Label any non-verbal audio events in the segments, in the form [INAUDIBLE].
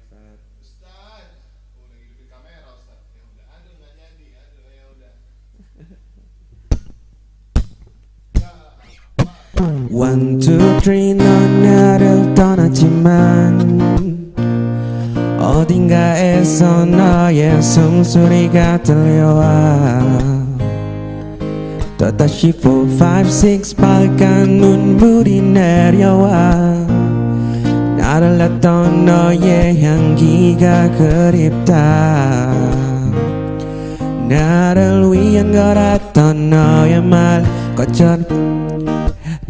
Ustaz. Ustaz. Oh, lagi di kamera Ustaz. Ya udah, aduh nggak jadi, aduh ya udah. One, two, three, 너나를 떠났지만 어딘가에서 너의 숨소리가 들려와 또다시 4, 5, 6 빨간 눈물이 내려와 나를 냈던 너의 향기가 그립다 나를 위한 거랐던 너의 말 거절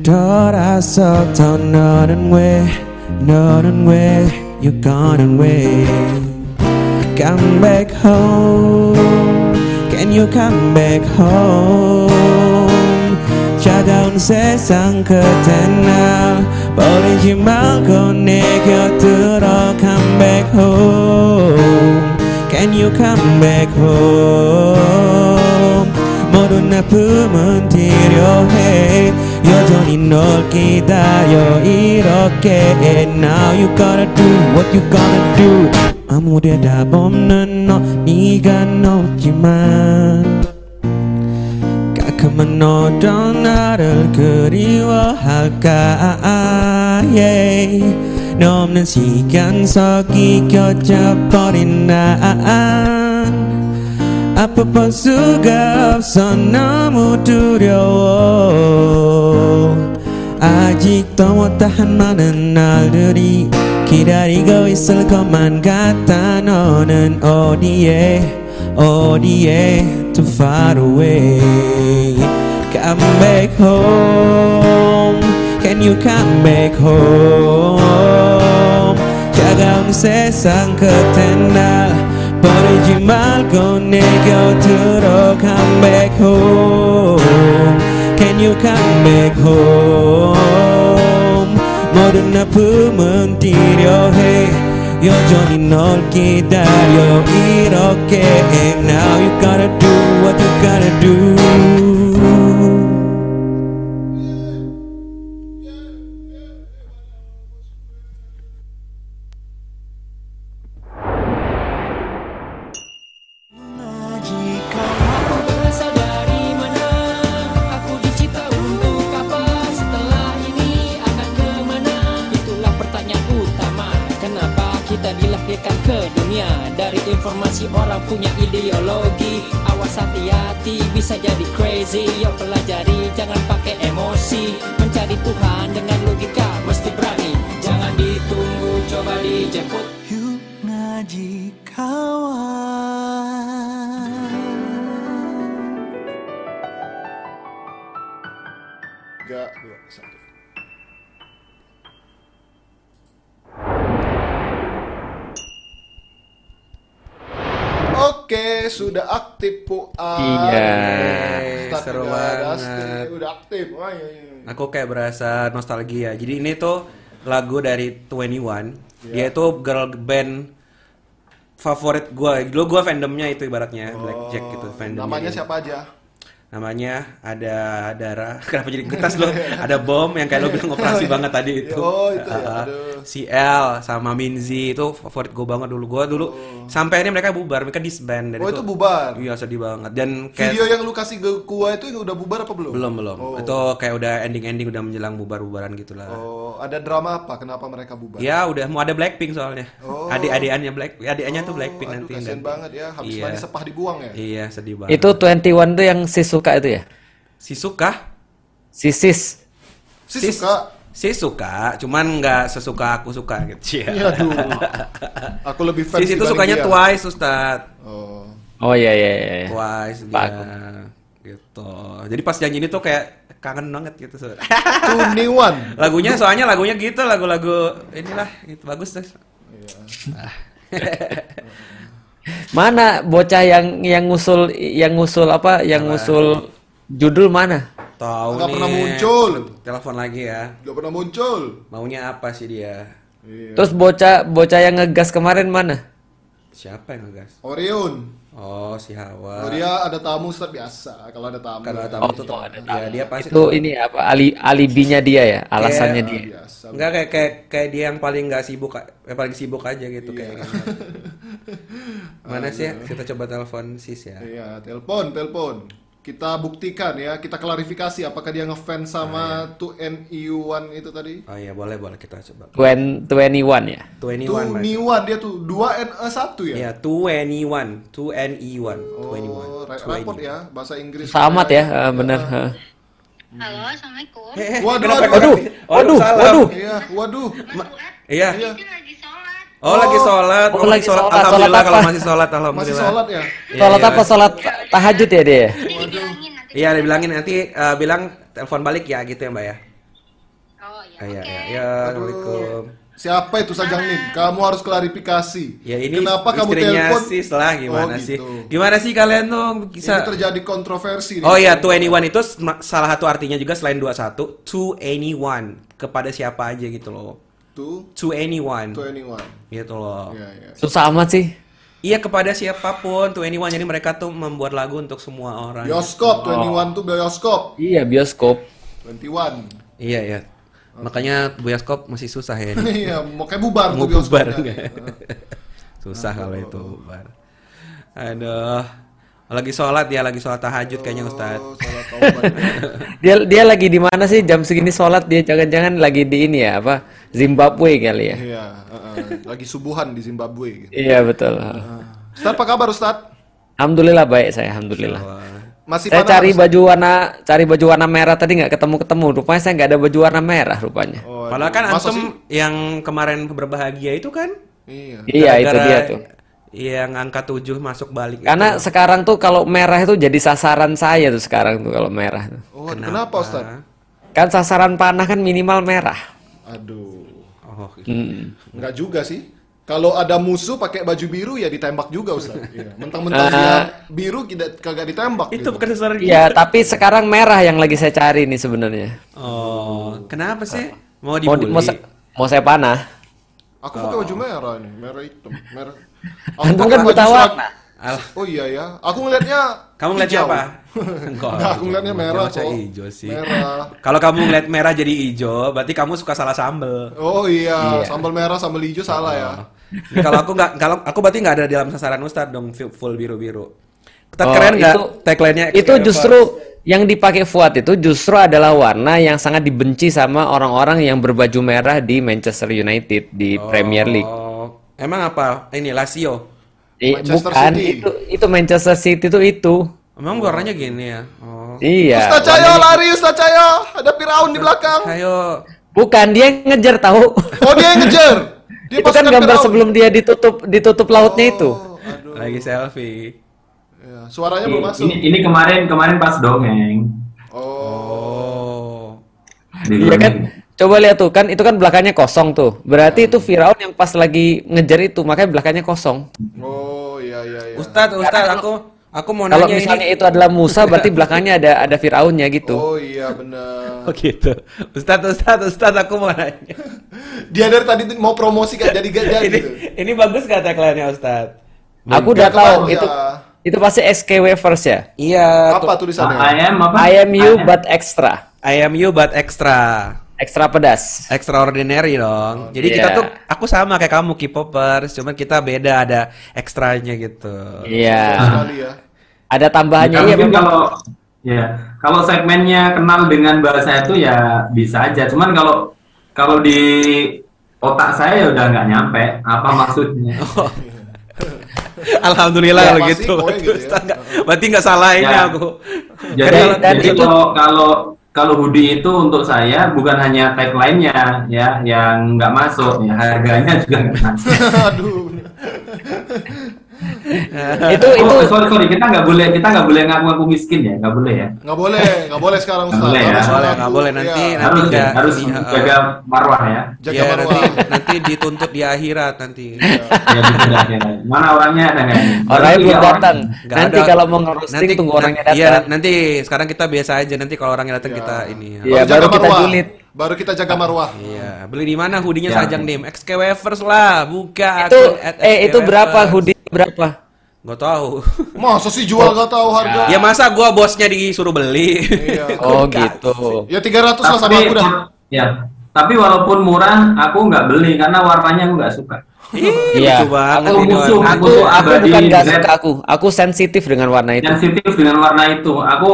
돌아서서 너는 왜 너는 왜 You gone away Come back home Can you come back home 차가운 세상 끝에 날 버리지 말고 내 곁으로 Come back home Can you come back home 모든 아픔은 필요해 여전히 널 기다려 이렇게 Now you gotta do what you gotta do 아무 대답 없는 너 네가 높지만 너도 나를 그리워할까? Yeah. 너 없는 시간 속이 겹쳐버린 난. 아파볼 수가 없어. 너무 두려워. 아직도 못다한 많은 날들이 기다리고 있을 것만 같아. 너는 어디에 어디에 too far away Come back home Can you come back home 차가운 세상 끝에 날 버리지 말고 내 곁으로 come back home Can you come back home 모든 아픔은 필요해 여전히 널 기다려 이렇게 Now you gotta do what you gotta do kita dilahirkan ke dunia? Dari informasi orang punya ideologi bisa jadi crazy. Yo pelajari jangan pakai emosi. Mencari Tuhan dengan logika mesti berani. Jangan ditunggu coba dijemput. Yuk ngaji kawan. Tiga, Oke, sudah aktif Puan. Iya. Start Seru banget. aktif, udah aktif. Wah, iya, iya. Aku kayak berasa nostalgia. Jadi ini tuh lagu dari 21. Dia itu girl band favorit gua. Dulu gua fandomnya itu ibaratnya Blackjack gitu fandomnya. Namanya siapa aja? Namanya ada Dara. [LAUGHS] Kenapa jadi getas lo? ada Bom yang kayak lo bilang operasi banget tadi itu. Oh, itu ya, aduh. Si L sama Minzy itu favorit gue banget dulu. Gua dulu sampai ini mereka bubar, mereka disband. Dan Oh, itu bubar? Iya sedih banget. Dan kayak Video yang lu kasih ke gua itu udah bubar apa belum? belum belum. Oh. Itu kayak udah ending-ending udah menjelang bubar-bubaran gitulah. Oh, ada drama apa? Kenapa mereka bubar? Ya udah mau ada Blackpink soalnya. Oh. Adik-adikannya Black, adiknya tuh Blackpink Aduh, nanti. kasihan ganti. banget ya. Habis Iya. mandi sepah dibuang ya. Iya sedih banget. Itu 21 tuh yang si suka itu ya? si suka, Si sis. Si suka. si suka, cuman nggak sesuka aku suka gitu. Iya, aduh. Aku lebih fans Si itu sukanya dia. Twice Ustad. Oh. Oh iya iya iya. iya. Twice dia. Gitu. Jadi pas nyanyi ini tuh kayak kangen banget gitu. Tuniwan. [LAUGHS] lagunya soalnya lagunya gitu lagu-lagu inilah itu bagus tuh. [LAUGHS] Mana bocah yang yang ngusul yang ngusul apa? Yang ngusul judul mana? Tahu Nggak nih. pernah muncul. Telepon lagi ya. Gak pernah muncul. Maunya apa sih dia? Iya. Terus bocah bocah yang ngegas kemarin mana? Siapa yang ngegas? Orion. Oh, si Hawa. Oh, dia ada tamu Ustaz biasa. Kalau ada tamu. Kalau ya. tamu tuh ya dia pasti Itu ini apa? Ali alibinya dia ya, alasannya Kayak- dia. biasa. Enggak kayak kayak kayak dia yang paling nggak sibuk, yang paling sibuk aja gitu kayak. [LAUGHS] Mana sih? ya? Kita coba telepon sis ya. Iya, telepon, telepon. Kita buktikan ya, kita klarifikasi apakah dia ngefans sama 2NE1 itu tadi. Oh iya, boleh boleh kita coba. Twen- 21 ya. 21 Mas. 2NE1 dia tuh 2NE1 ya. Iya, 21, 2NE1, 21. Oh, re- repot ya bahasa Inggris. Samat ya, eh, bener. eh. Halo, assalamualaikum. Eh, eh, Waduh, waduh, waduh, salam. waduh. Iya, waduh. Fuad, Iya. sholat. Oh, lagi sholat. Oh, lagi sholat. Alhamdulillah Sholat kalau apa? masih sholat, Masih alhamdulillah. sholat ya? Iya, Sholat iya. apa? Sholat tahajud ya dia? Iya, dibilangin nanti eh, bilang telepon balik ya gitu ya, Mbak ya. Oh iya, Ah, Iya, oke. iya, iya. Assalamualaikum. Siapa itu Sajang Nin? Kamu harus klarifikasi. Ya ini Kenapa kamu telepon? sih setelah gimana Oh, sih? gitu. Gimana sih kalian tuh bisa Ini terjadi kontroversi. nih. Oh iya, to anyone itu salah satu artinya juga selain 21, to anyone, kepada siapa aja gitu loh. To, To anyone. to anyone. Gitu loh. Iya, iya. Susah amat sih. Iya kepada siapa pun, to anyone. Jadi mereka tuh membuat lagu untuk semua orang. Bioskop, 21 tuh bioskop. Iya, bioskop. 21. Iya, iya. Makanya bioskop masih susah ya. ini. [LAUGHS] Iya, mau kayak bubar Mau tuh bubar bioskopnya. nggak? Susah kalau itu bubar. Aduh. Lagi sholat ya, lagi sholat tahajud kayaknya Ustaz. Oh, salah taubat. [LAUGHS] Dia dia lagi di mana sih jam segini sholat dia jangan-jangan lagi di ini ya apa Zimbabwe kali ya? Iya, heeh. Lagi subuhan di Zimbabwe. gitu. Iya betul. Ustaz, apa kabar Ustaz? Alhamdulillah baik saya, alhamdulillah. Masih Saya panas, cari Ustaz? baju warna cari baju warna merah tadi nggak ketemu ketemu. Rupanya saya nggak ada baju warna merah rupanya. Oh, Padahal kan antum sih? yang kemarin berbahagia itu kan Iya. Iya itu dia tuh. Yang angka 7 masuk balik. Karena sekarang tuh kalau merah itu jadi sasaran saya tuh sekarang tuh kalau merah. tuh. Oh, kenapa, Ustaz? Kan sasaran panah kan minimal merah. Aduh. Oh, Hmm. Enggak juga sih. Kalau ada musuh pakai baju biru ya ditembak juga Ustaz. [LAUGHS] Iya. Mentang-mentang dia biru tidak kagak ditembak itu gitu. bukan sasaran Iya, tapi sekarang merah yang lagi saya cari nih sebenarnya. Oh, kenapa sih? Mau Mau di- dibully? mau, se- mau saya panah. Aku pakai baju merah nih, merah hitam, merah. [LAUGHS] Antum pakai kan buta warna. Alah. Oh iya ya, aku ngelihatnya Kamu ngeliatnya apa? [LAUGHS] Enggak, aku ngeliatnya merah kok. hijau sih. Merah. Kalau kamu ngeliat merah jadi hijau, berarti kamu suka salah sambel. Oh iya, Iya. sambal merah, sambal hijau salah ya. Ini kalau aku nggak, kalau aku berarti nggak ada di dalam sasaran Ustadz dong, full- full biru-biru. Kita Oh, keren nggak? itu- Tagline-nya Itu justru yang dipakai Fuad itu justru adalah warna yang sangat dibenci sama orang-orang yang berbaju merah di Manchester United di Premier League. Oh, emang apa? Ini Lazio. Eh, Manchester bukan City. itu itu Manchester City itu itu. Emang warnanya gini ya? Oh. Iya. Ustaz Cahyo lari, Ustaz Cahyo. Ada Firaun di belakang. Ayo. Bukan dia yang ngejar tahu. Oh dia yang ngejar. [LAUGHS] Dia itu kan gambar Firaun. sebelum dia ditutup ditutup lautnya itu. Oh, aduh. Lagi selfie. Ya, suaranya belum masuk. Ini, ini kemarin kemarin pas dongeng. Oh. Di Iya kan? Coba lihat tuh kan itu kan belakangnya kosong tuh. Berarti itu Firaun yang pas lagi ngejar itu makanya belakangnya kosong. Oh iya iya iya. Ustadz, Ustadz, aku aku mau Kalau nanya misalnya ini. itu adalah Musa berarti [LAUGHS] belakangnya ada ada Firaunnya gitu. Oh iya benar. Oh gitu. Ustadz, Ustadz, Ustadz, aku mau nanya. [LAUGHS] Dia dari tadi tuh mau promosi kan jadi gak jadi. [LAUGHS] ini, gitu. ini bagus gak tagline-nya Ustadz? Aku udah tahu itu itu pasti SK Wafers ya. Iya. Apa tulisannya? I am apa? I am you but extra. I am you but extra. Ekstra pedas. Extraordinary dong. Jadi kita Iya. tuh aku sama kayak kamu K-popers, cuman kita beda ada ekstranya gitu. Iya. Sekali ya. Ada tambahannya Ya, iya mungkin memang. kalau ya kalau segmennya kenal dengan bahasa itu ya bisa aja. Cuman kalau kalau di otak saya ya udah nggak nyampe apa [LAUGHS] maksudnya. [LAUGHS] Alhamdulillah Ya, kalau gitu. gitu ya. Berarti nggak salah ini Ya. aku. Jadi, Dan- dan jadi itu- kalau kalau hoodie itu untuk saya bukan hanya tagline-nya ya yang nggak masuk ya harganya juga nggak masuk. [LAUGHS] Aduh. [LAUGHS] Itu oh, itu sorry sorry kita nggak boleh kita nggak boleh ngaku-ngaku miskin ya nggak boleh ya. Nggak boleh, nggak boleh sekarang Nggak Ustaz. boleh ya. Nggak boleh, nggak boleh. Nanti- Iya. nanti harus ya, nggak- harus iya, jaga marwah ya. Jaga ya, marwah. nanti [LAUGHS] nanti dituntut di akhirat nanti. [LAUGHS] ya jaga. Mana orangnya ada nggak? ini? orangnya Baru belum tiga orang. datang. Nggak Nanti ada. kalau mau ngerosting tunggu orangnya Iya, datang. nanti sekarang kita biasa aja. Nanti kalau orangnya datang Iya. kita ini. ya. Iya, baru kita julid. Baru kita jaga marwah. Iya, beli di mana hoodie-nya Ya. Sajang Dim? XK Wafers lah, buka Itu akun at eh itu berapa hoodie berapa? Gak tahu. [LAUGHS] Masa sih jual nggak tahu harga? ya masa gua bosnya disuruh beli. Iya. [LAUGHS] Oh gitu. Ya 300 lah sama Tapi, aku dah. ya, tapi walaupun murah, aku nggak beli karena warnanya aku nggak suka. Iya. banget Aku musuh. Aku, aku abadi bukan gak suka aku. Aku sensitif dengan warna itu. sensitif dengan warna itu. Aku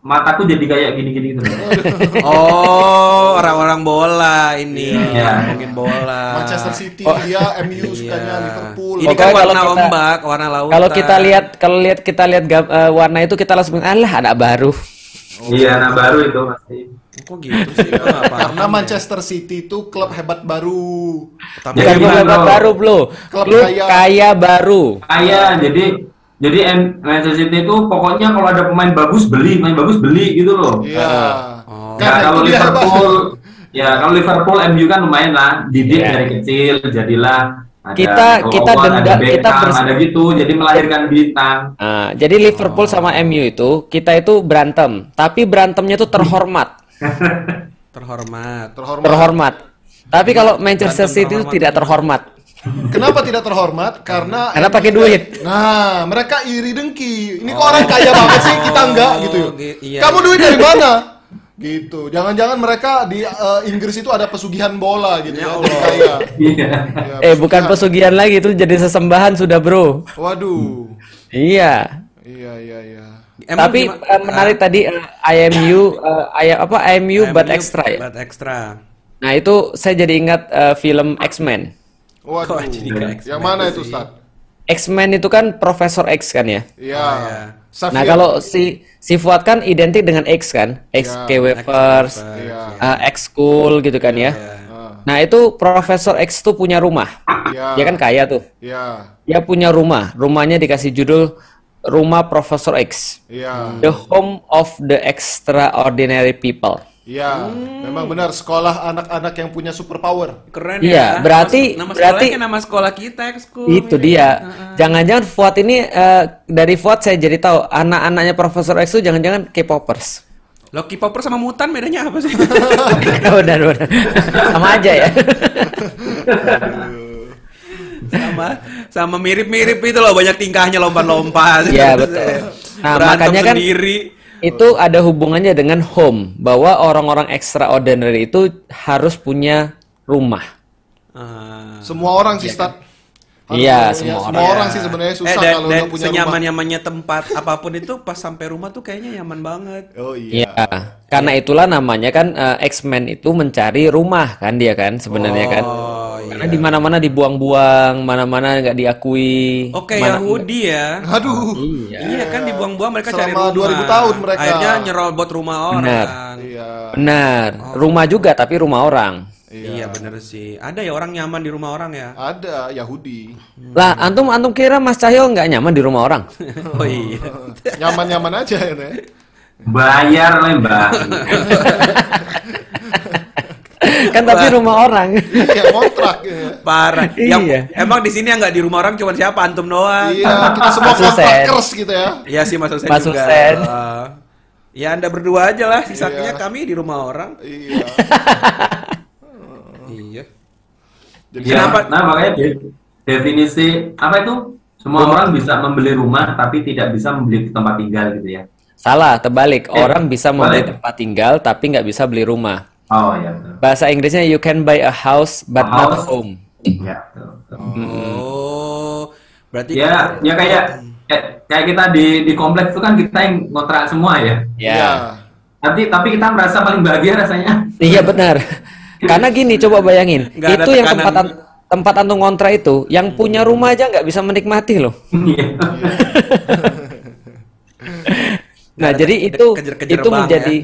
mataku jadi kayak gini-gini gitu. [LAUGHS] Oh, orang-orang bola ini. Iya. Ngomongin bola. Manchester City Oh. dia, MU sukanya Iya. Liverpool. Ini kan warna kita- ombak, warna lautan. Kalau kita lihat kalau lihat kita lihat eh, warna itu kita langsung alah anak baru. Iya, nah baru itu pasti. Kok gitu sih? Karena ya. Manchester City itu klub hebat baru. Tapi Bukan klub kan, hebat baru, Bro. Klub Klub kaya. kaya baru. Kaya, jadi jadi Manchester City itu pokoknya kalau ada pemain bagus beli, pemain bagus beli gitu loh. Iya. Oh. Nah, kalau. Liverpool, ya kalau Liverpool, MU kan lumayan lah, didik Iya. dari kecil, jadilah ada Kita- Cole kita Owen, denda- ada kita bers- ada gitu, jadi melahirkan bintang. Nah, jadi Liverpool sama MU itu kita itu berantem, tapi berantemnya itu terhormat, terhormat. [LAUGHS] Terhormat. terhormat. Tapi kalau Manchester Berantem City itu tidak terhormat. Kenapa tidak terhormat? Karena Karena pakai duit. Nah, mereka iri dengki. Ini kok orang kaya banget sih, kita enggak gitu. Oh, gi- iya. Kamu duit dari mana? Gitu. Jangan-jangan mereka di eh, Inggris itu ada pesugihan bola gitu ya, jadi kaya. Iya. Ya, Eh, bukan pesugihan lagi itu jadi sesembahan sudah, Bro. Waduh. Iya. Iya, iya, iya. Emang Tapi gimana- eh, menarik tadi eh, IMU eh, I- apa IMU but MU extra ya. But extra. Nah, itu saya jadi ingat eh, film X-Men. Waduh. Kok jadi ke X-Men Yang mana itu? Ustaz? X-Men itu kan Profesor X kan ya. Iya. iya. Xavier. Nah, kalau si si Fuad kan identik dengan X kan, X Ya, K Wavers, eh, X School gitu kan ya. Ah, Nah, itu Profesor X tuh punya rumah. Iya. Dia kan kaya tuh. Iya. Dia punya rumah. Rumahnya dikasih judul Rumah Profesor X. Iya. The Home of the Extraordinary People. Iya. Memang benar sekolah anak-anak yang punya superpower. Keren Iya, ya. berarti- nama, nama berarti- sekolahnya nama sekolah kita ekskul. Itu dia. Jangan-jangan Fuad ini eh, dari Fuad saya jadi tahu anak-anaknya Profesor X itu jangan-jangan K-popers. Loki Popper sama mutan bedanya apa sih? [LAUGHS] benar benar. Sama aja ya. sama sama mirip-mirip itu loh banyak tingkahnya lompat-lompat. Iya, betul. Nah, Berantem makanya kan sendiri. Itu ada hubungannya dengan home bahwa orang-orang extraordinary itu harus punya rumah. Ah. Semua orang sih, Stat. Harus Iya, semua semua orang. orang sih sebenarnya eh, susah dan, kalau dan udah punya rumah. senyaman-nyamannya tempat apa pun itu pas sampai rumah tuh kayaknya nyaman banget. Oh iya. Iya. Karena itulah namanya kan eh, X-Men itu mencari rumah kan dia kan sebenarnya kan. Oh Karena iya. di mana-mana dibuang-buang, mana-mana nggak diakui. Oke mana- Yahudi ya. Aduh. Iya. Iya kan dibuang-buang mereka cari Selama rumah. 2000 tahun mereka. Akhirnya nyerobot rumah Benar. orang. Iya. Benar. Rumah juga tapi rumah orang. Iya bener sih. Ada ya orang nyaman di rumah orang ya. Ada Yahudi. Lah, antum antum kira Mas Cahyo nggak nyaman di rumah orang? [LAUGHS] oh iya. [LAUGHS] Nyaman-nyaman aja ya. Teh. Bayar lembang. [LAUGHS] kan tapi rumah orang. Iya, kontrak ya. Parah. Yang Iya. emang di sini yang nggak di rumah orang cuma siapa antum doang. Iya, kita semua kontrakers gitu ya. Iya sih Mas Husen Mas juga. Husen. Uh, ya Anda berdua aja lah. Sisanya Iya. kami di rumah orang. Iya. Iya. Jadi Ya, Kenapa? Nah, makanya de- definisi apa itu? Semua orang bisa membeli rumah tapi tidak bisa membeli tempat tinggal gitu ya. Salah, terbalik. Eh, Orang bisa membeli balik. tempat tinggal tapi nggak bisa beli rumah. Oh iya betul. Bahasa Inggrisnya you can buy a house but A not a house. home. Iya betul. betul. Oh. Berarti Ya, ya kayak kayak, kayak kita di di kompleks itu kan kita yang ngontrak semua ya. Ya. Iya. Tapi tapi kita merasa paling bahagia rasanya. Iya benar. Karena gini, coba bayangin, ada itu yang tempat an- tempat antum kontra itu, yang punya rumah aja nggak bisa menikmati loh. Iya. [LAUGHS] Nah, jadi itu kejer-kejer itu bang, menjadi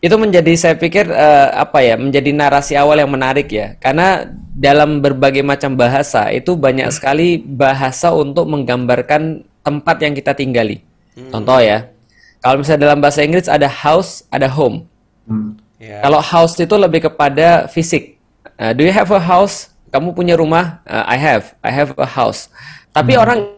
itu menjadi saya pikir eh, apa ya, menjadi narasi awal yang menarik ya. Karena dalam berbagai macam bahasa itu banyak sekali bahasa untuk menggambarkan tempat yang kita tinggali. Contoh ya. Kalau misalnya dalam bahasa Inggris ada house, ada home. Hmm. Ya. Kalau house itu lebih kepada fisik. Uh, do you have a house? Kamu punya rumah? Uh, I have. I have a house. Tapi orang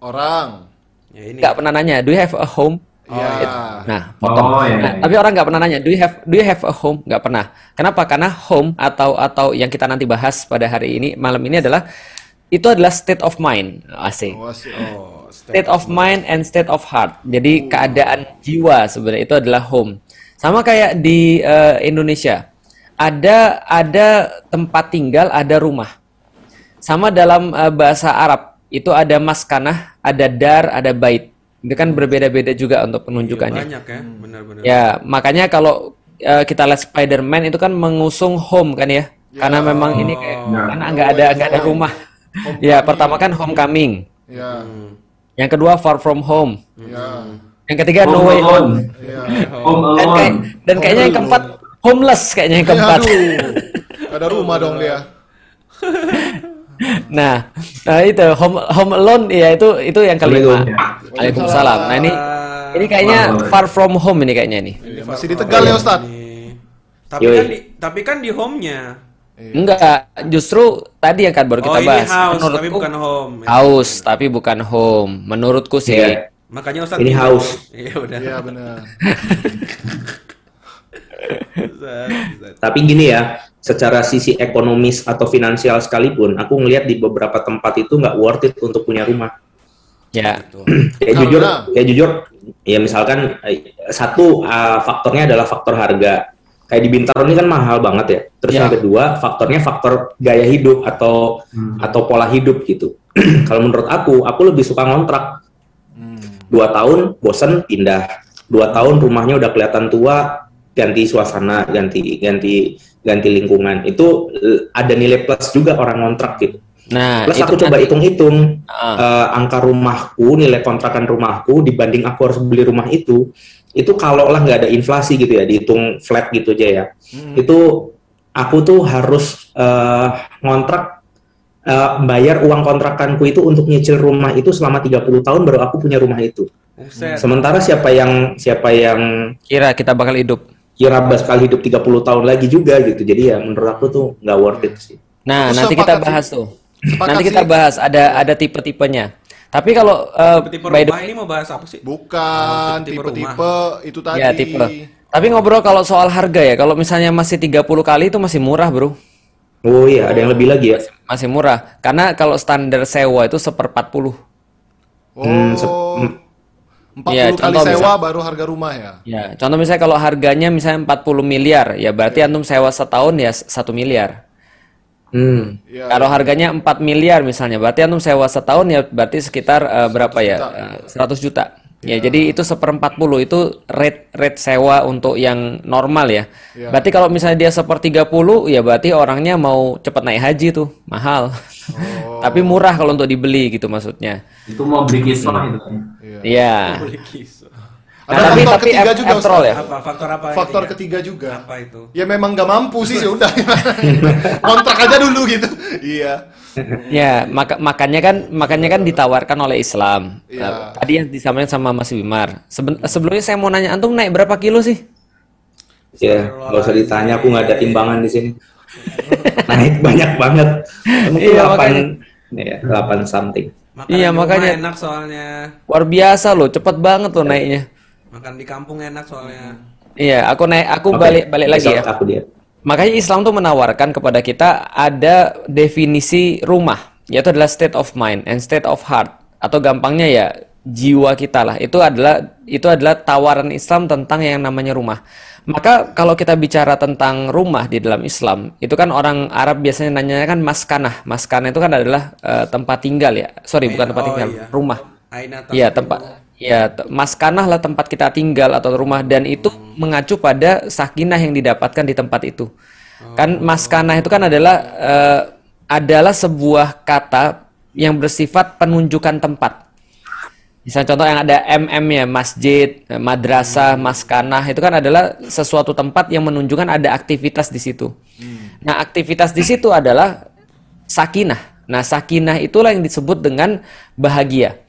Orang. Ya ini. nggak pernah nanya, do you have a home? Iya. Nah, potong. Oh, iya, Nah, iya. tapi orang nggak pernah nanya, do you have do you have a home? Nggak pernah. Kenapa? Karena home atau atau yang kita nanti bahas pada hari ini malam ini adalah itu adalah state of mind, asik. Oh, asik. Oh, State of mind and state of heart. Jadi keadaan jiwa sebenarnya itu adalah home. Sama kayak di eh, Indonesia. Ada ada tempat tinggal, ada rumah. Sama dalam eh, bahasa Arab itu ada maskanah, ada dar, ada bait. Itu kan berbeda-beda juga untuk penunjukannya. Banyak ya, benar-benar. Ya, makanya kalau eh, kita lihat Spider-Man itu kan mengusung home kan ya. Karena memang ini kayak karena nggak ada nggak ada rumah. Ya, pertama kan Homecoming. Ya, Yang kedua Far From Home. ya, Yang ketiga No Home Way Home. Alone. ya. Home Dan, kayak- dan kayaknya yang keempat homeless kayaknya yang keempat. Aduh, [LAUGHS] ada rumah dong dia. Nah, nah itu home home alone ya itu itu yang kelima. Assalamualaikum. Waalaikumsalam. Nah ini ini kayaknya far from home ini kayaknya nih. Iya, Masih di Tegal ya Ustaz? Tapi Yoi. kan di, tapi kan di home-nya. Enggak, justru tadi yang kan baru Oh, kita ini bahas. house tapi Menurutku bukan home. house tapi bukan home. Menurutku sih. Iya. Makanya Ustaz Ini house. Iya udah. Iya benar. Tapi gini ya, secara sisi ekonomis atau finansial sekalipun, aku ngelihat di beberapa tempat itu nggak worth it untuk punya rumah. Ya. [CLEARS THROAT] Kayak Karena- jujur, kayak jujur, ya misalkan eh, satu uh, faktornya adalah faktor harga. Kayak di Bintaro ini kan mahal banget ya. Terus Ya. yang kedua, faktornya faktor gaya hidup atau atau pola hidup gitu. [CLEARS THROAT] Kalau menurut aku, aku lebih suka ngontrak. Dua tahun, bosen pindah. Dua tahun rumahnya udah kelihatan tua, ganti suasana, ganti ganti ganti lingkungan. Itu eh, ada nilai plus juga orang ngontrak gitu. Nah, Plus itu aku coba nanti- hitung-hitung Ah. eh, angka rumahku, nilai kontrakan rumahku dibanding aku harus beli rumah itu, itu kalau lah nggak ada inflasi gitu ya, dihitung flat gitu aja ya, itu aku tuh harus eh, ngontrak eh, bayar uang kontrakanku itu untuk nyicil rumah itu selama 30 tahun baru aku punya rumah itu. Buset. Sementara siapa yang siapa yang kira kita bakal hidup. kira bakal hidup 30 tahun lagi juga gitu. Jadi ya menurut aku tuh nggak worth it sih. Nah, Aku nanti kita bahas sih. tuh. Sepakat Nanti sih. kita bahas ada ada tipe-tipenya. Tapi kalau eh, Tipe by the rumah ini mau bahas apa sih? Bukan Oh, tipe tipe-tipe itu tadi. Ya tipe. Tapi ngobrol kalau soal harga ya, kalau misalnya masih 30 kali itu masih murah bro, Oh iya, ada yang lebih lagi ya. masih murah. Karena kalau standar sewa itu seperempat puluh. Hmm, sep- Oh. hmm. 40 Iya, kali contoh sewa misal. baru harga rumah ya. Ya, contoh misalnya kalau harganya misalnya 40 miliar, ya berarti antum sewa setahun ya satu miliar. Hmm. Iya. Kalau harganya 4 miliar misalnya, berarti antum sewa setahun ya berarti sekitar eh, berapa ya? Eh, 100 juta. Ya, jadi itu seperempat puluh itu rate rate sewa untuk yang normal ya. Berarti kalau misalnya dia sepertiga puluh, ya berarti orangnya mau cepat naik haji tuh, mahal. [LAUGHS] Tapi murah kalau untuk dibeli gitu maksudnya. Itu mau beli kisah itu. Iya. Boleh kisah. Nah, Ada tapi faktor tapi ketiga juga, after all Ustaz. ya. Apa faktor apa? Faktor ketiga? ketiga juga. Apa itu? Ya memang gak mampu sih [LAUGHS] ya udah. [LAUGHS] Kontrak aja dulu gitu. Iya. Ya, maka makanya kan makanya kan ditawarkan oleh Islam. Nah, tadi yang disampaikan sama Mas Wimar. Seben- sebelumnya saya mau nanya antum naik berapa kilo sih? Ya, nggak usah ditanya, aku nggak ada timbangan di sini. [LAUGHS] Naik banyak banget. Mungkin Iya, 8, ya, 8 something. Makan Iya, makanya. enak soalnya. Luar biasa loh, cepet banget loh naiknya. Makan di kampung enak soalnya. Iya, aku naik aku Oke, balik balik lagi besok ya. Aku dia. Makanya Islam tuh menawarkan kepada kita ada definisi rumah, yaitu adalah state of mind and state of heart atau gampangnya ya jiwa kita lah. Itu adalah itu adalah tawaran Islam tentang yang namanya rumah. Maka kalau kita bicara tentang rumah di dalam Islam, itu kan orang Arab biasanya nanya kan maskanah. Maskanah itu kan adalah eh, tempat tinggal ya. Sorry, bukan tempat Oh, tinggal, iya. rumah. Iya tempat ya maskanah lah tempat kita tinggal atau rumah dan itu mengacu pada sakinah yang didapatkan di tempat itu. Kan maskanah itu kan adalah eh, adalah sebuah kata yang bersifat penunjukan tempat. Misalnya contoh yang ada MM ya, masjid, madrasah, maskanah itu kan adalah sesuatu tempat yang menunjukkan ada aktivitas di situ. Nah, aktivitas di situ adalah sakinah. Nah, sakinah itulah yang disebut dengan bahagia.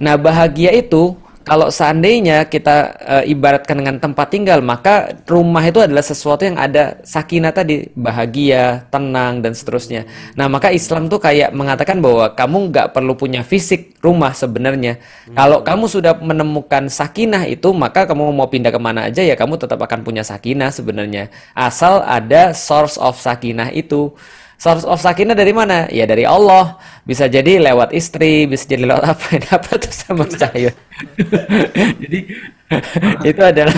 Nah, bahagia itu kalau seandainya kita eh, ibaratkan dengan tempat tinggal, maka rumah itu adalah sesuatu yang ada sakinah tadi, bahagia, tenang dan seterusnya. Nah, maka Islam tuh kayak mengatakan bahwa kamu nggak perlu punya fisik rumah sebenarnya. Kalau kamu sudah menemukan sakinah itu, maka kamu mau pindah ke mana aja ya kamu tetap akan punya sakinah sebenarnya. Asal ada source of sakinah itu. Source of sakinah dari mana? Ya dari Allah. Bisa jadi lewat istri, bisa jadi lewat apa? [LAUGHS] Apa tuh sama saya? [LAUGHS] jadi [LAUGHS] itu adalah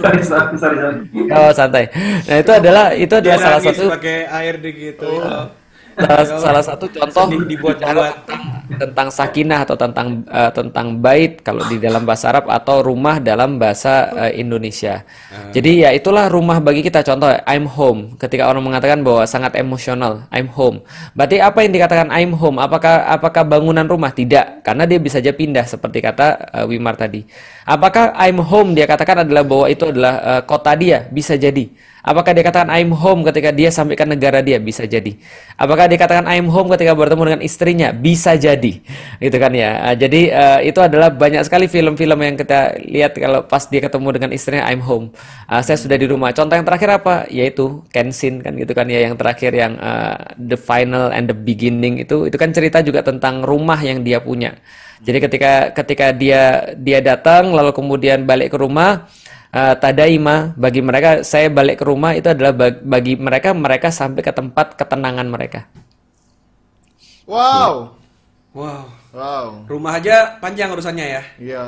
sorry, sorry, sorry, sorry. oh santai. Nah itu adalah itu Dia adalah salah nangis satu pakai air gitu. ya. Salah, salah satu contoh bicara tentang, tentang sakinah atau tentang eh, tentang bait kalau di dalam bahasa Arab atau rumah dalam bahasa eh, Indonesia. Jadi ya itulah rumah bagi kita contoh I'm home. Ketika orang mengatakan bahwa sangat emosional, I'm home. Berarti apa yang dikatakan I'm home? Apakah apakah bangunan rumah? Tidak, karena dia bisa aja pindah seperti kata eh, Wimar tadi. Apakah I'm home dia katakan adalah bahwa itu adalah eh, kota dia? Bisa jadi. Apakah dia katakan I'm home ketika dia sampai ke negara dia? Bisa jadi. Apakah dia katakan I'm home ketika bertemu dengan istrinya? Bisa jadi. Gitu kan ya. Ah, Jadi eh, itu adalah banyak sekali film-film yang kita lihat kalau pas dia ketemu dengan istrinya I'm home. Ah, saya sudah di rumah. Contoh yang terakhir apa? Yaitu Kenshin kan gitu kan ya yang terakhir yang eh, the final and the beginning itu itu kan cerita juga tentang rumah yang dia punya. Jadi ketika ketika dia dia datang lalu kemudian balik ke rumah Uh, tadaima bagi mereka saya balik ke rumah itu adalah bag- bagi mereka mereka sampai ke tempat ketenangan mereka. Wow. Wow. Wow. Rumah aja panjang urusannya ya. Iya.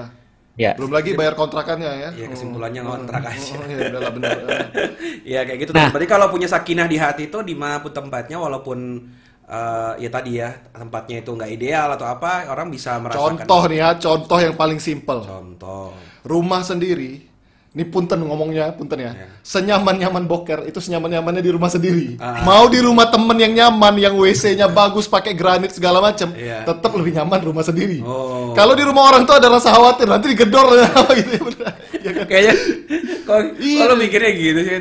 Ya. Belum lagi bayar kontrakannya ya. Ya kesimpulannya ngontrak aja. Oh, iya, udah lah bener. [LAUGHS] Iya kayak gitu. Nah. Berarti kalau punya sakinah di hati itu di mana pun tempatnya, walaupun eh, ya tadi ya tempatnya itu nggak ideal atau apa, orang bisa merasakan. Contoh nih ya, contoh yang paling simpel. Contoh. Rumah sendiri. Ini punten ngomongnya, punten ya. Ya. Senyaman-nyaman boker itu senyaman-nyamannya di rumah sendiri. Ah. Mau di rumah temen yang nyaman, yang WC-nya bagus, pakai granit segala macam, Iya. tetap lebih nyaman rumah sendiri. Oh. Kalau di rumah orang tuh ada rasa khawatir nanti digedor apa [LAUGHS] gitu ya. Ya kan? Kayaknya kok Iya. kalau mikirnya gitu sih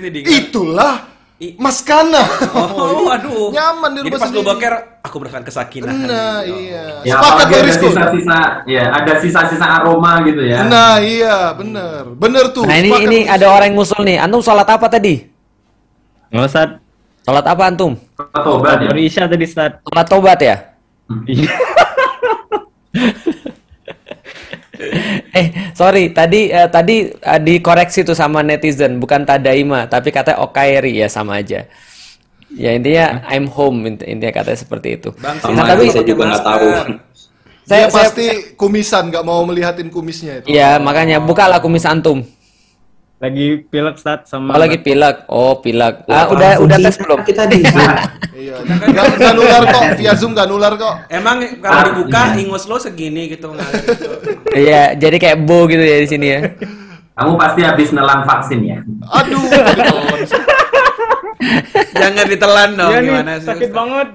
Itulah I- maskana. Oh, [LAUGHS] aduh. Nyaman di Jadi rumah pas lu sendiri. boker, aku merasakan kesakinan. Nah, iya. Ya Sepakat tuh ada sisa-sisa, ya ada sisa-sisa aroma gitu ya. Nah, iya, bener. Bener tuh. Nah ini Sepakat ini ada orang yang ngusul nih. Antum sholat apa tadi? Nggak Ustaz. Sholat apa antum? Tobat ya. Isya tadi Ustaz. Sholat tobat ya? [LAUGHS] [LAUGHS] Eh sorry tadi eh, tadi eh, dikoreksi tuh sama netizen bukan tadaima tapi katanya okairi ya sama aja. Ya intinya I'm home int- intinya katanya seperti itu. Bang, Sama Nah, tapi saya juga nggak tahu. saya, Dia saya- pasti kumisan, nggak mau melihatin kumisnya itu. Iya makanya bukalah kumis antum. Lagi pilek Ustaz sama Oh lagi pilek. Oh pilek. Ah, udah udah tes belum? Kita di [LAUGHS] Iya. Nggak nggak nular kok. Via Zoom nggak nular kok. Emang kalau dibuka ingus lo segini gitu ngalir gitu. Iya jadi kayak bo gitu ya di sini ya. Kamu pasti habis nelan vaksin ya. Aduh? Jangan ditelan dong Iya nih, gimana sih? sakit Ustaz? banget.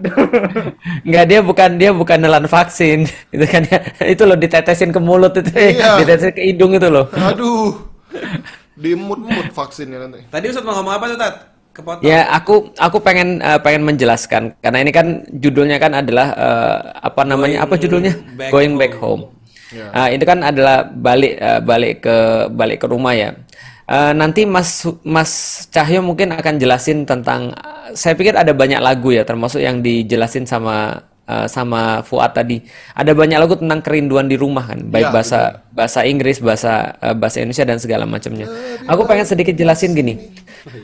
[LAUGHS] Enggak dia bukan dia bukan nelan vaksin [LAUGHS] itu kan ya itu loh ditetesin ke mulut itu Iya. ditetesin ke hidung itu loh Aduh. Dimut-mut vaksinnya nanti. Tadi Ustaz mau ngomong apa tuh, Tat? Kepotong. ya aku aku pengen eh, pengen menjelaskan karena ini kan judulnya kan adalah eh, apa namanya apa judulnya Back going back Home. home Ya. Ah, itu kan adalah balik eh, balik ke balik ke rumah ya Eh, nanti Mas Mas Cahyo mungkin akan jelasin tentang saya pikir ada banyak lagu ya termasuk yang dijelasin sama eh, sama Fuad tadi ada banyak lagu tentang kerinduan di rumah kan baik Ya, bahasa bahasa Inggris bahasa eh, bahasa Indonesia dan segala macamnya aku pengen sedikit jelasin gini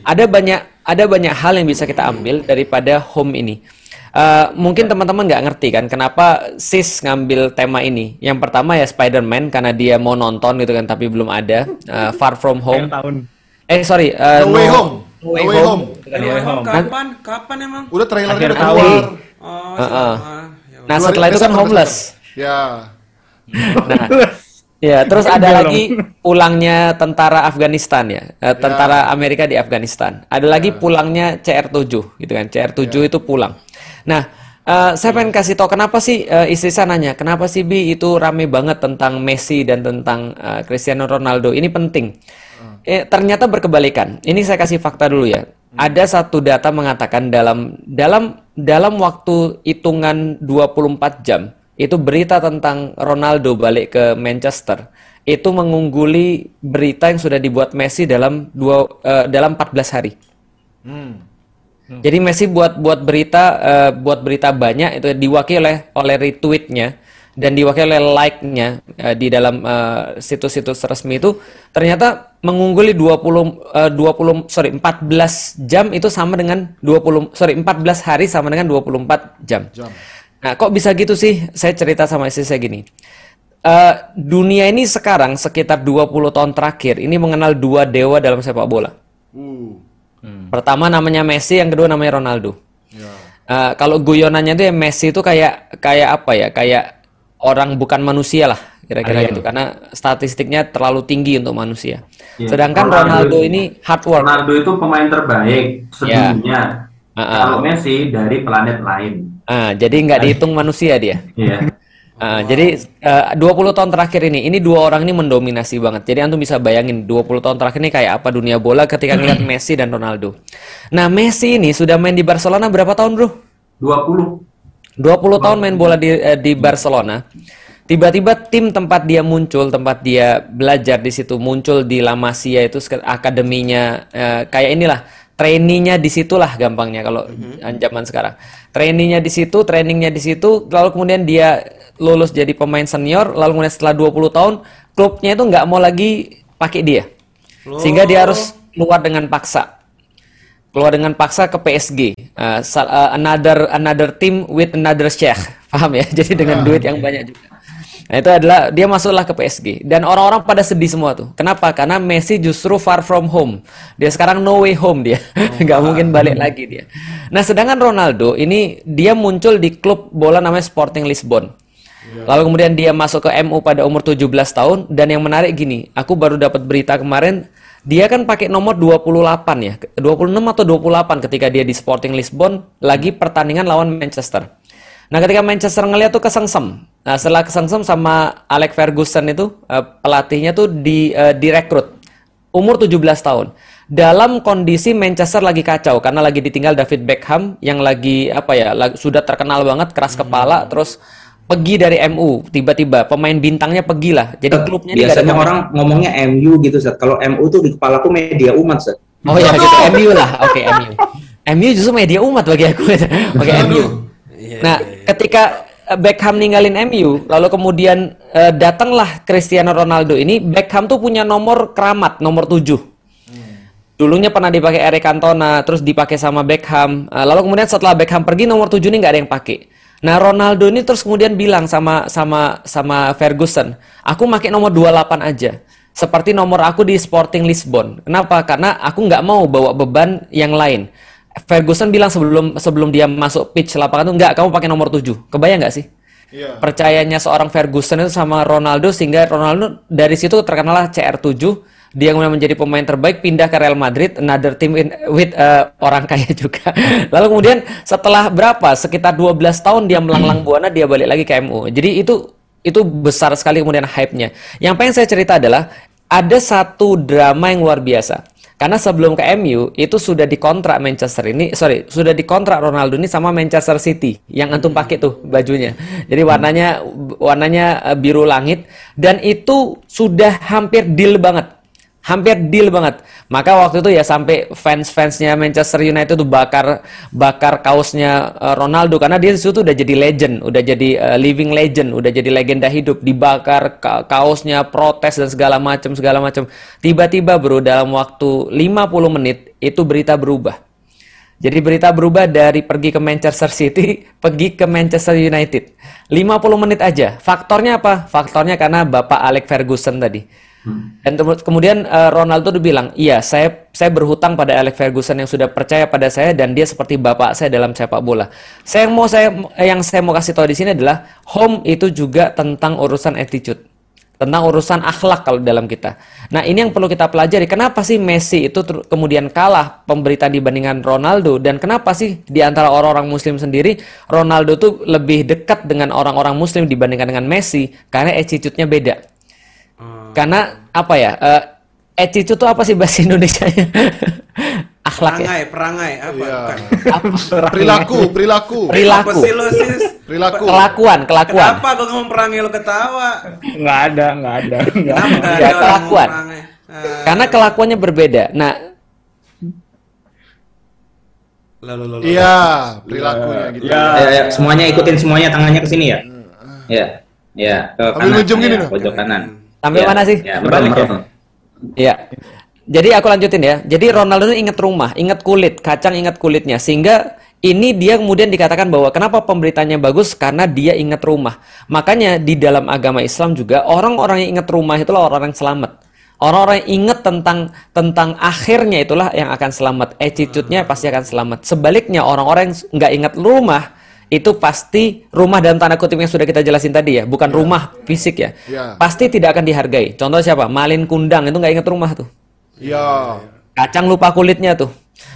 ada banyak ada banyak hal yang bisa kita ambil daripada home ini Eh, mungkin teman-teman nggak ngerti kan kenapa sis ngambil tema ini. Yang pertama ya Spider-Man karena dia mau nonton gitu kan tapi belum ada. Eh, Far From Home. Eh sorry. eh, No Way Home. No Way No Way Home. Home. No. Way Home kapan? Kapan emang? Udah trailernya udah tahun. Oh, Heeh. sama. Ya Nah setelah itu kan Desember, homeless. Ya. Nah, [LAUGHS] ya terus ada lagi pulangnya tentara Afghanistan ya, Eh, tentara Amerika di Afghanistan. Ada lagi pulangnya CR7 gitu kan, CR7 itu pulang. Nah, eh, saya pengen kasih tahu kenapa sih eh, istri saya nanya, kenapa sih Bi itu rame banget tentang Messi dan tentang eh, Cristiano Ronaldo? Ini penting. Eh, ternyata berkebalikan. Ini saya kasih fakta dulu ya. Ada satu data mengatakan dalam dalam dalam waktu hitungan 24 jam itu berita tentang Ronaldo balik ke Manchester itu mengungguli berita yang sudah dibuat Messi dalam dua eh, dalam 14 hari. Jadi Messi buat buat berita eh, buat berita banyak itu diwakili oleh oleh retweetnya dan diwakili oleh like-nya eh, di dalam eh, situs-situs resmi itu ternyata mengungguli 20 eh, 20 sorry 14 jam itu sama dengan 20 sorry 14 hari sama dengan 24 jam. Jam. Nah, kok bisa gitu sih? Saya cerita sama istri saya gini. Eh, dunia ini sekarang sekitar 20 tahun terakhir ini mengenal dua dewa dalam sepak bola. Uh. Pertama namanya Messi, yang kedua namanya Ronaldo. Ya. Eh, kalau guyonannya tuh ya Messi itu kayak kayak apa ya? Kayak orang bukan manusia lah kira-kira Ah, iya. gitu karena statistiknya terlalu tinggi untuk manusia. Iya. Sedangkan Ronaldo, ini hard work. Ronaldo itu pemain terbaik sedunia. Ah, ah. Kalau Messi dari planet lain. Ah, jadi nggak dihitung manusia dia. Iya. [LAUGHS] Ah, jadi eh, 20 tahun terakhir ini, ini dua orang ini mendominasi banget. Jadi antum bisa bayangin 20 tahun terakhir ini kayak apa dunia bola ketika [CLEARS THROAT] ngeliat Messi dan Ronaldo. Nah, Messi ini sudah main di Barcelona berapa tahun, Bro? 20. 20 tahun main bola di eh, di Barcelona. Tiba-tiba tim tempat dia muncul, tempat dia belajar di situ muncul di La Masia itu akademinya eh, kayak inilah trainingnya di situlah gampangnya kalau zaman sekarang. Trainingnya di situ, trainingnya di situ, lalu kemudian dia lulus jadi pemain senior, lalu kemudian setelah 20 tahun klubnya itu nggak mau lagi pakai dia. Sehingga dia harus keluar dengan paksa keluar dengan paksa ke PSG. Uh, sal- uh, another another team with another sheikh. [LAUGHS] Paham ya? Jadi dengan duit yang banyak juga. Nah, itu adalah dia masuklah ke PSG dan orang-orang pada sedih semua tuh. Kenapa? Karena Messi justru far from home. Dia sekarang no way home dia. [LAUGHS] nggak mungkin balik lagi dia. Nah, sedangkan Ronaldo ini dia muncul di klub bola namanya Sporting Lisbon. Lalu kemudian dia masuk ke MU pada umur 17 tahun dan yang menarik gini, aku baru dapat berita kemarin dia kan pakai nomor 28 ya, 26 atau 28 ketika dia di Sporting Lisbon lagi pertandingan lawan Manchester. Nah, ketika Manchester ngeliat tuh kesengsem. Nah, setelah kesengsem sama Alex Ferguson itu eh, pelatihnya tuh di eh, direkrut umur 17 tahun. Dalam kondisi Manchester lagi kacau karena lagi ditinggal David Beckham yang lagi apa ya, sudah terkenal banget keras kepala terus pergi dari MU tiba-tiba pemain bintangnya pergi lah. Jadi klubnya Biasanya orang ngomongnya MU gitu, Zat. Kalau MU tuh di kepalaku media umat, Zat. Oh ya gitu MU lah. Oke MU. MU justru media umat bagi aku. [LAUGHS] Oke MU. Nah, ketika eh, Beckham ninggalin MU, lalu kemudian eh, datanglah Cristiano Ronaldo ini, Beckham tuh punya nomor keramat, nomor 7. Dulunya pernah dipakai Eric Cantona, terus dipakai sama Beckham. Eh, lalu kemudian setelah Beckham pergi nomor 7 ini nggak ada yang pakai. Nah, Ronaldo ini terus kemudian bilang sama sama sama Ferguson, "Aku pakai nomor 28 aja." Seperti nomor aku di Sporting Lisbon. Kenapa? Karena aku nggak mau bawa beban yang lain. Ferguson bilang sebelum sebelum dia masuk pitch lapangan itu nggak, kamu pakai nomor 7. Kebayang nggak sih? Iya. percayanya seorang Ferguson itu sama Ronaldo sehingga Ronaldo dari situ terkenal CR7 dia kemudian menjadi pemain terbaik pindah ke Real Madrid another team in- with uh, orang kaya [LAUGHS] juga. Lalu kemudian setelah berapa? Sekitar 12 tahun dia melanglang buana dia balik lagi ke MU jadi itu itu besar sekali kemudian hype-nya. Yang pengen saya cerita adalah ada satu drama yang luar biasa. Karena sebelum ke MU itu sudah dikontrak Manchester ini, sorry, sudah dikontrak Ronaldo ini sama Manchester City yang antum pakai tuh bajunya. Jadi warnanya warnanya eh, biru langit. Dan itu sudah hampir deal banget. Hampir deal banget. Maka waktu itu ya sampai fans-fansnya Manchester United tuh bakar bakar kaosnya eh, Ronaldo karena dia di situ udah jadi legend, udah jadi eh, living legend, udah jadi legenda hidup, dibakar ka- kaosnya, protes dan segala macam segala macam. Tiba-tiba bro dalam waktu 50 menit itu berita berubah. Jadi berita berubah dari pergi ke Manchester City, [LAUGHS] pergi ke Manchester United. 50 menit aja. Faktornya apa? Faktornya karena Bapak Alex Ferguson tadi. Dan terus- kemudian eh, Ronaldo bilang, iya saya saya berhutang pada Alex Ferguson yang sudah percaya pada saya dan dia seperti bapak saya dalam sepak bola. Saya yang mau saya yang saya mau kasih tahu di sini adalah home itu juga tentang urusan attitude tentang urusan akhlak kalau dalam kita. Nah ini yang perlu kita pelajari. Kenapa sih Messi itu kemudian kalah pemberitaan dibandingkan Ronaldo dan kenapa sih di antara orang-orang Muslim sendiri Ronaldo tuh lebih dekat dengan orang-orang Muslim dibandingkan dengan Messi karena attitude-nya beda. Karena apa ya? eh, attitude itu apa sih bahasa [LAUGHS] Indonesia-nya? akhlak ya. Perangai, perangai apa? Iya. Bukan. Perilaku, perilaku. Perilaku. Apa sih lo sis? Perilaku. Kelakuan, kelakuan. Kenapa gue ngomong perangai lo ketawa? Nggak ada, nggak ada. nggak Kenapa ada. Ya, kelakuan. Ah, Karena kelakuannya berbeda. Nah, lalu lalu. Iya, perilakunya gitu. Ya. Ya, ya, semuanya ikutin semuanya tangannya ke sini ya. Ya. Ya, ke Ambil kanan. gini ya, dong. pojok kanan. Sampai Ya, mana sih? Ya, Balik merem, ya? Iya. Jadi aku lanjutin ya. Jadi Ronaldo ini ingat rumah, ingat kulit, kacang ingat kulitnya. Sehingga ini dia kemudian dikatakan bahwa kenapa pemberitanya bagus karena dia ingat rumah. Makanya di dalam agama Islam juga orang-orang yang ingat rumah itulah orang yang selamat. Orang-orang yang ingat tentang tentang akhirnya itulah yang akan selamat. Attitude-nya pasti akan selamat. Sebaliknya orang-orang yang nggak ingat rumah itu pasti rumah dalam tanda kutip yang sudah kita jelasin tadi ya, bukan rumah fisik ya. Ya. Pasti tidak akan dihargai. Contoh siapa? Malin kundang itu nggak ingat rumah tuh. Iya. Kacang lupa kulitnya tuh.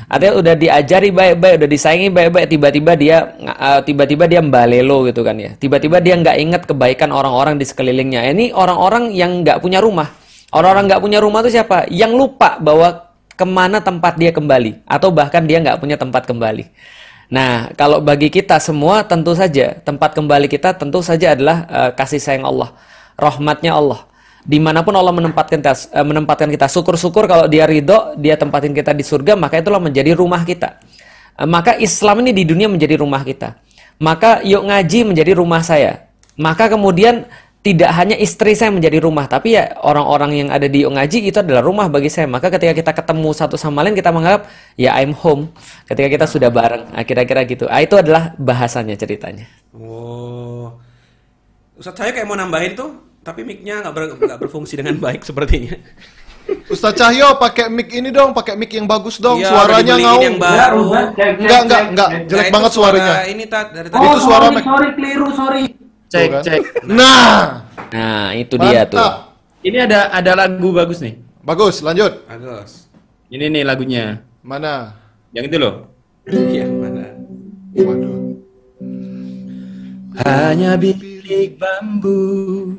Ada udah diajari baik-baik, udah disayangi baik-baik, tiba-tiba dia uh, tiba-tiba dia mbalelo gitu kan ya. Tiba-tiba dia nggak ingat kebaikan orang-orang di sekelilingnya. Ini orang-orang yang nggak punya rumah. Orang-orang nggak punya rumah tuh siapa? Yang lupa bahwa ke mana tempat dia kembali, atau bahkan dia nggak punya tempat kembali. Nah, kalau bagi kita semua tentu saja tempat kembali kita tentu saja adalah uh, kasih sayang Allah, rahmatnya Allah. Di mana pun Allah menempatkan kita, uh, menempatkan kita, syukur-syukur kalau Dia ridho, Dia tempatin kita di surga, maka itulah menjadi rumah kita. Uh, maka Islam ini di dunia menjadi rumah kita. Maka yuk ngaji menjadi rumah saya. Maka kemudian tidak hanya istri saya menjadi rumah, tapi ya orang-orang yang ada di Ngaji itu adalah rumah bagi saya. Maka ketika kita ketemu satu sama lain, kita menganggap ya I'm home. Ketika kita sudah bareng, nah, kira-kira gitu. Ah, itu adalah bahasanya ceritanya. Oh. Ustadz saya kayak mau nambahin tuh, tapi mic-nya nggak ber- berfungsi dengan baik sepertinya. Ustaz Cahyo pakai mic ini dong, pakai mic yang bagus dong, Iya, suaranya ngaung. yang baru. Enggak, enggak, enggak, jelek Nah, banget suara suaranya. Ini tat dari Oh, tadi. Itu suara sorry, sorry, keliru, sorry. Cek, kan? cek. [LAUGHS] Nah, Nah, itu dia tuh. mantap. Ini ada ada lagu bagus nih. Bagus, lanjut. Agus. Ini nih lagunya. Mana? Yang itu loh. [LAUGHS] Iya, mana? Waduh. Hanya bilik bambu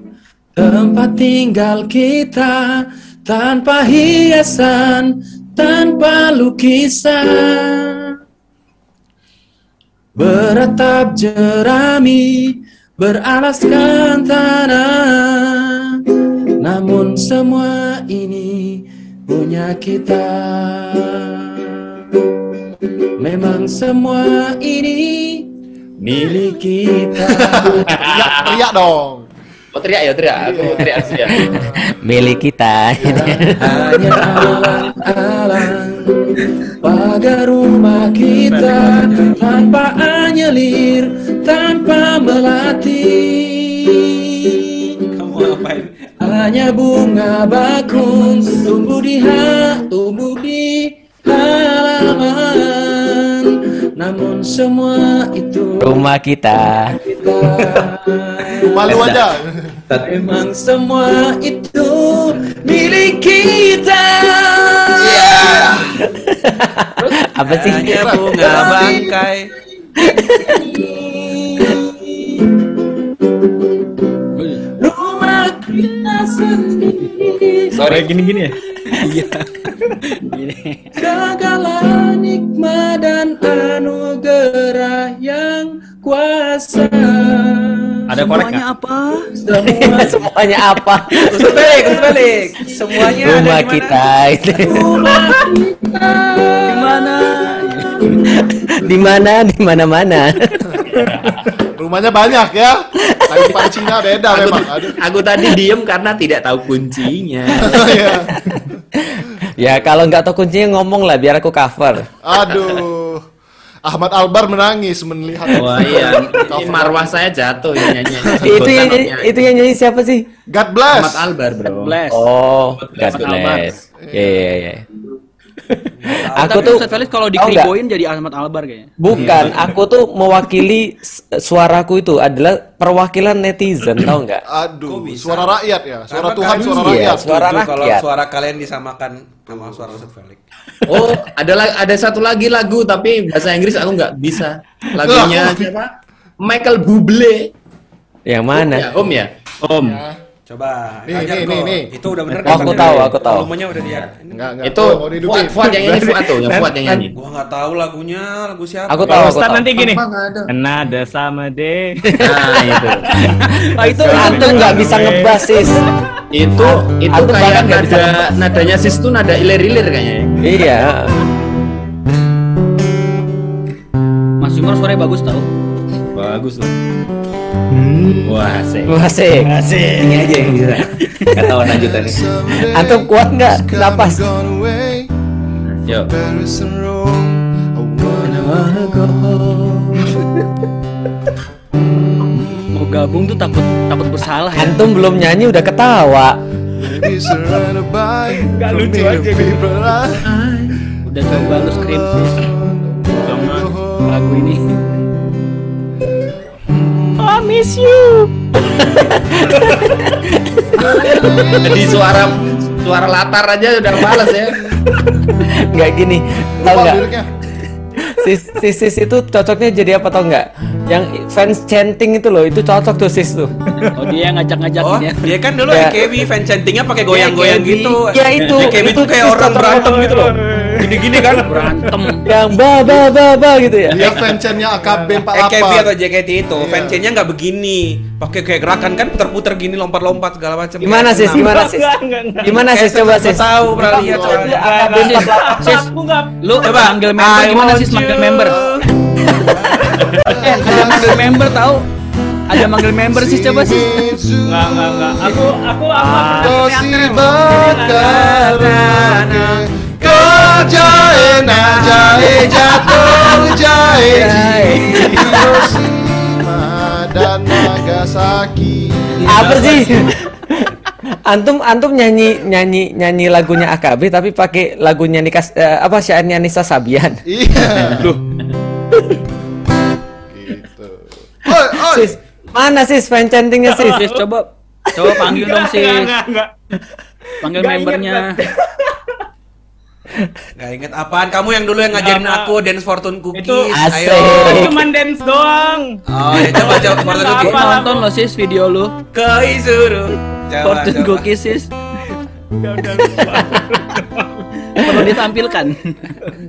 tempat tinggal kita tanpa hiasan, tanpa lukisan. Beratap jerami, beralaskan tanah. Namun semua ini punya kita. Memang semua ini milik kita. Teriak, teriak dong. Oh teriak ya teriak, aku teriak sih ya. Milik kita. Hanya alang-alang pagar rumah kita tanpa anyelir, tanpa melatih. Kamu ngapain? Hanya bunga bakung tumbuh di ha, tumbuh di halaman. Namun semua itu Rumah kita. kita. Malu aja. Memang semua itu milik kita. [LAUGHS] Apa sih? Hanya bunga bangkai. Sorry gini-gini ya. Segala nikmat dan anugerah yang kuasa. Ada korek nggak? apa? Semua [LAUGHS] Semuanya apa? Ustaz balik, Ustaz balik. Semuanya ada Rumah di mana? kita. rumah kita. Gimana? Di mana? Di mana-mana. [LAUGHS] Rumahnya banyak ya. Kayak Pak Cina beda Aku, memang. Aduh. aku tadi diem karena tidak tahu kuncinya. [LAUGHS] Iya. Ya kalau nggak tahu kuncinya ngomong lah biar aku cover. Aduh. Ahmad Albar menangis melihat. Wah iya, [LAUGHS] cover. marwah saya jatuh ini nyanyi. [LAUGHS] itu yang nyanyi, itu yang nyanyi siapa sih? God bless. Ahmad Albar bro. Bless. Oh, God Albar. bless. Iya iya iya. Aku Tapi tuh Ustaz Felix kalau dikriboin jadi Ahmad Albar kayaknya. bukan, aku tuh mewakili suaraku itu adalah perwakilan netizen, tahu nggak? Aduh, suara rakyat ya. Suara Karena Tuhan, suara Iya, rakyat. suara Setuju kalau rakyat. suara kalian disamakan sama suara Ustaz Felix. Oh, ada ada satu lagi lagu tapi bahasa Inggris aku nggak bisa. Lagunya siapa? Michael Bublé. Yang Om mana? ya, Om ya. Om. Coba. Nih, nih, nih, nih. Itu udah bener Oh, aku kan? tahu, aku tahu. Volumenya udah dia. Enggak, enggak. Itu. Fuad, Fuad yang nyanyi [LAUGHS] Fuad tuh, yang Fuad yang nyanyi. Gua nggak tahu lagunya, lagu siapa. Aku tahu, aku Ustaz tahu. nanti gini. Nada sama deh. Nah, itu. Ah [LAUGHS] itu Antum nggak bisa ngebas sis. Itu itu kayak nada nadanya sis tuh nada ilir-ilir kayaknya. Iya. Mas Jumar suaranya bagus tau. Bagus lah. Wah, asik. Masih. Masih. Ini aja yang bisa. Gak tahu lanjutannya. Antum kuat nggak napas? Yuk. Mau gabung tuh takut takut bersalah ya. Antum belum nyanyi udah ketawa. Nggak lucu aja gitu. Udah coba lu skrip lagu ini. I miss you. Jadi suara suara latar aja udah males ya. Nggak gini, tau Lupa nggak? liriknya. Sis, sis, sis itu cocoknya jadi apa tau nggak? Yang fans chanting itu loh, itu cocok tuh sis tuh. Oh dia yang Oh, ngajak-ngajakin ya. dia kan dulu Ya. AKB fan chantingnya pakai goyang-goyang AKB. gitu. Ya, itu. AKB Itu tuh kayak orang berantem gitu loh. Gini-gini kan. Berantem. Yang ba ba ba ba gitu ya. Dia fansnya AKB 48 AKB atau JKT itu Iya. fan chain-nya nggak begini. Pakai kayak gerakan kan puter-puter gini lompat-lompat segala macam. Gimana? Gimana sis? Enggak, enggak, enggak. Gimana sis? Coba sis. Tahu pernah lihat. AKB Enggak, 48. Sis, Aku enggak. lu Coba. manggil member I gimana sis manggil member? Eh, ada manggil member tahu? Ada manggil member sih coba sih. Enggak, enggak, enggak. Aku aku apa? Kau jahe na jahe jatuh jahe Hiroshima dan Nagasaki Apa sih? Antum antum nyanyi nyanyi nyanyi lagunya AKB tapi pakai lagunya Nikas eh, apa syairnya Nisa Sabian. Iya Gitu Oi, oi Sis, mana sis fan chantingnya sis? Sis coba coba panggil dong sis. Enggak, enggak. Panggil membernya. Gak inget apaan? Kamu yang dulu yang ngajarin aku dance fortune cookies. Itu- Asik. Ayo. Cuman dance doang. Oh, ya coba coba fortune cookies. apa. Nonton lo sis video lu. Ke Isuru. Coba, Fortune coba. cookies sis. Udah, udah lupa. Perlu ditampilkan.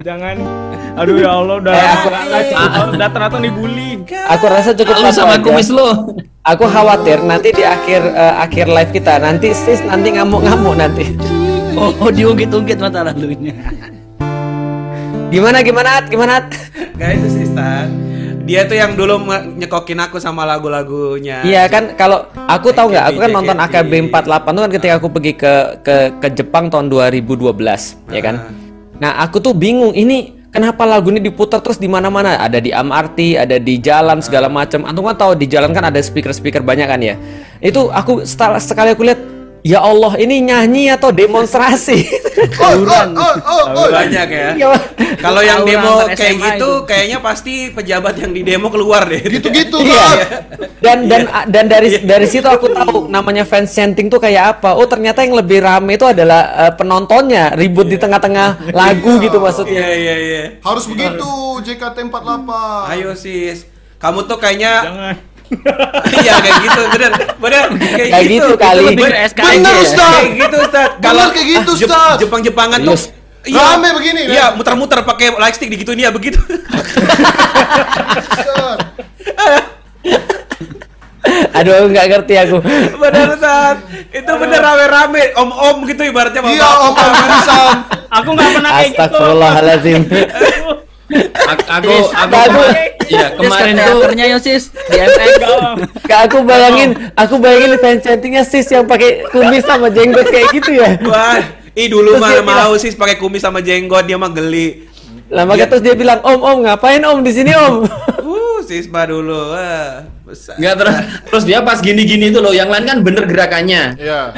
Jangan. Aduh ya Allah udah Eh, aku- cukup. udah ternyata dibully. Aku rasa cukup Lu sama kumis lu. Aku khawatir nanti di akhir eh, akhir live kita nanti sis nanti ngamuk-ngamuk nanti. Oh, diungkit-ungkit mata lalunya. Gimana gimana At? gimana At? Gak itu sih Stan. Dia tuh yang dulu nyekokin aku sama lagu-lagunya. Iya kan kalau aku tahu nggak aku kan JKT. nonton AKB 48 tuh kan ketika aku pergi ke ke ke Jepang tahun 2012 ya kan. Nah aku tuh bingung ini kenapa lagu ini diputar terus di mana-mana ada di MRT ada di jalan segala macam. Antum kan tahu di jalan kan ada speaker-speaker banyak kan ya. Itu aku setelah sekali aku lihat ya Allah ini nyanyi atau demonstrasi. Oi, oi, oi, oi, oi. Banyak ya. Ya, Kalau yang demo kayak gitu, itu. kayaknya pasti pejabat yang di demo keluar deh. Gitu-gitu Iya. kan Dan dan dan dari dari situ aku tahu namanya fans chanting tuh kayak apa. Oh ternyata yang lebih rame itu adalah eh, penontonnya ribut di tengah-tengah lagu gitu Iya maksudnya. iya iya. Harus begitu JKT48 Ayo sis. Kamu tuh kayaknya Jangan. Iya kayak gitu, bener, bener kayak, Kayak gitu kali. Itu lebih ke Ben- SKJ Bener, ya. Ustaz. Kayak gitu Ustaz. Bener kayak gitu, Jep- Ustaz. Jepang-Jepangan tuh. Iya, Rame begini, Iya, kan? muter-muter pakai lightstick digituin ya begitu. Bener. Aduh nggak ngerti aku. bener Ustaz. Itu bener rame-rame, om-om gitu ibaratnya Iya bapak. om om Irisan Aku nggak pernah kayak gitu. Astagfirullahaladzim. Aku aku aku Aduh. ya kemarin Sis, ke tuh teaternya yo sis di MX. Kak aku bayangin, aku bayangin fans chantingnya sis yang pakai kumis sama jenggot kayak gitu ya. Wah, ih dulu mah dia mau sih pakai kumis sama jenggot dia mah geli. Lah makanya terus dia bilang, "Om, om, ngapain Om di sini, Om?" Uh, sisma dulu. Wah, besar. Enggak terus terus dia pas gini-gini itu loh, yang lain kan bener gerakannya. Iya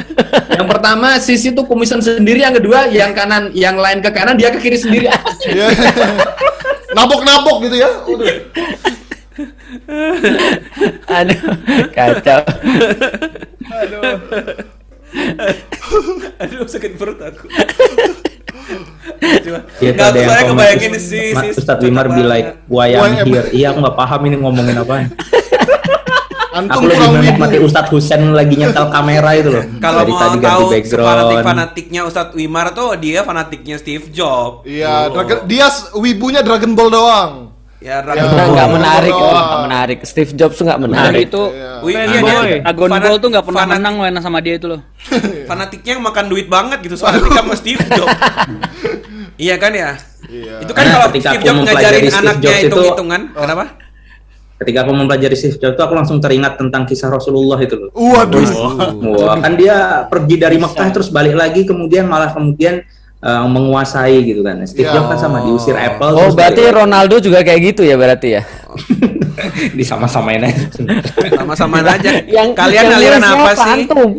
Yang pertama sisi tuh kumisan sendiri, yang kedua yang kanan, yang lain ke kanan, dia ke kiri sendiri. Iya [LAUGHS] Nabok-nabok gitu ya Udah. Aduh, kacau. Aduh, sakit perut aku. Cuma, Iya nggak, tuh ada yang saya komen, kebayangin Ustaz- si, si Ustadz Wimar be like wayang Wayang. here. Iya aku nggak paham ini ngomongin apaan. [LAUGHS] Antum Aku lebih menikmati Ustadz Husen lagi nyetel kamera itu loh. Kalau mau tadi ganti tahu background. fanatik-fanatiknya Ustadz Wimar tuh dia fanatiknya Steve Jobs. Iya Dragon- Dia wibunya Dragon Ball doang Ya, Ya. Nah, nggak menarik, Oh. nggak menarik. Steve Jobs tuh Nah menarik. itu Iya. Wih, iya, dia Dragon fanat- Ball tuh nggak pernah fanat- menang main sama dia itu loh. [LAUGHS] Fanatiknya yang makan duit banget gitu soalnya sama Steve Jobs. [LAUGHS] iya kan ya? Iya. Itu kan Nah, kalau Steve Jobs ngajarin Steve anaknya Jobs itu- hitung-hitungan, kenapa? Ketika aku mempelajari Jobs itu aku langsung teringat tentang kisah Rasulullah itu loh. Waduh Wah, kan dia pergi dari Mekah terus balik lagi kemudian malah kemudian eh, menguasai gitu kan. Steve Ya. Jobs kan sama diusir Apple Oh, berarti balik Ronaldo juga kayak gitu ya berarti ya? lagi. [LAUGHS] disama-samain aja. Sama-sama aja. [LAUGHS] Yang Kalian yang aliran nulis apa sih? Antum?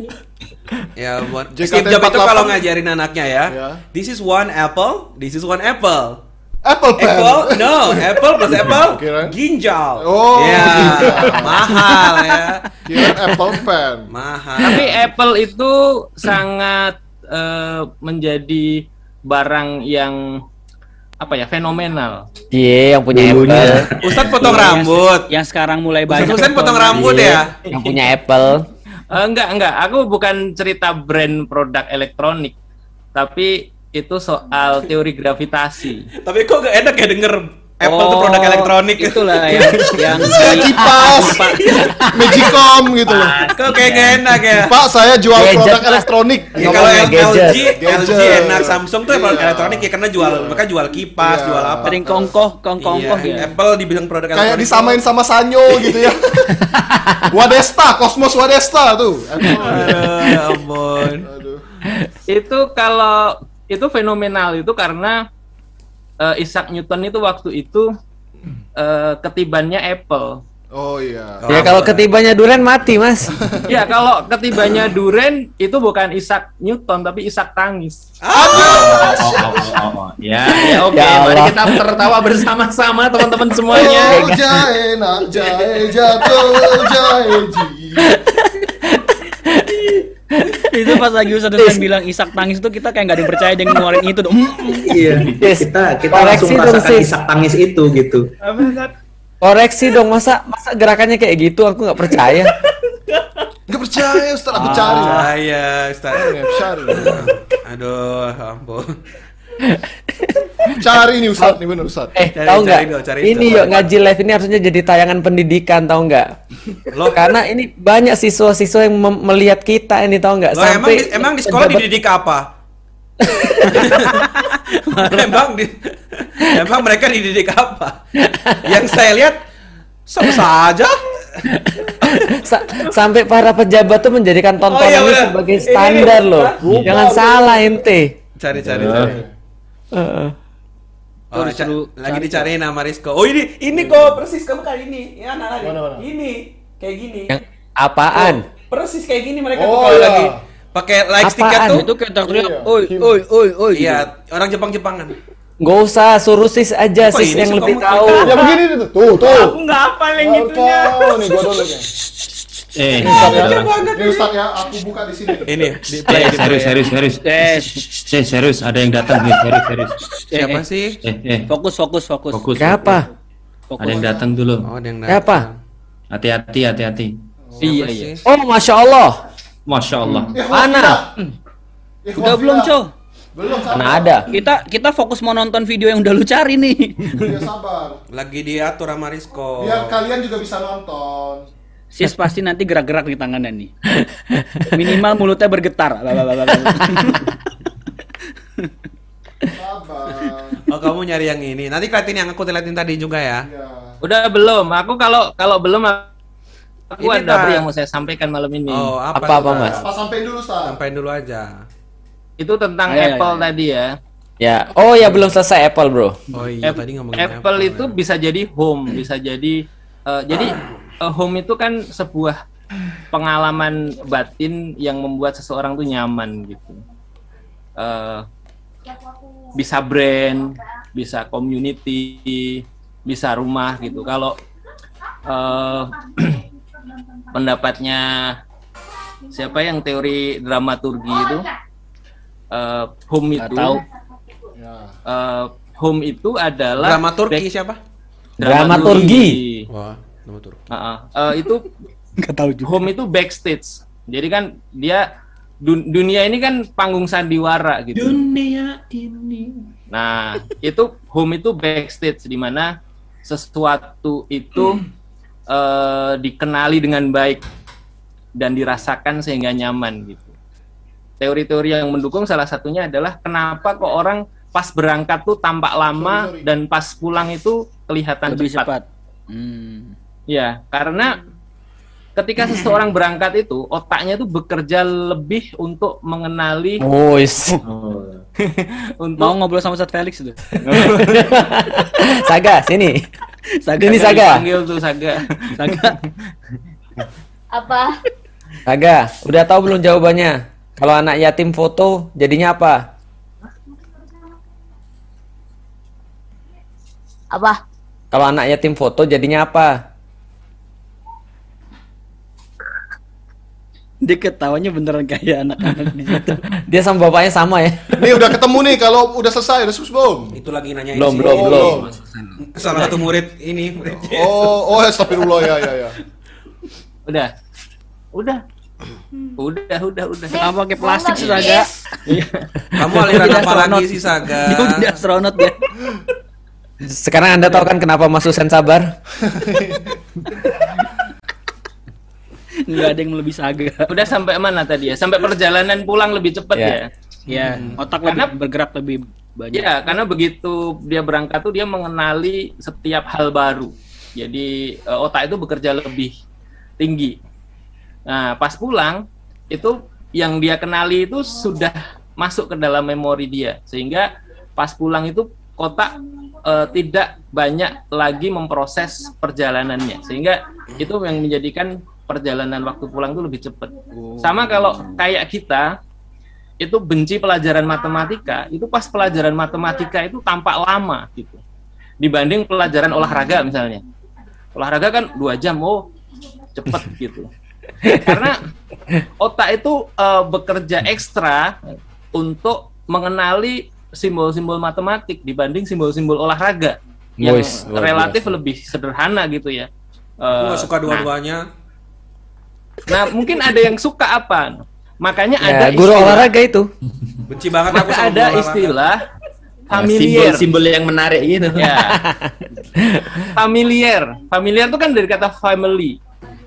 Ya, Steve Jobs itu 48. kalau ngajarin anaknya ya. Ya. This is one apple, this is one apple. Apple pen. Apple, no, [LAUGHS] apple plus apple, Kirain- ginjal. Oh. ya, mahal ya, Kira Apple pen. mahal. Tapi Apple itu sangat eh, menjadi barang yang apa ya fenomenal. Iya, yang punya Dulunya. Apple, Ustadz potong rambut. Yang sekarang mulai Ustadz banyak. Husain potong rambut Iya. ya. yang punya Apple. Eh, enggak enggak, aku bukan cerita brand produk elektronik, tapi itu soal teori gravitasi. Tapi kok gak enak ya denger Apple itu produk Oh, elektronik. Itulah [LAUGHS] yang yang Kayak kipas, Magicom gitu loh. Kok kayak gak enak ya? Pak, saya jual Gadget produk lah. elektronik. Ya kalau. LG, LG enak, Samsung tuh produk Iya. elektronik ya karena jual, mereka jual kipas, Iya. jual apa. sering kongkoh, kongkoh Iya, ya. Apple dibilang produk Kayak elektronik. disamain sama Sanyo gitu ya. [LAUGHS] Wadesta, Cosmos Wadesta tuh. Aduh, ya ampun. Aduh. itu kalau itu fenomenal itu karena eh, Isaac Newton itu waktu itu eh, ketibannya Apple. Oh iya. Ya kalau ketibanya durian mati, Mas. Ya kalau ketibannya Duren itu bukan Isaac Newton tapi Isaac Tangis. Oh, oh, oh, oh. Ya, Ya oke, Ya mari kita tertawa bersama-sama teman-teman semuanya. Oh, jae nak jae jatuh ji. Itu pas lagi Ustadz Husain bilang Isak tangis itu kita kayak nggak ada yang percaya dia ngeluarin itu dong. Iya, Yes. kita kita Koreksi langsung merasakan isak tangis itu gitu. Koreksi dong, masa masa gerakannya kayak gitu aku nggak percaya. Gak percaya Ustaz, aku cari. Saya, Ustaz. Nggak cari. Aduh, ampun. [LAUGHS] Cari nih Ustaz, nih bener Ustaz. Eh, Cari, tahu nggak? Ini yuk ngaji live ini harusnya jadi tayangan pendidikan, tahu nggak? Lo Karena ini banyak siswa-siswa yang melihat kita ini tahu nggak? Lo emang di, emang di sekolah pejabat- dididik apa? [LAUGHS] emang di, emang mereka dididik apa? Yang saya lihat sama saja. Sa- sampai para pejabat tuh menjadikan tontonan Oh, iya, ini benar. sebagai Ini, standar ini, loh. bukan. Jangan salah ente. Cari cari cari. Heeh. Oh, lu lagi cari, dicari nama Rizko. Oh ini ini kok persis kamu kali ini. Ya nah, Mana, mana? Ini kayak gini. Yang apaan? Persis kayak gini mereka tuh Oh, kalau iya. lagi pakai like stick Apaan? tuh. Itu kayak teriak, Iya. oi, oi, oi, oi. gitu. Iya, orang Jepang-Jepangan. Gak usah, suruh sis aja, Kok sis yang lebih tahu. Ya begini tuh, tuh, tuh. Aku nggak hafal yang gitunya. tahu nih gua dulu. [LAUGHS] Eh, Ini Ustaz ya. Ini Ustaz ya, aku buka di sini. Ini di play eh, di serius, play. serius, serius. Eh, Eh, serius, ada yang datang nih, serius, serius. Siapa eh. sih? Eh, eh, Fokus, fokus, fokus. fokus. Siapa? Fokus. Ada yang datang dulu. Oh, ada yang Siapa? Hati-hati, hati-hati. Iya, Siapa iya. sih? Oh, masya Allah. Masya Allah. Mana? Udah belum, Cow? Belum sabar. Mana ada? Kita kita fokus mau nonton video yang udah lu cari nih. Ya sabar. Lagi diatur sama Rizko. Biar kalian juga bisa nonton. Sis pasti nanti gerak-gerak di tangannya nih. Minimal mulutnya bergetar. Oh, kamu nyari yang ini. Nanti keliatin yang aku liatin tadi juga ya. Ya. Udah belum? Aku kalau kalau belum aku Ini ada yang mau saya sampaikan malam ini. Oh, apa? Apa, apa? Mas? Apa sampai dulu Ustaz? Sampaiin dulu aja. Itu tentang Ayo, ayo, Apple ayo. tadi ya. Ya. Oh ya belum selesai Apple bro. Oh iya, App- tadi ngomongin Apple, itu ya. bisa jadi home, bisa jadi eh, jadi home itu kan sebuah pengalaman batin yang membuat seseorang tuh nyaman gitu. Eh, bisa brand, bisa community, bisa rumah gitu. Kalau eh, [CLEARS THROAT] pendapatnya siapa yang teori dramaturgi itu eh, home itu tahu. Ya. eh, home itu adalah Drama Turki back- siapa? Dramaturgi. Wah, drama Turki. Heeh. Eh, itu [LAUGHS] Nggak tahu juga. home itu backstage. Jadi kan dia dun- dunia ini kan panggung sandiwara gitu. Dunia ini. Nah, itu home itu backstage di mana sesuatu itu eh, dikenali dengan baik dan dirasakan sehingga nyaman gitu. Teori-teori yang mendukung salah satunya adalah kenapa kok orang pas berangkat tuh tampak lama Sorry, sorry. dan pas pulang itu kelihatan Lebih cepat. cepat. Hmm. Ya, karena ketika seseorang berangkat itu otaknya itu bekerja lebih untuk mengenali Oh, is. Oh. [LAUGHS] untuk Mau ngobrol sama Ustadz Felix tuh. [LAUGHS] Saga, sini. Saga. Ini Saga. Panggil tuh Saga. Saga. Apa? Saga, udah tahu belum jawabannya? Kalau anak yatim foto jadinya apa? Apa? Kalau anak yatim foto jadinya apa? Dia ketawanya beneran kayak anak-anak di situ. [LAUGHS] Dia sama bapaknya sama ya? Nih udah ketemu nih kalau udah selesai udah sus belum? Itu lagi nanya Belum, belum, belum. Salah satu murid ini. murid Oh, oh astagfirullah ya ya ya. Udah. Udah. Udah, udah, udah. Kenapa pakai plastik sih Saga? Kamu aliran apa lagi sih Saga? Dia udah astronot ya. [LAUGHS] Sekarang Anda tahu kan kenapa Mas Husen sabar? [LAUGHS] Nggak ada yang lebih Saga. Udah sampai mana tadi ya? Sampai perjalanan pulang lebih cepat Ya. ya. Ya, otak lebih Karena- bergerak lebih banyak. Iya, karena begitu dia berangkat tuh dia mengenali setiap hal baru. Jadi eh, otak itu bekerja lebih tinggi. Nah, pas pulang itu yang dia kenali itu sudah masuk ke dalam memori dia sehingga pas pulang itu otak eh, tidak banyak lagi memproses perjalanannya sehingga itu yang menjadikan perjalanan waktu pulang itu lebih cepat. Sama kalau kayak kita itu benci pelajaran matematika, itu pas pelajaran matematika itu tampak lama gitu. Dibanding pelajaran olahraga misalnya. Olahraga kan dua jam, oh cepet [LAUGHS] gitu. Karena otak itu eh, bekerja ekstra untuk mengenali simbol-simbol matematik dibanding simbol-simbol olahraga yang relatif biasa. lebih sederhana gitu ya. Aku Eh, nggak suka nah, dua-duanya. Nah, mungkin ada yang suka apa? Makanya ada Ya, guru istilah- olahraga itu. Benci banget aku maka sama ada istilah Nah, familiar. Simbol-simbol yang menarik gitu. Ya. [LAUGHS] familiar. Familiar itu kan dari kata family.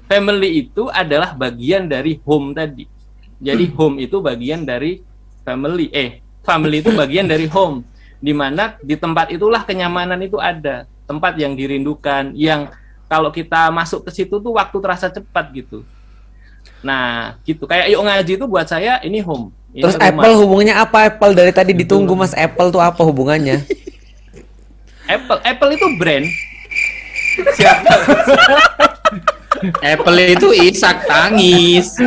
Family itu adalah bagian dari home tadi. Jadi home itu bagian dari family. Eh, family itu bagian dari home. Di mana di tempat itulah kenyamanan itu ada. Tempat yang dirindukan, yang kalau kita masuk ke situ tuh waktu terasa cepat gitu. Nah, gitu. Kayak yuk ngaji itu buat saya ini home. Ini Terus rumah. Apple hubungannya apa? Apple dari tadi ditunggu Mas Apple tuh apa hubungannya? [LAUGHS] Apple Apple itu brand Apple itu isak tangis. [LAUGHS]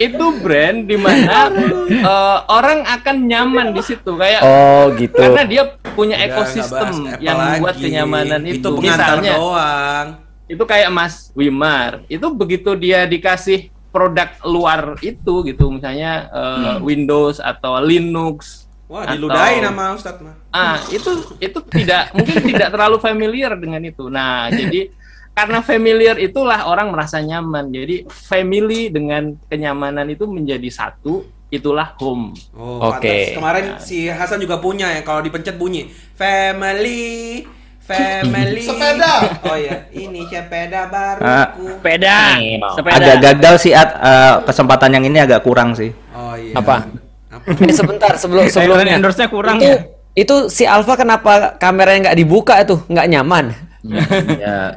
itu brand di mana eh, orang akan nyaman di situ kayak Oh, gitu. karena dia punya Udah, ekosistem Apple yang membuat lagi. kenyamanan itu. Itu pengantar Misalnya doang. Itu kayak Mas Wimar. Itu begitu dia dikasih produk luar itu gitu. Misalnya eh, Windows atau Linux Wah, atau- diludahin sama Ustadz mah. ah itu itu tidak mungkin tidak terlalu familiar dengan itu. Nah jadi karena familiar itulah orang merasa nyaman. Jadi family dengan kenyamanan itu menjadi satu itulah home. Oh, Oke. pantas. Kemarin si Hasan juga punya yang kalau dipencet bunyi family family. Sepeda. Oh iya, ini sepeda Ah, baruku. Sepeda. Nih, Sepeda. agak gagal sih At, Eh, kesempatan yang ini agak kurang sih. Oh iya. Apa? Apa? Eh, sebentar sebelum sebelumnya. endorse-nya kurang itu, ya? itu si Alfa kenapa kameranya nggak dibuka tuh? Nggak nyaman. Ya,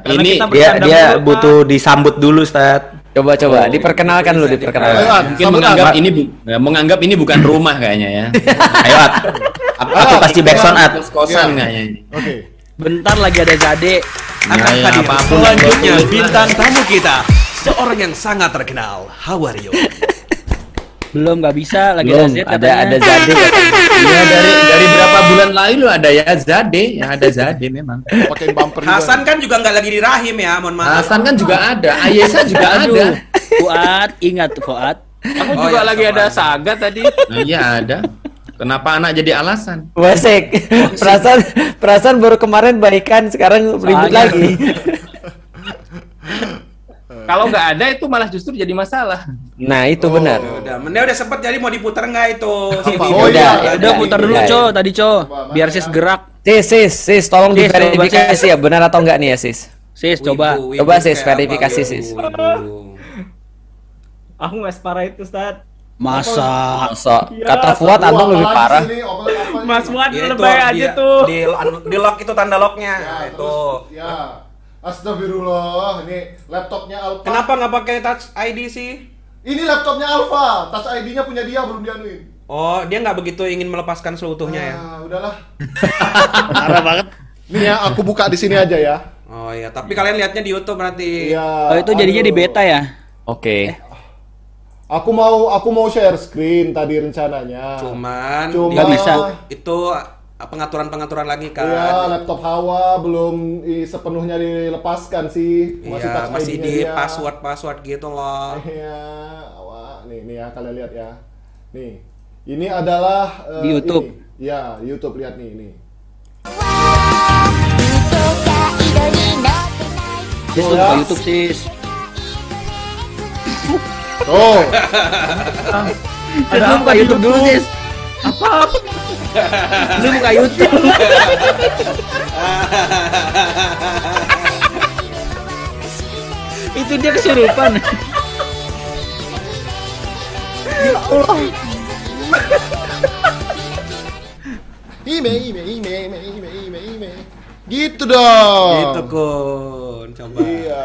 [LAUGHS] Karena ini dia dia butuh disambut dulu, Ustaz. Coba coba Oh, diperkenalkan lu diperkenalkan. Ayo, Mungkin sambut, menganggap ini bu- ya, menganggap ini bukan rumah kayaknya ya. [LAUGHS] Ayo, At. Aku, kasih backsound, At. Kos-kosan Iya. kayaknya ini. Oke. Bentar lagi ada Zade. Akan Ya, ya, hadir apa pun selanjutnya bintang [LAUGHS] tamu kita seorang yang sangat terkenal. How are you? Belum nggak bisa lagi Belum ada Z ada ada Zade [LAUGHS] katanya. Ya dari dari berapa bulan lalu ada ya Zade, ya ada Zade memang. Pakai bumper juga. Hasan kan juga nggak lagi di rahim ya, mohon maaf. Hasan kan juga ada, Ayesa juga ada. Aduh, Fuad, ingat Fuad. aku Oh, juga iya, lagi ada saga tadi Nah, iya ada. Kenapa anak jadi alasan? Wasek. perasaan perasaan baru kemarin baikan sekarang ribut lagi. [LAUGHS] kalau nggak ada itu malah justru jadi masalah Nah, itu Oh. benar. Ya Udah, Mending udah sempet jadi mau diputar nggak itu? si Apa? Oh, iya. Ya udah putar dulu, Udah. Co, tadi, Co. Coba, Biar sis gerak. Sis, sis, sis, tolong Sis, coba, diverifikasi ya benar atau enggak nih ya, sis? Sis, Wibu, coba. wibu Coba, sis, verifikasi, sis. aku nggak separah itu Ustaz Masa. Masa kata Fuad abang lebih parah. sini? Mas Fuad Ya, itu, lebay aja dia- tuh Di, di lock itu tanda locknya. Ya, itu. terus, ya. Astagfirullah, ini laptopnya Alfa. Kenapa nggak pakai touch ID sih? Ini laptopnya Alfa, touch ID-nya punya dia belum dianuin. Oh, dia nggak begitu ingin melepaskan seutuhnya ya? Nah, udahlah. [LAUGHS] Parah banget. Ini ya, aku buka di sini aja ya. Oh iya, tapi kalian lihatnya di YouTube berarti. Iya. Oh, itu jadinya di aduh. beta ya? Oke. Aku mau aku mau share screen tadi rencananya. Cuman Nggak bisa. Itu pengaturan-pengaturan lagi kan. Iya, laptop Hawa belum i- sepenuhnya dilepaskan sih. Masih Iya, masih di dia. password-password gitu loh. Iya, Hawa. Nih, nih ya kalian lihat ya. Nih. Ini adalah eh, Di YouTube. ini. Ya, YouTube lihat nih, nih. Sis, lu buka YouTube, sis. Oh. Sis, lu buka YouTube dulu, sis. Apa? Lu buka YouTube. [LAUGHS] Itu dia kesurupan. [LAUGHS] Ya Allah. Ime, ime, ime, ime, ime, ime, ime. Gitu dong. Gitu kun, coba. Iya.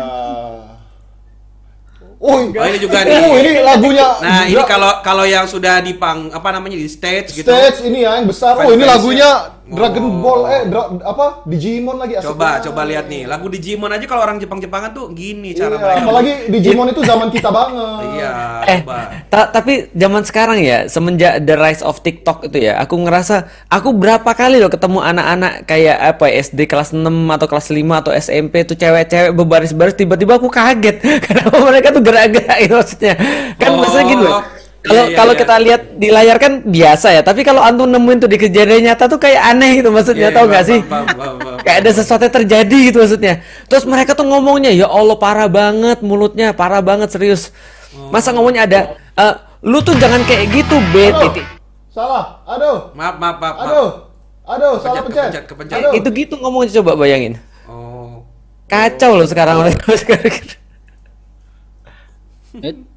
Oh, Oh, ini juga nih. Oh, ini lagunya. Nah, ini Dra- kalau kalau yang sudah di pang apa namanya di stage gitu. stage ini ya yang besar. Oh, ini lagunya Dragon Ball eh dra- apa? Digimon lagi asik Coba banget. coba lihat nih, lagu Digimon aja kalau orang Jepang-Jepangan tuh gini Iya, cara mereka. apalagi Digimon itu zaman kita banget. Iya, Eh, coba. ta- tapi zaman sekarang ya, semenjak the rise of TikTok itu ya, aku ngerasa aku berapa kali loh ketemu anak-anak kayak apa ya, SD kelas 6 atau kelas 5 atau SMP tuh cewek-cewek berbaris-baris tiba-tiba aku kaget [LAUGHS] kenapa mereka tuh gerak-gerak maksudnya. Kan Oh, maksudnya gini loh. Kalau iya, iya, kalau iya. kita lihat di layar kan biasa ya, tapi kalau antum nemuin tuh di kejadian nyata tuh kayak aneh gitu maksudnya, Iya, tau iya, gak sih? paham, paham, paham, Kayak ada sesuatu yang terjadi gitu maksudnya. Terus mereka tuh ngomongnya, ya Allah parah banget mulutnya, parah banget serius. Masa ngomongnya ada, "Eh, lu tuh jangan kayak gitu, Aduh. titik. Salah. Aduh. Maaf, maaf, maaf. maaf. Aduh. Aduh, salah Kepencet, pencet. kepencet, kepencet. Aduh. Itu gitu ngomongnya coba bayangin. Oh. Kacau loh sekarang mereka [LAUGHS] sekarang. [LAUGHS]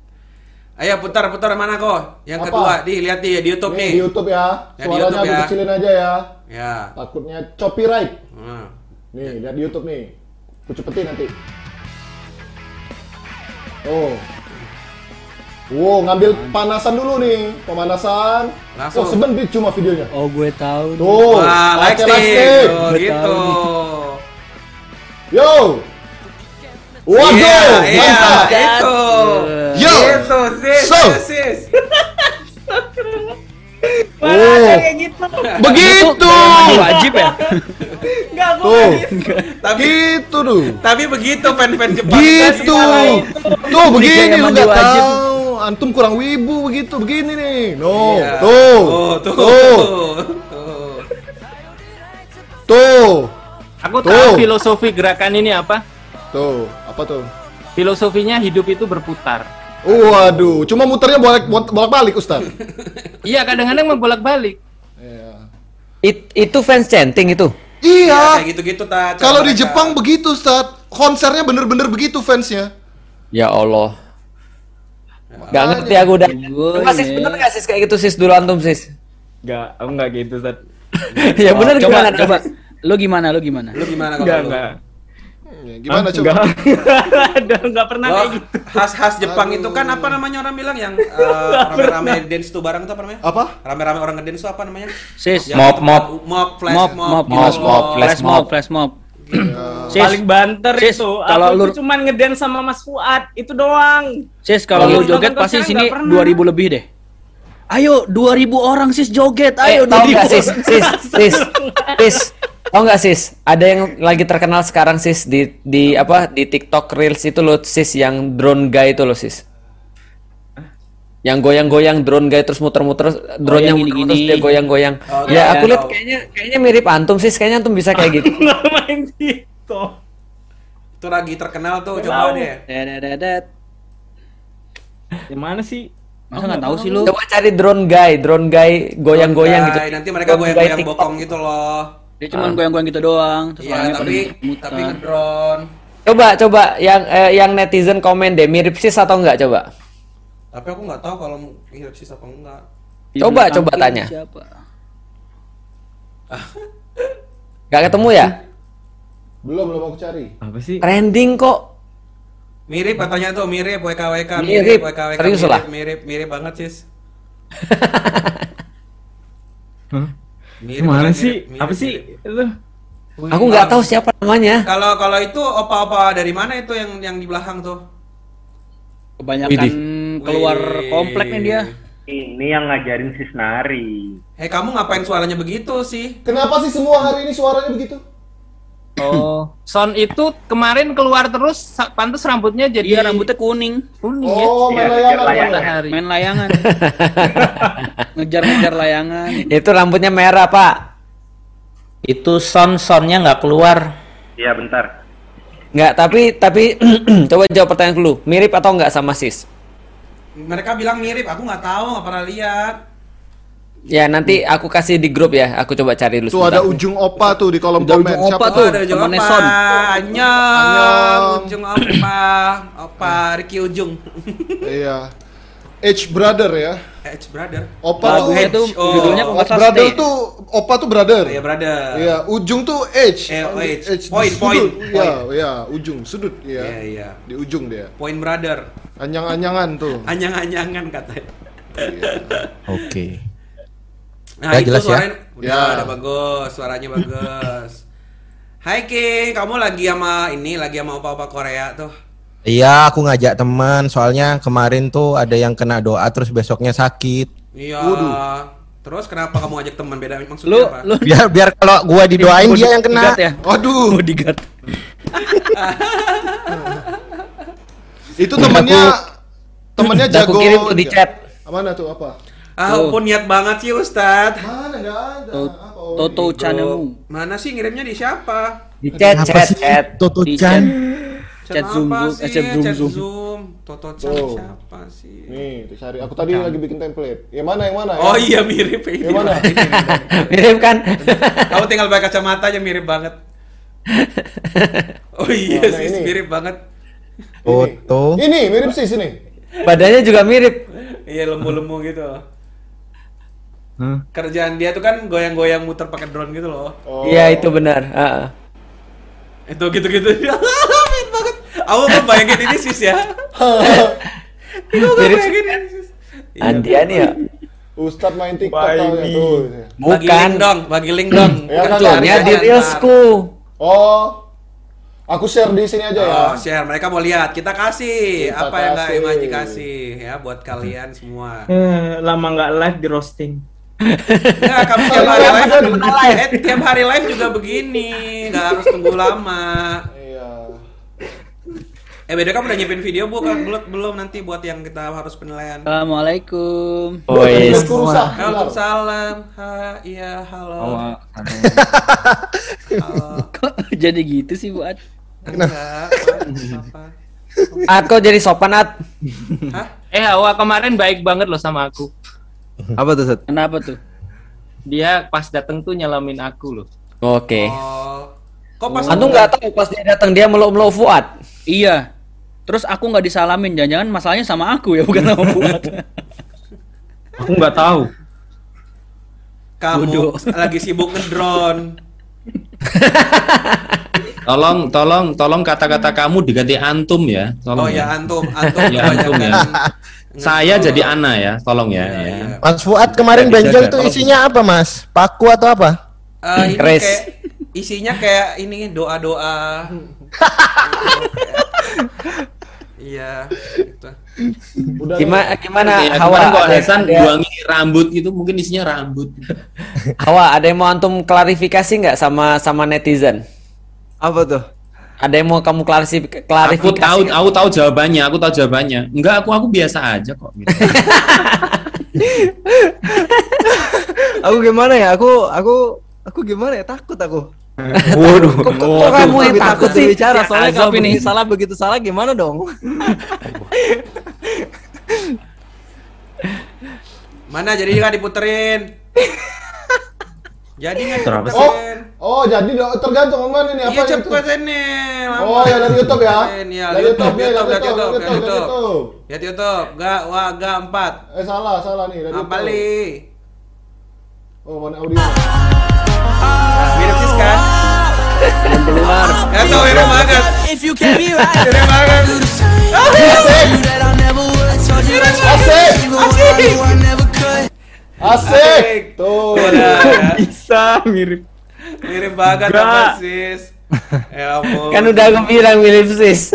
Ayo putar putar mana kok? Yang Apa? kedua, di lihat di, di YouTube Nih, nih. di YouTube ya. Ya, di Suaranya YouTube ya. kecilin aja ya. Ya. Takutnya copyright. Hmm. Nih, lihat di YouTube nih. Aku cepetin nanti. Oh. Wow, ngambil panasan dulu nih. Pemanasan. Langsung. Oh, sebentar cuma videonya. oh gue tahu. nih. Tuh. Wah, like stick. stick. Tuh, Gua gitu. tahu Yo. Waduh, Iya, iya, mantap. itu. Yo. Itu, sis, So. ayo, sis. [LAUGHS] Oh. Begitu. Mandi wajib ya? Tuh. Tapi Gitu tuh. tapi begitu fan-fan Jepang Gitu. Tuh begini kayak lu mandi gak wajib. tahu. Antum kurang wibu begitu begini nih. No. Iya. Tuh. Oh, tuh. Tuh. Tuh. Tuh. Aku Tuh. tahu filosofi gerakan ini apa? Tuh. Apa tuh? Filosofinya hidup itu berputar. Waduh, cuma muternya bolak bolak balik Ustaz. [LAUGHS] Iya, kadang-kadang membolak-balik. Iya. It- itu fans chanting itu. Ya, Iya. kayak gitu-gitu Kalau di. Jepang begitu Ustaz. Konsernya bener-bener begitu fansnya. Ya Allah. Gak ngerti aku udah. Gue Coba sis ini. bener gak sis kayak gitu sis dulu antum sis? Enggak, aku enggak gitu, Ustaz. [LAUGHS] ya bener Coba, gimana? coba. Lu gimana? Lu gimana? Lu gimana kalau Enggak, lu? Enggak. Ya, Gimana coba? Enggak. [LAUGHS] Ada, enggak pernah Lo kayak gitu. khas-khas Jepang itu kan apa namanya orang bilang yang [LAUGHS] eh, rame-rame dance tuh bareng tuh apa namanya? Apa? Rame-rame orang ngedance tuh apa namanya? Sis. Yang Mob, mob. mob, flash Mob, mob, mob, gitu. mob, mob, flash Flash mob, flash mob. Sis, Paling banter Sis, itu. kalau Aku lu- cuman ngedance sama Mas Fuad, itu doang. sis kalau lu joget pasti sini nggak pernah. 2000 lebih deh. Ayo 2000 orang sis joget. Eh, Ayo tau 2000. gak sis? Sis, [LAUGHS] sis, sis. Tau gak sis? Ada yang lagi terkenal sekarang sis di di apa di TikTok Reels itu loh sis yang drone guy itu loh sis. Yang goyang-goyang drone guy terus muter-muter drone yang yang muter gini-gini. terus dia goyang-goyang. Oh, ya iya, aku lihat tahu. kayaknya kayaknya mirip antum sis. Kayaknya antum bisa kayak gitu. Nggak [LAUGHS] main gitu. Itu lagi terkenal tuh, Nggak coba deh. Yang mana sih? Masa nggak tahu sih lu? Coba cari drone guy, drone guy goyang-goyang gitu. Nanti mereka goyang-goyang bokong gitu loh. Dia cuma goyang-goyang gitu doang. Terus orangnya pada tapi tapi ngedrone. Coba coba yang eh, yang netizen komen deh mirip sis atau enggak coba. Tapi aku nggak tahu kalau mirip sis apa enggak. Coba, coba tanya. Siapa? [LAUGHS] Gak ketemu ya? Belum belum aku cari. Apa sih? Trending kok. Mirip katanya tuh mirip WKWK Mirip. WKWK Serius mirip, lah. mirip mirip banget sis. [LAUGHS] Hah? Mirip, Gimana mirip, sih? mirip, Apa sih? mirip. Lu? Aku nggak tahu siapa namanya. Kalau kalau itu opa-opa dari mana itu yang yang di belakang tuh? Kebanyakan Widih. keluar Wih. komplek nih dia. Ini yang ngajarin sis nari. Eh kamu ngapain suaranya begitu sih? Kenapa sih semua hari ini suaranya begitu? Oh, Son itu kemarin keluar terus pantas rambutnya jadi Iya rambutnya kuning. kuning Oh, main ya. layangan. Main layangan. [LAUGHS] Ngejar-ngejar layangan. Itu rambutnya merah, Pak. Itu son-sonnya nggak keluar. Iya bentar. Nggak, tapi tapi [CLEARS THROAT] coba jawab pertanyaan dulu. Mirip atau nggak sama sis? Mereka bilang mirip, aku nggak tahu, nggak pernah lihat. Ya nanti aku kasih di grup ya. Aku coba cari dulu Tuh ada ujung opa tuh di kolom Ada komen. ujung opa Oh, tuh. ada ujung? Son. Anyang, Anyang. ujung apa? Apa? Ricky ujung. Iya. H brother ya. Edge brother. Opa tuh tuh Oh. judulnya kalau nggak salah brother Stay. tuh opa tuh brother. Iya brother. Iya, ujung tuh H. Eh, oh, H. H Point, sudut. point, Iya, iya, ujung sudut Iya ya. iya. Di ujung dia. Point brother. Anyang-anyangan tuh. Anyang-anyangan katanya. [LAUGHS] Oke. Nah, Ya, itu jelas ya? suaranya udah Ya. udah bagus, suaranya bagus. Hai King, kamu lagi sama ini, lagi sama opa-opa Korea tuh. Iya, aku ngajak teman soalnya kemarin tuh ada yang kena doa terus besoknya sakit. Iya. Terus kenapa kamu ajak teman beda maksudnya Lu apa? lu Biar biar kalau gua didoain dia yang kena. ya? Waduh, Bodyguard. itu temennya temennya Udah aku jago. kirim tuh di chat. Mana tuh apa? Ah, ampun niat banget sih Ustad. Mana enggak ada. To- Apa? Oh, Toto Bro, Chanemu. Mana sih ngirimnya di siapa? Di chat, Apa chat, sih chat. Toto Di Chan? Chat Zoom, apa Zoom, eh, chat Zoom, Chat Zoom. Zoom. Toto Chan Tuh. siapa sih? Nih, tuh cari. Aku tadi lagi bikin template. Yang mana? Yang mana? Oh ya? iya mirip ini. Yang mana? [LAUGHS] Mirip kan? Kamu tinggal pakai kacamata aja mirip banget. Oh iya Mana sih ini? mirip banget. Foto. Ini mirip sih sini. Badannya juga mirip. Iya lembu-lembu gitu. Kerjaan dia tuh kan goyang-goyang muter pakai drone gitu loh. Oh. Iya, itu benar. Heeh. Itu gitu-gitu. [LAUGHS] Mirip banget. Aku kan bayangin ini sis ya. [LAUGHS] Aku kan bayangin ini sis. Iya. Andian ya. Ustadz main TikTok taunya tuh. Bagi Bukan. link dong, bagi link dong. Ya, kan, Cari di. Reelsku. Oh. Aku share di sini aja ya. Oh, share. Mereka mau lihat. Kita kasih. Kita Apa yang nggak kasih. Imaji kasih ya buat kalian semua. Eh, lama nggak live di roasting. Enggak, kamu tiap hari live. Eh, tiap hari live juga begini. Nggak harus tunggu lama. Iya. Eh, beda kamu udah nyiapin video bu kan belum belum nanti buat yang kita harus penilaian. Assalamualaikum. Oh, iya. Aku. Waalaikumsalam. Ha, iya, halo. Halo. Kok jadi gitu sih buat? Enggak? Atko jadi sopan at. Hah? Eh, Hawa kemarin baik banget loh sama aku. Apa tuh, Set? Kenapa tuh? Dia pas dateng tuh nyelamin aku loh. Oke. Oh. Kok pas Antum nggak tahu pas dia datang dia meluk-meluk Fuad. Iya. Terus aku nggak disalamin, jangan-jangan masalahnya sama aku ya, bukan sama buat. [LAUGHS] Aku nggak tahu. kamu Bodoh. lagi sibuk ngedrone? [LAUGHS] Tolong, tolong, tolong kata-kata kamu diganti antum ya. Tolong Oh ya antum, [LAUGHS] antum Ya, antum ya. kebanyakan Saya jadi Ana ya, tolong ya. Iya, ya. iya. Mas Fuad kemarin Nggak benjol tuh isinya apa, Mas? Paku atau apa? Eh, ini kayak isinya kayak ini doa-doa. Iya, gitu. Udah Gimana gimana Ya, Hawa kok Hasan buangi rambut gitu, mungkin isinya rambut. Hawa ada yang mau antum klarifikasi nggak sama sama netizen? Apa tuh? Ada yang mau kamu klarifikasi? Aku klarifikasi tahu, nggak? aku tahu jawabannya, aku tahu jawabannya. Enggak, aku aku biasa aja kok. gitu. [LAUGHS] Aku gimana ya? Aku aku aku gimana ya? Takut aku. [LAUGHS] Waduh. Kok, kok, kok kamu yang takut sih? bicara soalnya Azab kalau ini. salah begitu salah gimana dong? Mana jadi nggak diputerin? [LAUGHS] jadi nggak sih? Oh, oh jadi tergantung mana nih apa Iya cepet ini. lama. Oh, ya dari YouTube ya? Iya, Dari dari YouTube, YouTube, ya, YouTube, YouTube, YouTube, YouTube. YouTube. Ya YouTube, gak, wah, gak empat. Eh salah, salah nih dari Apa YouTube. li? Oh, mana audio? Nah, mirip sis kan? keluar. Ya tau [LAUGHS] mirip banget. Mirip banget. Asik! Asik! Tuh. Udah, ya. Bisa mirip. Mirip banget apa sis? Ya ampun. Kan udah aku bilang mirip sis.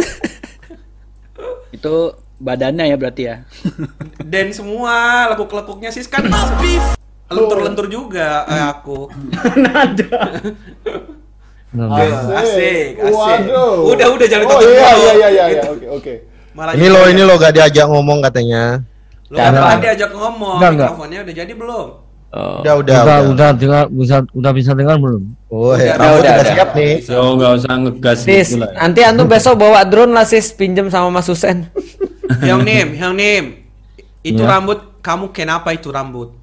Itu badannya ya berarti ya. Dan semua lekuk-lekuknya sih kan lentur-lentur juga eh, aku. Asik, asik. Waduh. Udah, udah jangan Oh iya iya iya iya oke oke. Malah Ini lo ini lo gak diajak ngomong katanya. Lu kan tadi ajak ngomong, Enggak, enggak. mikrofonnya udah jadi belum? Oh. Udah udah udah, udah. udah, dengar, bisa, udah bisa dengar belum? Oh, Udah, ya, udah, udah, udah udah. siap nih. Yo nggak usah ngegas Sis, gitu lah. nanti antum besok bawa drone lah sis pinjem sama Mas Husen. [LAUGHS] Yang nim, yang nim. Itu Iya. rambut kamu kenapa itu rambut?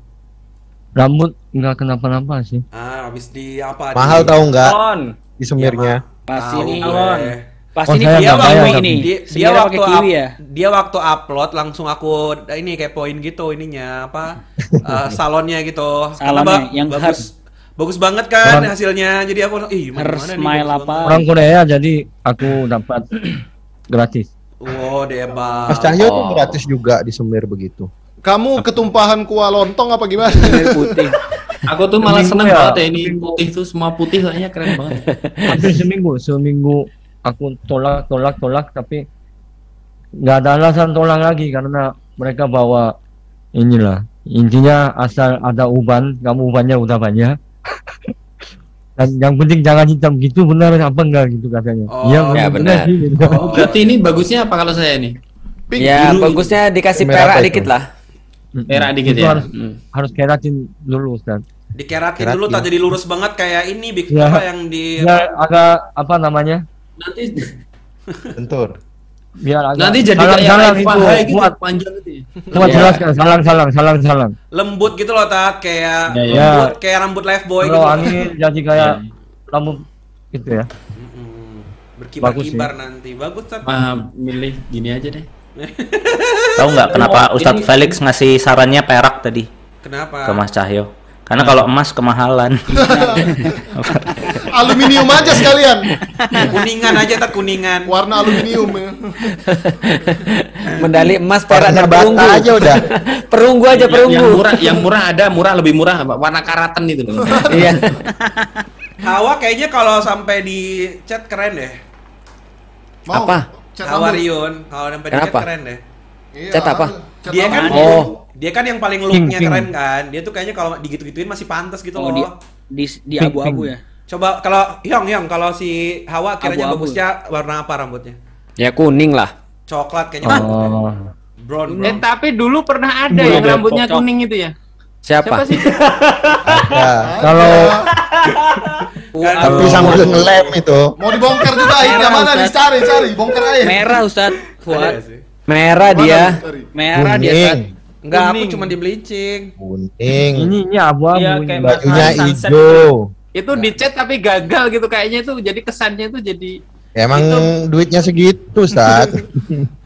Rambut nggak kenapa-napa sih. Ah, habis di apa? Mahal di... tahu nggak? On. Di semirnya. Pas Tahu ini gue. Pas Oh, ini dia tapi- ini. Dia, dia waktu kiwi up- ya. dia waktu upload langsung aku ini kepoin gitu ininya apa [LAUGHS] eh, salonnya gitu. Salonnya, yang bagus. Bagus banget kan Orang- hasilnya. Jadi aku ih mana nih, smile bagus apa? banget. Orang Korea jadi aku dapat [CLEARS THROAT] gratis. Wow, debak. Mas Cahyo tuh Oh. gratis juga di semir begitu. Kamu ketumpahan kuah lontong apa gimana? putih. [LAUGHS] Aku tuh malah seneng ya. banget ya ini putih tuh semua putih kayaknya keren banget. Hampir seminggu, seminggu aku tolak, tolak, tolak, tapi nggak ada alasan tolak lagi karena mereka bawa inilah. Intinya asal ada uban, kamu ubannya udah banyak. [LAUGHS] Dan yang penting jangan hitam gitu benar apa enggak gitu katanya. Oh, Iya ya benar. sih, gitu. Oh. Berarti ini bagusnya apa kalau saya nih? Pink. Ya biru. bagusnya dikasih Merah perak dikit lah. Merah dikit Itu ya. harus, harus keratin dulu Ustaz. Dikeratin Keratin. dulu tak jadi lurus banget kayak ini Big Ya. apa yang di Biar agak apa namanya? Nanti [LAUGHS] Bentur. Biar agak nanti jadi salang, kayak salang itu Fahai gitu buat panjang gitu ya. buat Iya. jelaskan salang salang salang salang. lembut gitu loh tat kayak Ya, ya. lembut kayak rambut life boy gitu. Kalau angin jadi kayak Iya. rambut gitu ya. Berkibar-kibar nanti. Bagus tat. Ah, milih gini aja deh. [LAUGHS] Tahu nggak kenapa Ini- Ustadz Felix ngasih sarannya perak tadi Kenapa? ke Mas Cahyo? Karena kalau emas kemahalan. [LAUGHS] Aluminium aja sekalian. kuningan aja tat kuningan. Warna aluminium. ya. Medali emas perak dan perunggu. aja udah. [LAUGHS] perunggu aja Yang, yang perunggu. murah, yang murah ada, murah lebih murah, warna karatan itu loh. [LAUGHS] Iya. Hawa kayaknya kalau sampai di chat keren deh. Mau? Apa? Hawa rambut. Rion kalau sampai di chat keren deh. Iya, Cat apa? cat Dia kan. Oh. dia kan yang paling looknya keren kan. Dia tuh kayaknya kalau digitu-gituin masih pantas gitu Oh, loh. di di abu-abu ya. Coba kalau Hyong Hyong kalau si Hawa kiranya Abu-abu. bagusnya warna apa rambutnya? Ya kuning lah. Coklat kayaknya. Oh. [LAUGHS] Brown, Eh brown. tapi dulu pernah ada Dulu yang rambutnya pocong. kuning itu ya. Siapa? sih? [LAUGHS] Ada. Kalau [LAUGHS] Kan- Tapi sambil ngelem itu. Mau dibongkar juga aibnya mana dicari cari bongkar aib. Merah Ustaz. Sih. Merah dia. Merah dia Ustaz. Kuning. Enggak, aku cuma di bleaching. Kuning. ini ini abu-abu. Iya, kayak Bajunya hijau. Itu di chat tapi gagal gitu kayaknya itu jadi kesannya itu jadi Emang duitnya segitu, Ustaz. [LAUGHS]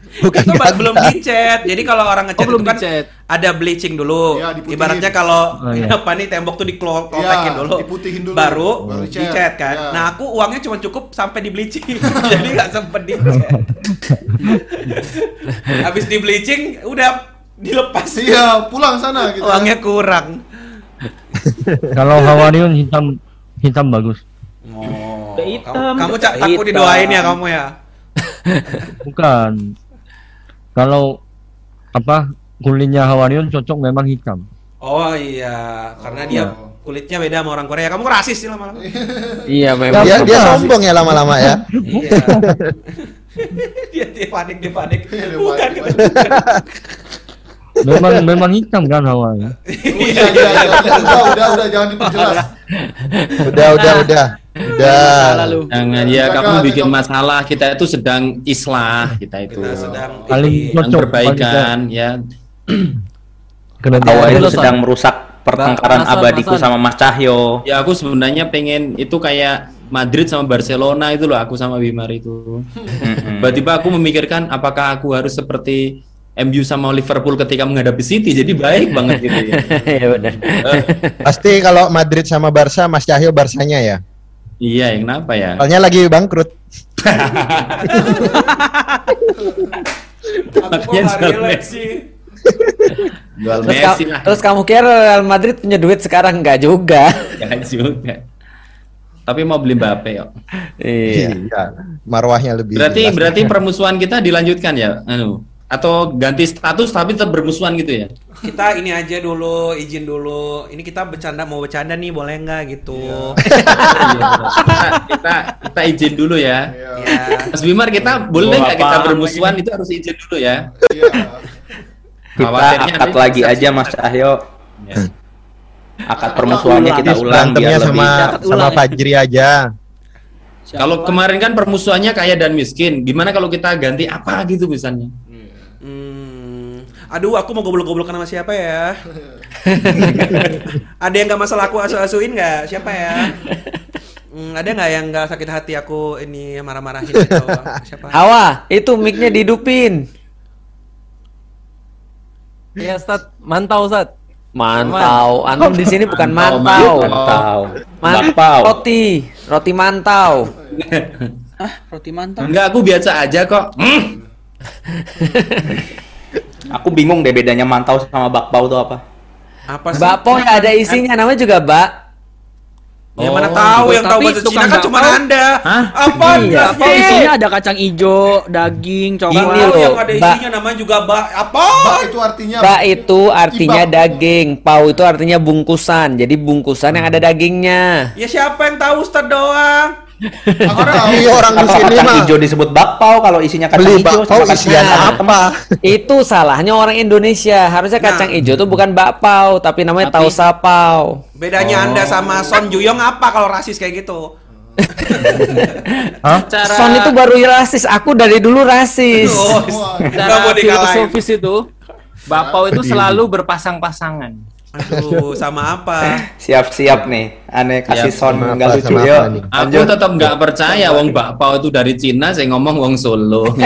[LAUGHS] Bukan itu gagal. belum dicet. Jadi kalau orang ngechat Oh, belum itu kan dicet. ada bleaching dulu. Diputihin. Ibaratnya kalau Oh, iya. [LAUGHS] apa nih tembok tuh diklopekin Iya, dulu. diputihin dulu. Baru, Baru dicet. dicet kan. Iya. Nah, aku uangnya cuma cukup sampai di bleaching. Jadi nggak sempet dicet. Habis di bleaching udah dilepas. Iya, pulang sana gitu. Uangnya kurang. Kalau Hawariun hitam hitam bagus. Oh, hitam. Kamu, kamu Cak, Hitam. aku didoain ya kamu ya. [LAUGHS] [LAUGHS] Bukan. Kalau apa kulitnya Hawariun cocok memang hitam. Oh iya, karena dia kulitnya beda sama orang Korea. Kamu rasis sih lama-lama. [LAUGHS] Iya memang. Dia, dia sombong ya lama-lama ya. Iya. dia dia panik dia panik. Iya, dia Bukan. panik. bukan. Memang memang hitam kan Hawa. Iya, iya, iya. Udah, udah, udah, jangan diperjelas. Udah, udah, udah. Udah. Lalu. Jangan ya kamu bikin masalah kita itu sedang islah kita itu Kita sedang Paling cocok perbaikan ya Iya, itu sedang merusak pertengkaran abadiku sama Mas Cahyo. ya aku sebenarnya pengen itu kayak Madrid sama Barcelona itu loh aku sama Wimar itu Mm-mm. tiba-tiba aku memikirkan apakah aku harus seperti MU sama Liverpool ketika menghadapi City jadi baik [LAUGHS] banget gitu ya Iya benar. Eh, Pasti kalau Madrid sama Barca, Mas Cahyo Barsanya ya. iya yang kenapa ya Soalnya lagi bangkrut. [LAUGHS] Makanya jual Messi. sih. jual Terus, Messi lah terus kamu kira Real Madrid punya duit sekarang enggak juga? [LAUGHS] ya juga tapi mau beli Mbappe yuk Iya. Iya. Marwahnya lebih. berarti jelas. berarti permusuhan kita dilanjutkan ya anu atau ganti status tapi tetap bermusuhan gitu ya? Kita ini aja dulu, izin dulu. Ini kita bercanda mau bercanda nih, boleh nggak gitu? kita, kita kita izin dulu ya. Iya. Mas Bimar kita boleh nggak kita bermusuhan itu harus izin dulu ya. Kita Khawatirnya akad lagi aja Mas Cahyo. Ya. Akad permusuhannya kita Jadi ulang biar sama sama Fajri aja. Kalau kemarin kan permusuhannya kaya dan miskin, gimana kalau kita ganti apa gitu misalnya? Hmm, aduh, aku mau goblok-goblokan sama siapa ya? [LAUGHS] ada yang nggak masalah aku asu-asuin nggak? Siapa ya? Hmm, ada nggak yang nggak sakit hati aku ini marah-marahin gitu? Siapa? Hawa, itu mic-nya dihidupin. Iya, Ustaz. Mantau, Ustaz. Mantau. Antum di sini bukan Mantau, mantau. mantau. Roti, roti mantau. Roti mantap. Enggak, aku biasa aja kok. [LAUGHS] Aku bingung deh bedanya mantau sama bakpao itu apa. Apa sih? Bakpao ya ada isinya, namanya juga bak. Ya Oh, mana tahu yang tahu tapi bahasa Cina kan cuma Anda. Hah? Apa? Iya. Apa isinya ada kacang ijo, daging, Ini coklat. Bakpao loh, yang ada isinya namanya juga bak apa? Bak itu artinya Bak itu artinya Ibak. daging, pau itu artinya bungkusan. Jadi bungkusan yang ada dagingnya. Ya siapa yang tahu Ustaz doang? Aku tahu. Iya orang di sini kacang mah hijau disebut bakpao, kalau isinya kacang beli hijau bakpao sama hijau. apa? Itu salahnya orang Indonesia. Harusnya kacang hijau itu bukan bakpao, tapi namanya tahu sapau. Bedanya Anda sama Son Juyong apa kalau rasis kayak gitu? Cara Son itu baru rasis. Aku dari dulu rasis. Oh, cara filosofis itu Bapau itu selalu berpasang-pasangan. Aduh, sama apa? Siap-siap nih. Aneh kasih Siap. son Sama nggak apa, lucu nih? Aku tetap nggak percaya wong bakpao itu dari Cina, saya ngomong wong Solo. [LAUGHS]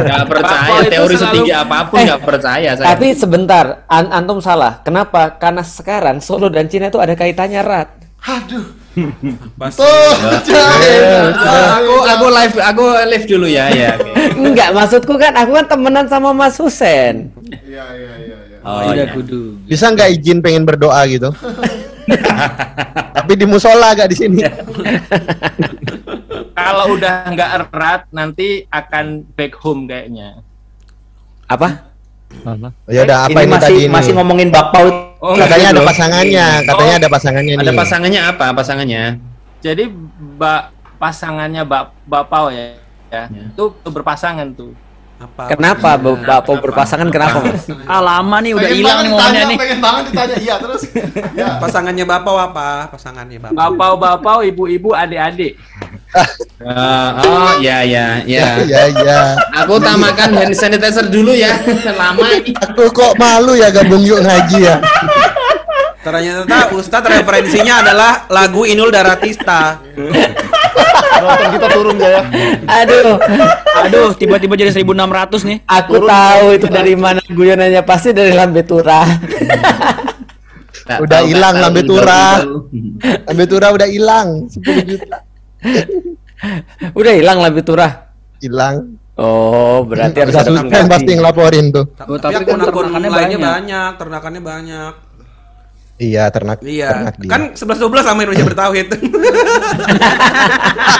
Nggak percaya teori selalu- setinggi apa pun Eh, nggak percaya saya. Tapi sebentar, an antum salah. Kenapa? Karena sekarang Solo dan Cina itu ada kaitannya erat. Aduh. Pasti. Tuh, aku aku live aku live dulu ya ya. oke. [LAUGHS] Enggak, maksudku kan aku kan temenan sama Mas Husen. Iya, iya, iya. Iya. Oh, Tidak iya. kudu. Bisa nggak izin pengen berdoa gitu? [LAUGHS] Tapi di musola gak di sini. [LAUGHS] Kalau udah nggak erat nanti akan back home kayaknya. Apa? Ya udah apa ini ini, masih tadi ini? masih ngomongin bakpao. Oh, katanya ada gitu. pasangannya, katanya Oh, ada pasangannya Ada nih. pasangannya apa? Pasangannya? Jadi bak pasangannya bak bapau ya. Ya. Itu berpasangan tuh. Apa? Kenapa Bapak berpasangan kenapa, Mas? Ah lama nih udah hilang nih momennya ditanya, nih. pengen banget ditanya. Iya, terus. [LAUGHS] Ya. Pasangannya Bapak apa? Pasangannya Bapak. Bapau-bapau, ibu-ibu, adik-adik. Eh, [LAUGHS] oh ya ya ya. [LAUGHS] Ya ya. Aku tamakan hand sanitizer dulu ya. Lama ini. Aku kok malu ya gabung yuk ngaji ya. Ternyata Ustadz referensinya adalah lagu Inul Daratista. Penonton kita turun ya. Aduh, Aduh, tiba-tiba jadi 1600 nih. aku tahu itu dari mana guyonannya pasti dari Lambe Tura. Nggak Udah hilang lambe tura. Lambe Tura udah hilang 10 juta. Udah hilang Lambe Tura. Hilang. Oh, berarti harus ada pasti ngelaporin tuh. Tapi, tapi kan akun-akun ternakannya lainnya banyak. banyak, ternakannya banyak. Iya, ternak. Iya, ternak dia. kan 11 12 sama Indonesia bertauhid. [LAUGHS]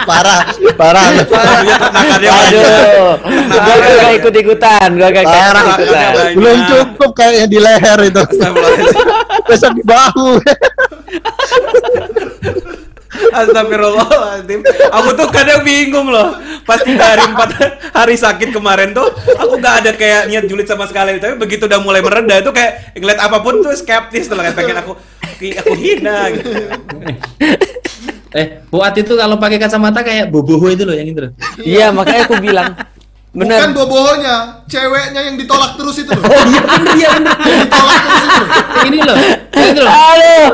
parah, parah. Ternakannya. Aduh, gua gak ikut ikutan, gua gak ikut Parah. ikutan. Belum cukup kayaknya di leher itu. Besok di bahu. [LAUGHS] Astagfirullahaladzim. Aku tuh kadang bingung loh. Pasti dari empat hari sakit kemarin tuh, aku gak ada kayak niat julid sama sekali. Tapi begitu udah mulai mereda itu kayak ngeliat apa pun tuh skeptis tuh kayak pengen aku aku hina gitu. Eh, Fuad itu kalau pakai kacamata kayak boboho itu loh yang itu. Iya, makanya aku bilang. Bukan Bener. bobohonya, ceweknya yang ditolak terus itu loh. [LAUGHS] Oh iya bener iya bener. Yang ditolak terus itu. loh. [LAUGHS] Ini loh. Itu loh. Aduh.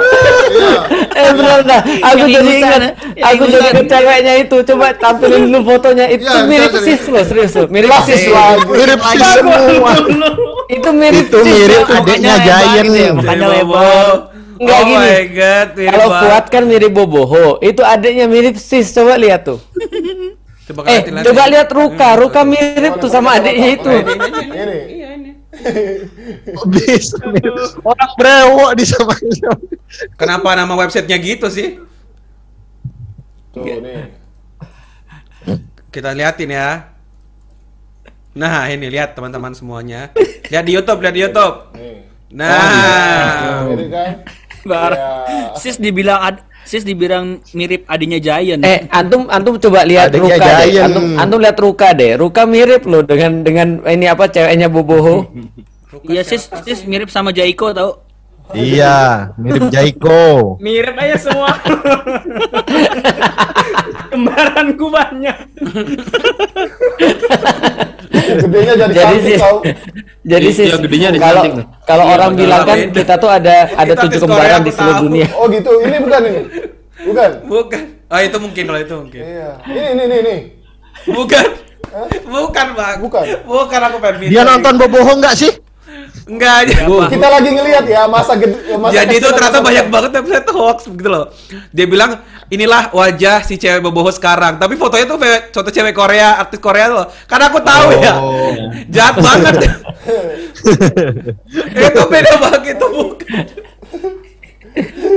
Iya. Eh bener dah. Aku Yang jadi ingat. yang Aku jadi ingat ceweknya itu. Coba tampilin dulu fotonya. Itu Iya, mirip sis loh, serius loh. Mirip sis Mirip sis semua. Itu mirip Itu mirip loh. adiknya lebar Giant. gitu ya, makanya Jadi, lebar. Bobo. Enggak oh gini. my god, mirip Kalau. Fuad kan mirip Boboho, itu adiknya mirip sis. Coba lihat tuh. [LAUGHS] Coba Eh, lihat coba lihat Ruka. Ruka mirip tuh sama adiknya itu. Ini. Kok [LAUGHS] Bisa. Orang brewok di sama Kenapa nama websitenya gitu sih? Tuh nih. Kita liatin ya. Nah, ini lihat teman-teman semuanya. Lihat di YouTube, lihat di YouTube. Nah, kan. Ya. Sis dibilang ad, sis dibilang mirip adiknya Giant. Eh, antum antum coba lihat Adiknya Ruka deh. Antum antum lihat Ruka deh. Ruka mirip loh dengan dengan ini apa ceweknya Boboho. Iya sis, sis mirip sama Jaiko tau. Iya, mirip Jaiko. Mirip aja semua. [LAUGHS] Kembaranku banyak. [LAUGHS] [LAUGHS] Gedenya jadi sih- tau. [LAUGHS] Jadi sih kalau kalau orang bilang kan kita tuh ada [LAUGHS] ada tujuh kembaran di seluruh dunia. Oh gitu. Ini bukan ini. Bukan. bukan. Oh, itu mungkin kalau itu mungkin. Iya. Ini ini ini ini. Bukan. Bukan, Bang. Bukan. Bukan aku pengen Dia nonton Boboho nggak sih? Enggak aja. Kita lagi ngelihat ya masa gede masa Jadi itu ternyata masa banyak banget website hoax gitu loh. Dia bilang inilah wajah si cewek boboho sekarang. Tapi fotonya tuh foto cewek Korea, artis Korea loh. Karena aku tahu ya. Oh. [LAUGHS] Jahat banget. [LAUGHS] itu beda banget itu bukan.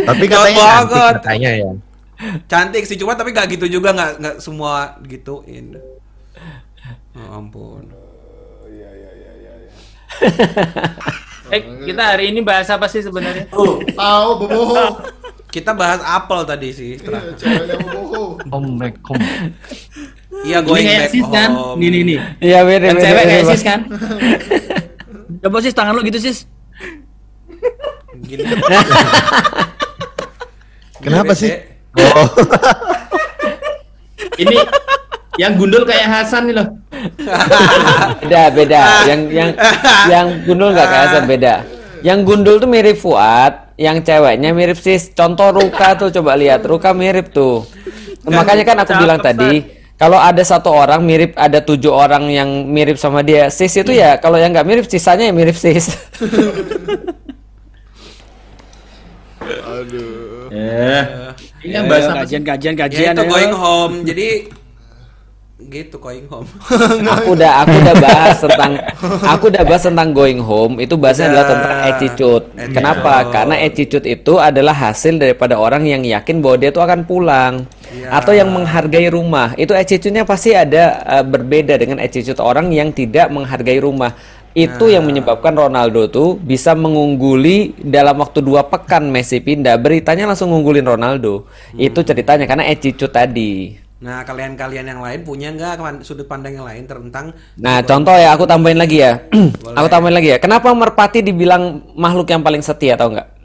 Tapi katanya cantik banget. katanya ya. Cantik sih cuma tapi nggak gitu juga nggak nggak semua gituin. Oh, ampun. [LAUGHS] Eh, kita hari ini bahas apa sih sebenarnya? Tahu boboho. [LAUGHS] Kita bahas apel tadi sih. Iya, boboho. Comeback, comeback. Iya Ini going kayak back sis kan? home. Nih nih nih. Iya. Yang mirip, cewek kayak sis kan? [LAUGHS] Coba sis tangan lu gitu sis. Gini. Kenapa sih? Oh. Ini yang gundul kayak [LAUGHS] Hasan nih loh. Beda, beda. Yang yang yang gundul nggak kayak Hasan beda. Yang gundul tuh mirip Fuad, yang ceweknya mirip sis. Contoh Ruka tuh coba lihat, Ruka mirip tuh. Makanya kan aku bilang tadi, kalau ada satu orang mirip, ada tujuh orang yang mirip sama dia. Sis itu ya, kalau yang nggak mirip, sisanya ya mirip sis. [LAUGHS] Aduh. Eh, ini yang Ayo, bahas apa sih? kajian kajian Ya kajian. itu ayo. going home. Jadi gitu going home. [LAUGHS] aku udah aku udah bahas tentang aku udah bahas tentang going home itu bahasnya adalah tentang attitude. Attitude. Kenapa? Karena attitude itu adalah hasil daripada orang yang yakin bahwa dia tuh akan pulang atau yang menghargai rumah. Itu attitude-nya pasti ada uh, berbeda dengan attitude orang yang tidak menghargai rumah. Itu yang menyebabkan Ronaldo tuh bisa mengungguli dalam waktu dua pekan Messi pindah. Beritanya langsung ngunggulin Ronaldo. Itu ceritanya karena attitude tadi. Nah, kalian-kalian yang lain punya nggak sudut pandang yang lain tentang Nah, contoh ya, aku tambahin lagi ya. [CLEARS THROAT] aku tambahin lagi ya. Kenapa merpati dibilang makhluk yang paling setia, tau nggak?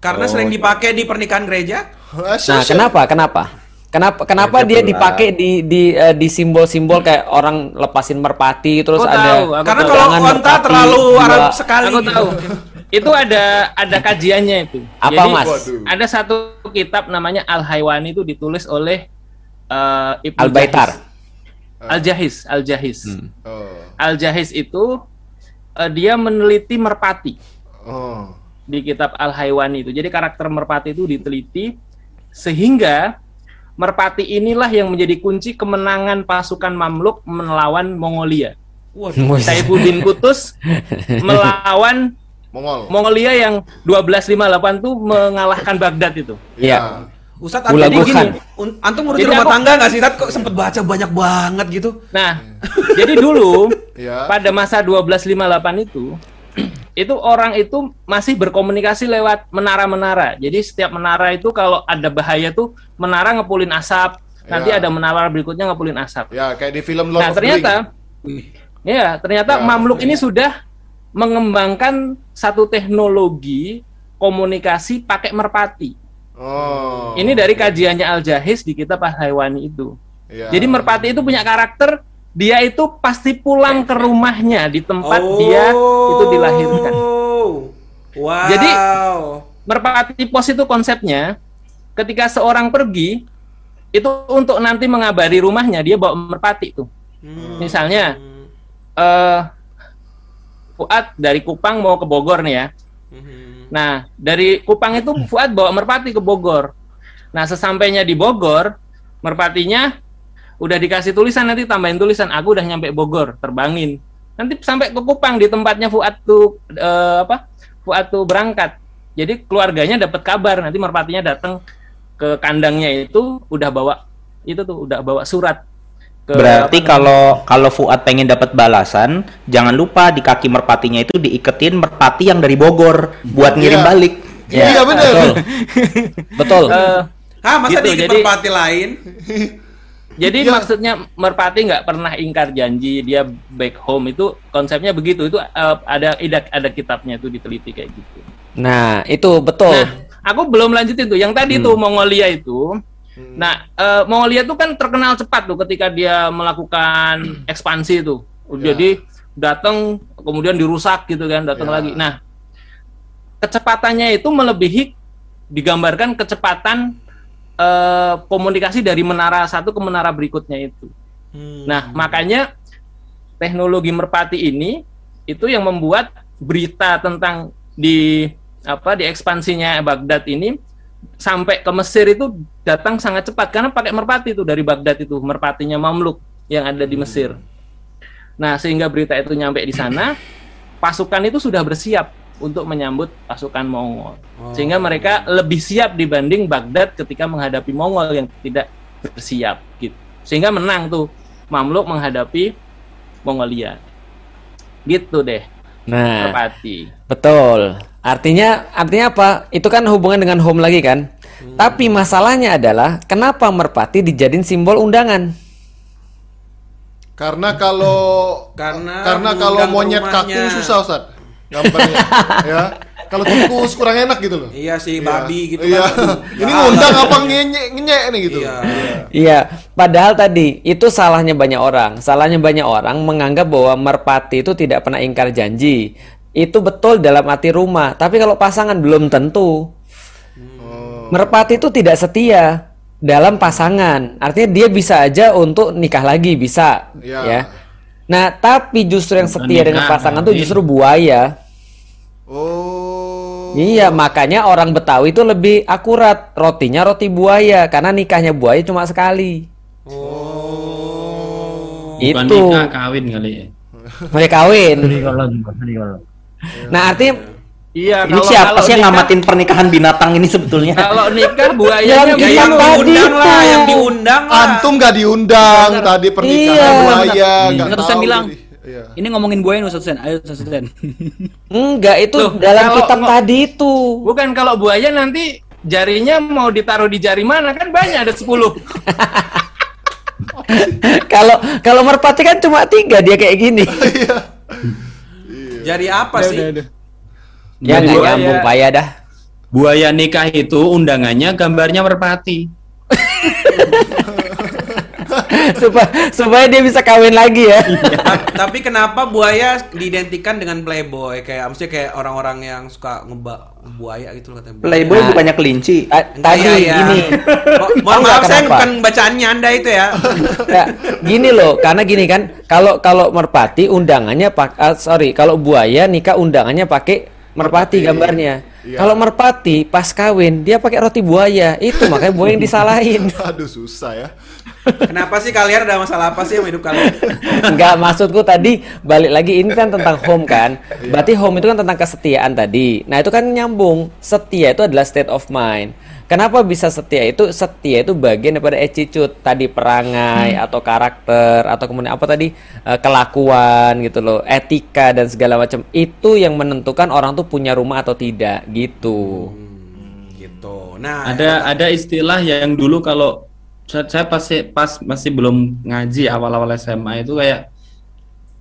karena sering dipakai di pernikahan gereja? Nah, kenapa? Kenapa? Kenapa? Kenapa dia dipakai di di eh, di simbol-simbol kayak orang lepasin merpati terus Aku ada tahu, Karena tahu. kalau onta merpati, terlalu Arab sekali. Aku tahu. Itu ada ada kajiannya itu. Apa, Jadi Mas? ada satu kitab namanya Al Haywani itu ditulis oleh eh, Ibnu Al-Baitar. Jahiz. Al Jahiz, Al Jahiz. Oh. Al Jahiz itu eh, dia meneliti merpati Oh. di kitab Al Haywani itu. Jadi karakter merpati itu diteliti sehingga merpati inilah yang menjadi kunci kemenangan pasukan Mamluk melawan Mongolia. Waduh. Saifuddin Kutus [LAUGHS] melawan Mongol. Mongolia yang 1258 tuh mengalahkan Baghdad itu. Iya. Ustadz, Gula antum, Gulkan. un- antum ngurusin Jadi rumah aku- tangga nggak sih? Ustadz kok sempet baca banyak banget gitu? Nah, [LAUGHS] jadi dulu Ya. pada masa 1258 itu [CLEARS THROAT] itu orang itu masih berkomunikasi lewat menara-menara. Jadi setiap menara itu kalau ada bahaya tuh menara ngepulin asap, nanti Ya. ada menara berikutnya ngepulin asap. Ya, kayak di film Lord Nah, of the ternyata Ring. ya, ternyata Ya, Mamluk ini ya. sudah mengembangkan satu teknologi komunikasi pakai merpati. Oh. Ini dari kajiannya Al Jahiz di kitab Al Haywani itu. Ya. Jadi merpati itu punya karakter dia itu pasti pulang ke rumahnya di tempat dia itu dilahirkan. Wow. Jadi merpati pos itu konsepnya ketika seorang pergi itu untuk nanti mengabari rumahnya dia bawa merpati tuh. Misalnya eh Fuad dari Kupang mau ke Bogor nih ya. Nah, dari Kupang itu Fuad bawa merpati ke Bogor. Nah, sesampainya di Bogor, merpatinya udah dikasih tulisan nanti tambahin tulisan aku udah nyampe Bogor, terbangin. Nanti sampai ke Kupang di tempatnya Fuad tuh eh, apa? Fuad tuh berangkat. Jadi keluarganya dapat kabar nanti merpatinya datang ke kandangnya itu udah bawa itu tuh udah bawa surat ke Berarti kalau kalau Fuad pengen dapat balasan, jangan lupa di kaki merpatinya itu diiketin merpati yang dari Bogor buat ngirim Iya. balik. Iya, bener. Betul. [LAUGHS] Betul. Eh, Hah, masa Gitu, di jadi- merpati lain? [LAUGHS] Jadi Iya. maksudnya merpati nggak pernah ingkar janji dia back home itu konsepnya begitu itu ada ada ada kitabnya itu diteliti kayak gitu. Nah, itu betul. Nah, aku belum lanjutin tuh. Yang tadi Hmm. tuh Mongolia itu. Nah, eh, Mongolia itu kan terkenal cepat tuh ketika dia melakukan [CLEARS THROAT] ekspansi itu. Jadi datang kemudian dirusak gitu kan, datang Ya. lagi. Nah, kecepatannya itu melebihi digambarkan kecepatan eh, komunikasi dari menara satu ke menara berikutnya itu. Nah, makanya teknologi merpati ini itu yang membuat berita tentang di apa di ekspansinya Baghdad ini sampai ke Mesir itu datang sangat cepat karena pakai merpati itu dari Baghdad itu merpatinya Mamluk yang ada di Mesir. Nah, sehingga berita itu nyampe di sana, pasukan itu sudah bersiap untuk menyambut pasukan Mongol. Sehingga mereka lebih siap dibanding Baghdad ketika menghadapi Mongol yang tidak bersiap gitu. Sehingga menang tuh Mamluk menghadapi Mongolia. Gitu deh. Nah, Merpati. betul. Artinya artinya apa? Itu kan hubungan dengan home lagi kan? Tapi masalahnya adalah kenapa merpati dijadiin simbol undangan? Karena kalau Karena karena kalau monyet rumahnya. kakung susah Ustaz. Gambarnya. [LAUGHS] ya. Kalau tikus kurang enak gitu loh. Iya sih, babi gitu Iya. kan. [LAUGHS] Ini ngundang apa ngenyek ngenyek nih gitu. Iya. Iya, padahal tadi itu salahnya banyak orang. Salahnya banyak orang menganggap bahwa merpati itu tidak pernah ingkar janji. Itu betul dalam arti rumah, tapi kalau pasangan belum tentu. Merpati itu tidak setia dalam pasangan. Artinya dia bisa aja untuk nikah lagi bisa, Iya. ya. Nah, tapi justru yang setia dengan pasangan tuh Amin. justru buaya. Oh. Iya, makanya orang Betawi itu lebih akurat. Rotinya roti buaya karena nikahnya buaya cuma sekali. Bukan Itu. nikah kawin kali ya. Mereka kawin. Nah, artinya Iya, Ini siapa sih yang ngamatin pernikahan binatang ini sebetulnya? Kalau nikah Yang buayanya Ya yang Tadi diundang lah, yang diundang lah. Antum gak diundang tadi pernikahan Iya. buaya, Bentar, nggak Ustaz Hussein tahu bilang. Iya. Ini ngomongin buaya nih Ustaz Hussein. Ayo Ustaz Hussein. [LAUGHS] enggak itu Loh, dalam kalau- kitab tadi itu. Bukan kalau buaya nanti jarinya mau ditaruh di jari mana kan banyak ada 10. [LAUGHS] Kalau kalau merpati kan cuma tiga dia kayak gini. [LAUGHS] Jadi apa sih? ya nggak Buaya. nyambung payah dah. Buaya nikah itu undangannya gambarnya merpati. Supaya supaya dia bisa kawin lagi ya. Ta- Tapi kenapa buaya diidentikan dengan playboy? Kayak maksudnya kayak orang-orang yang suka ngeba buaya gitu loh katanya. Playboy Nah. bukannya kelinci. Ta- Tadi Iya, iya. gini. Mo- Mohon maaf saya bukan bacaannya Anda itu ya. [LAUGHS] Ya, gini loh, karena gini kan, kalau kalau merpati undangannya pak, ah, sorry, kalau buaya nikah undangannya pakai merpati gambarnya. Iya. Kalau merpati pas kawin dia pakai roti buaya, itu makanya buaya yang disalahin. [LAUGHS] Aduh susah ya. Kenapa sih kalian ada masalah apa sih sama hidup kalian? Enggak, maksudku tadi balik lagi ini kan tentang home kan. Berarti home itu kan tentang kesetiaan tadi. Nah, itu kan nyambung. Setia itu adalah state of mind. Kenapa bisa setia itu? Setia itu bagian daripada attitude tadi perangai atau karakter atau kemudian apa tadi Eh, kelakuan gitu loh, etika dan segala macam. Itu yang menentukan orang tuh punya rumah atau tidak gitu. gitu. Nah, Ada ada istilah yang dulu kalau saya, saya pasti pas masih belum ngaji awal-awal SMA itu kayak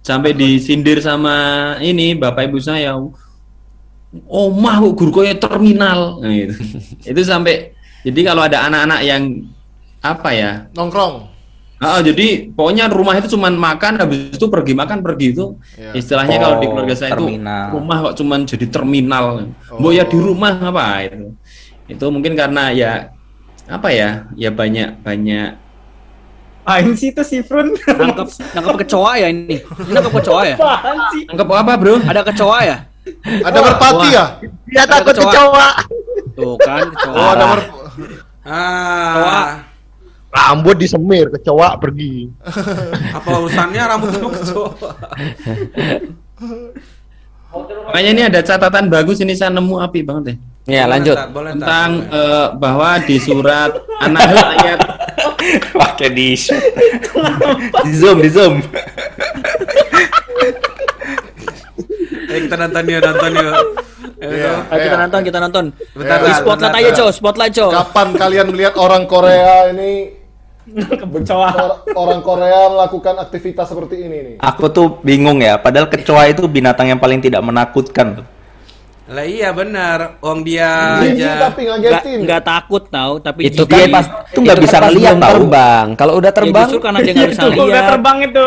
sampai disindir sama ini bapak ibu saya. Omah kok guru koyo terminal nah, gitu. [LAUGHS] itu sampai jadi kalau ada anak-anak yang apa ya Nongkrong. Ah, jadi pokoknya rumah itu cuman makan habis itu pergi makan pergi itu Iya. istilahnya kalau di Oh, keluarga saya terminal. itu rumah kok cuman jadi terminal. Mbok ya di rumah apa itu. Itu mungkin karena ya apa ya? Ya banyak banyak Aing sih itu si Frun. Nangkep nangkep kecoa ya ini. Ini nangkep kecoa ya? Apaan sih? Anggap apa, Bro? Ada kecoa ya? Ada merpati ya? Dia takut kecoa. Tuh kan kecoa. Oh, ada mer ah, Rambut disemir, kecoa pergi. apa urusannya rambut sama kecoa? Makanya ini ada catatan bagus ini saya nemu api banget ya. Ya, Boleh, lanjut. Boleh, tentang boleh. eh, bahwa di surat [LAUGHS] An-Nahl ayat Pakai di [LAUGHS] di zoom, di zoom. [LAUGHS] [LAUGHS] Ayo kita nonton yuk, nonton yuk. Ayo, Iya. Ayo kita Iya. nonton, kita nonton. Bentar, Di Tat, spotlight aja. Cok. Spotlight, Cok. Kapan kalian melihat orang Korea ini [LAUGHS] or- orang Korea melakukan aktivitas seperti ini nih? Aku tuh bingung ya, padahal kecoa itu binatang yang paling tidak menakutkan. Lah iya benar, wong dia Jijik aja. tapi Nggak, ngagetin. nggak takut tahu, tapi Itu jijik. kan pas itu nggak bisa ngeliat terbang. Kalau udah Ya, terbang, justru karena dia nggak [LAUGHS] bisa Itu udah lihat. terbang itu.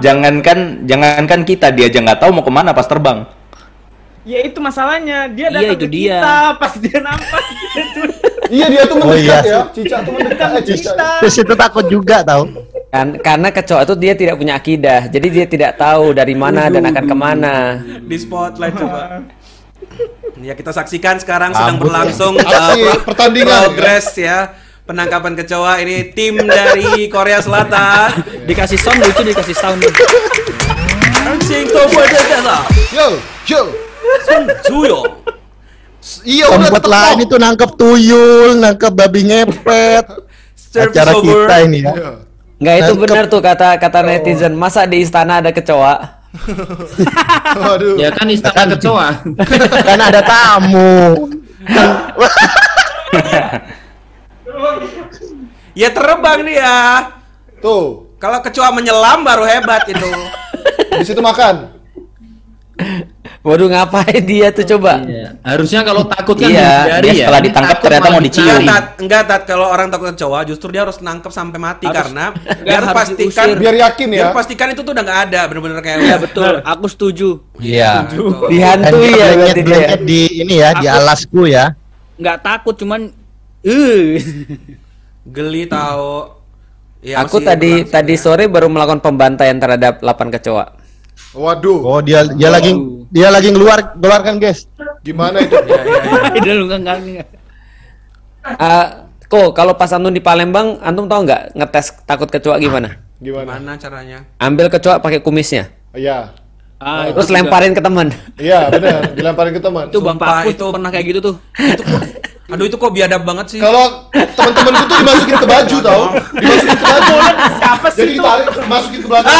Jangankan jangankan kita dia aja nggak tahu mau ke mana pas terbang. Ya itu masalahnya. Dia Iya, datang itu ke dia. kita pas dia nampak gitu. Iya dia tuh Oh, mendekat iya. ya, cicak tuh mendekat. Eh, cicak. Terus itu takut juga tahu. kan karena kecoa itu dia tidak punya akidah, jadi dia tidak tahu dari mana dan akan ke mana. Di spotlight coba. [LAUGHS] Ya kita saksikan sekarang sedang Rambut berlangsung ya. Uh, pertandingan, progres ya penangkapan kecoa ini tim dari Korea Selatan. [LAUGHS] Dikasih sound lucu, dikasih sound. Lah. Yo, yo. Suyo. Iya udah Tempat tetep lain itu nangkep tuyul, nangkep babi ngepet. Acara kita ini ya. Iya. Nggak itu benar tuh kata kata netizen. Masa di istana ada kecoa? [LAUGHS] Waduh. ya kan istana kecoa. [LAUGHS] Kan ada tamu. [LAUGHS] Ya terbang dia. Tuh, Kalau kecoa menyelam baru hebat itu. di situ makan. Waduh ngapain dia tuh coba? Iya. Harusnya kalau takut kan Iya, dihindari ya. setelah ditangkap takut ternyata mau dicium. Enggak, tat, enggak tat kalau orang takut kecoa justru dia harus nangkep sampai mati Harus- karena enggak, biar harus pastikan diusir. Biar yakin ya. biar pastikan itu tuh udah nggak ada bener-bener kayak Iya betul, aku setuju. Iya. Gitu. Dihantui ya berarti dia. di ini ya, di alasku ya. Nggak takut, cuman eh Geli tahu. Ya, Aku tadi tadi ya. sore baru melakukan pembantaian terhadap 8 kecoa. Waduh, Oh, dia dia lagi dia lagi ngeluar keluarkan, guys. gimana itu? [LAUGHS] Ya, ya, ya. Nggak- Eh, kok kalau pas antum di Palembang, antum tahu nggak ngetes takut kecoa gimana? Gimana? Gimana caranya? Ambil kecoa pakai kumisnya, Iya. Ah, itu terus juga. lemparin ke teman. Iya, benar. Dilemparin ke teman. Itu Bang Pakus itu- pernah kayak gitu tuh. [LAUGHS] Aduh itu kok biadab banget sih. Kalau teman-temanku tuh dimasukin ke baju tau Dimasukin ke baju Siapa sih Jadi itu? ditarik, masukin ke belakang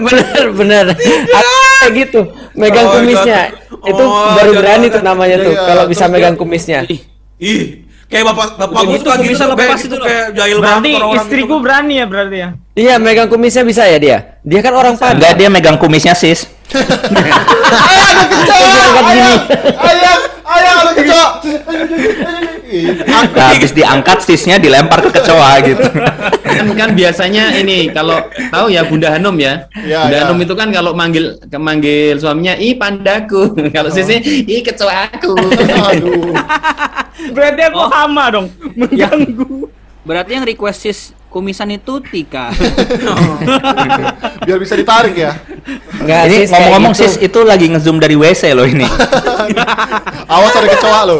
bener bener. Kayak gitu, megang Oh kumisnya. Itu Oh, baru berani tuh namanya tuh. Iya, Kalau bisa megang kumisnya. Ih, kayak bapak bapak gue suka gitu tuh, lepas kayak itu gitu loh. kayak jahil Berarti banget orang-orang istriku gitu. berani ya berarti ya. Iya, megang kumisnya bisa ya dia. Dia kan orang Padang. Enggak dia megang kumisnya sis. [LAUGHS] Ayah ada ada kecoa Nah, habis diangkat sisnya dilempar ke kecoa gitu. kan kan biasanya ini kalau tahu ya Bunda Hanum ya. Iya, Bunda iya. Hanum itu kan kalau manggil ke- manggil suaminya ih pandaku. [LAUGHS] kalau sisi ih kecoa aku. Aduh Berarti aku Oh. hama dong. Mengganggu. Berarti yang request sis kumisan itu Tika. [LAUGHS] Biar bisa ditarik ya Enggak Ini ngomong-ngomong gitu. sis itu lagi ngezoom dari WC loh ini. [LAUGHS] Awas ada kecoa lo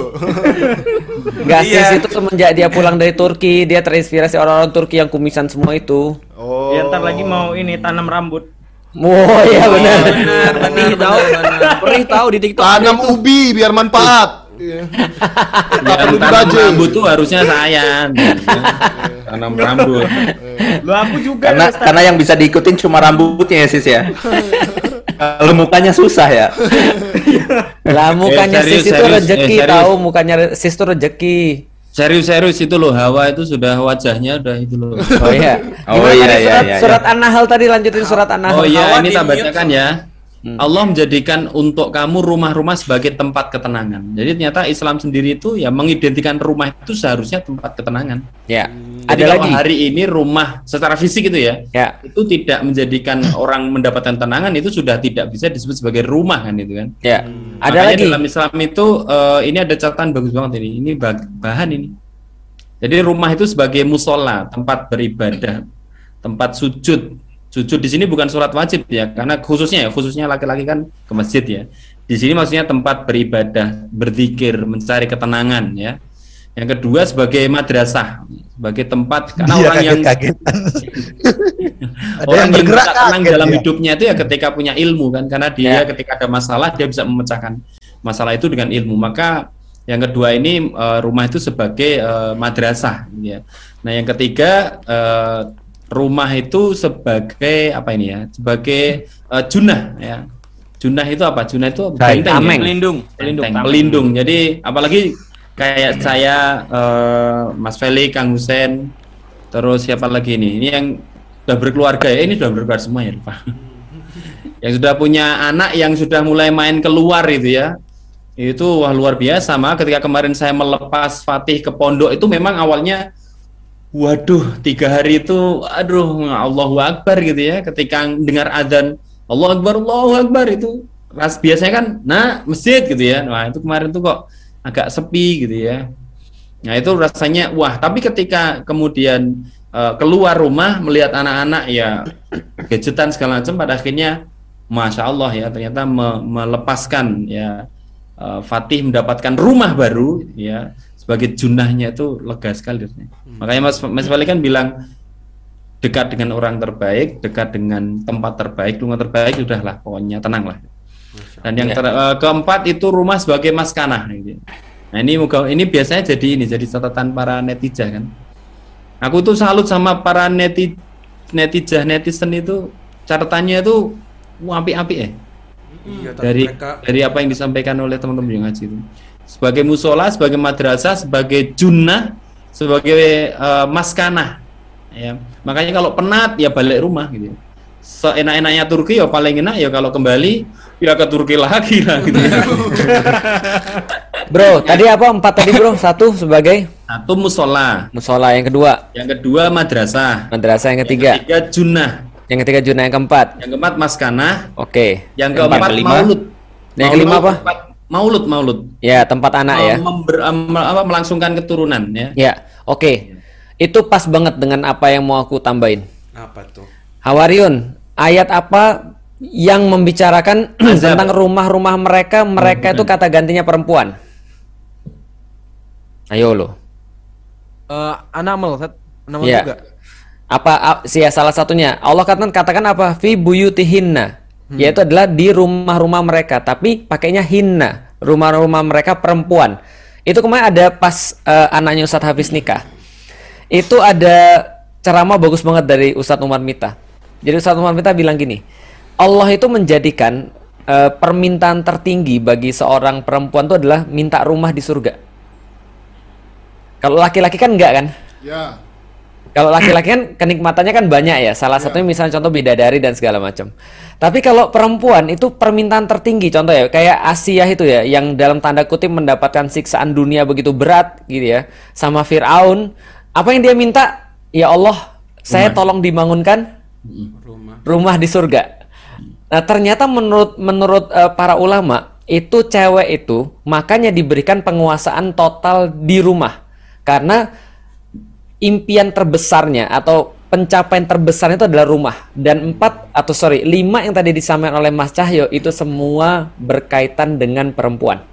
Enggak sih, Iya. itu semenjak dia pulang dari Turki, dia terinspirasi orang-orang Turki yang kumisan semua itu. Oh Ya ntar lagi mau ini tanam rambut. Oh iya benar. Benar, benar, tahu, benar, benar. perih tahu di TikTok. Tanam ubi biar manfaat Iya. Perlu Yang tanam dibajai rambut tuh harusnya saya. tanam rambut. Lo aku juga Karena Ustaz. karena yang bisa diikutin cuma rambutnya ya sis ya. Kalau mukanya susah ya. Lah mukanya Eh, serius, sis itu rezeki eh, serius. tahu, mukanya sis itu rezeki. Serius-serius itu loh Hawa itu sudah wajahnya udah itu loh. Oh iya. Oh, Gimana iya, tadi iya, surat, iya, surat An-Nahl tadi lanjutin surat An-Nahl. Oh iya, Hawa ini di tak ya. Allah menjadikan untuk kamu rumah-rumah sebagai tempat ketenangan. Jadi ternyata Islam sendiri itu ya mengidentikan rumah itu seharusnya tempat ketenangan. Ya. Jadi Ada kalau lagi. hari ini rumah secara fisik itu ya, Ya. itu tidak menjadikan [CLEARS THROAT] orang mendapatkan tenangan itu sudah tidak bisa disebut sebagai rumah kan itu kan. Ya. Ada Makanya lagi. dalam Islam itu eh, ini ada catatan bagus banget ini. Ini bah- bahan ini. Jadi rumah itu sebagai musola, tempat beribadah, tempat sujud. Sujud di sini bukan sholat wajib ya, karena khususnya ya, khususnya laki-laki kan ke masjid ya. Di sini maksudnya tempat beribadah, berzikir, mencari ketenangan ya. Yang kedua sebagai madrasah, sebagai tempat karena Dia orang [LAUGHS] yang orang yang bergerak tenang kaget dalam dia. hidupnya itu ya ketika punya ilmu kan karena dia Ya. ketika ada masalah dia bisa memecahkan masalah itu dengan ilmu maka Yang kedua ini eh, rumah itu sebagai eh, madrasah gitu ya. Nah, yang ketiga eh, rumah itu sebagai apa ini ya? Sebagai eh, junah ya. Junah itu apa? Junah itu benteng ya? Pelindung, Benteng, pelindung, tameng. pelindung. Jadi apalagi kayak saya eh, Mas Feli, Kang Husen, terus siapa lagi ini? Ini yang sudah berkeluarga ya. Ini sudah berkeluarga semua ya, Pak. [LAUGHS] yang sudah punya anak yang sudah mulai main keluar itu ya. Itu wah luar biasa. Maka ketika kemarin saya melepas Fatih ke pondok itu memang awalnya Waduh, tiga hari itu, aduh, Allahu Akbar gitu ya. Ketika dengar adzan, Allahu Akbar, Allahu Akbar itu ras biasanya kan, nah masjid gitu ya. Nah itu kemarin tuh kok agak sepi gitu ya. Nah itu rasanya, wah. Tapi ketika kemudian eh, keluar rumah melihat anak-anak ya gadgetan segala macam, pada akhirnya, masya Allah ya, ternyata me- melepaskan ya eh, Fatih mendapatkan rumah baru ya sebagai junahnya itu lega sekali rasanya. Makanya Mas Mas Fali kan bilang dekat dengan orang terbaik, dekat dengan tempat terbaik, rumah terbaik sudahlah pokoknya tenanglah. Dan yang ter- eh, keempat itu rumah sebagai maskanah gitu. Nah, ini moga ini biasanya jadi ini jadi catatan para netizen kan. Aku tuh salut sama para neti netizen netizen itu catatannya itu api-api ya Iya, dari mereka dari apa yang disampaikan oleh teman-teman yang ngaji itu sebagai musola sebagai madrasah sebagai junnah sebagai eh, maskanah ya makanya kalau penat ya balik rumah gitu seenak-enaknya Turki ya paling enak ya kalau kembali ya ke Turki lagi lah gitu ya. [LAUGHS] Bro, tadi apa empat tadi bro? Satu sebagai satu musola musola, yang kedua yang kedua madrasah madrasah, yang ketiga, ketiga junnah yang ketiga junah, yang keempat. yang keempat maskanah Oke. yang Yang keempat kelima? maulud Yang kelima apa? Maulud maulud Ya tempat anak ya. Member- em, apa, melangsungkan keturunan ya Ya, oke. Itu pas banget dengan apa yang mau aku tambahin. apa tuh? Hawariun, ayat apa yang membicarakan [CLEARS THROAT] tentang rumah-rumah mereka, mereka itu kata gantinya perempuan. Ayo lo. Eh, Anamel. Anamel Iya. juga. Apa a- sih ya salah satunya? Allah katakan katakan apa? Fi buyutihinna. Hmm. Yaitu adalah di rumah-rumah mereka, tapi pakainya hinna, rumah-rumah mereka perempuan. Itu kemarin ada pas eh, anaknya Ustadz Hafiz nikah. Itu ada ceramah bagus banget dari Ustadz Umar Mita. Jadi Ustadz Umar Mita bilang gini, Allah itu menjadikan eh, permintaan tertinggi bagi seorang perempuan itu adalah minta rumah di surga. Kalau laki-laki kan enggak kan? Ya. Kalau laki-laki kan kenikmatannya kan banyak ya. Salah satunya misalnya contoh bidadari dan segala macam. Tapi kalau perempuan itu permintaan tertinggi contoh ya kayak Asia itu ya yang dalam tanda kutip mendapatkan siksaan dunia begitu berat gitu ya sama Firaun. Apa yang dia minta? Ya Allah, saya tolong dibangunkan rumah di surga. Nah, ternyata menurut menurut eh, para ulama itu cewek itu makanya diberikan penguasaan total di rumah. Karena impian terbesarnya atau pencapaian terbesarnya itu adalah rumah. Dan empat atau sorry lima yang tadi disampaikan oleh Mas Cahyo itu semua berkaitan dengan perempuan.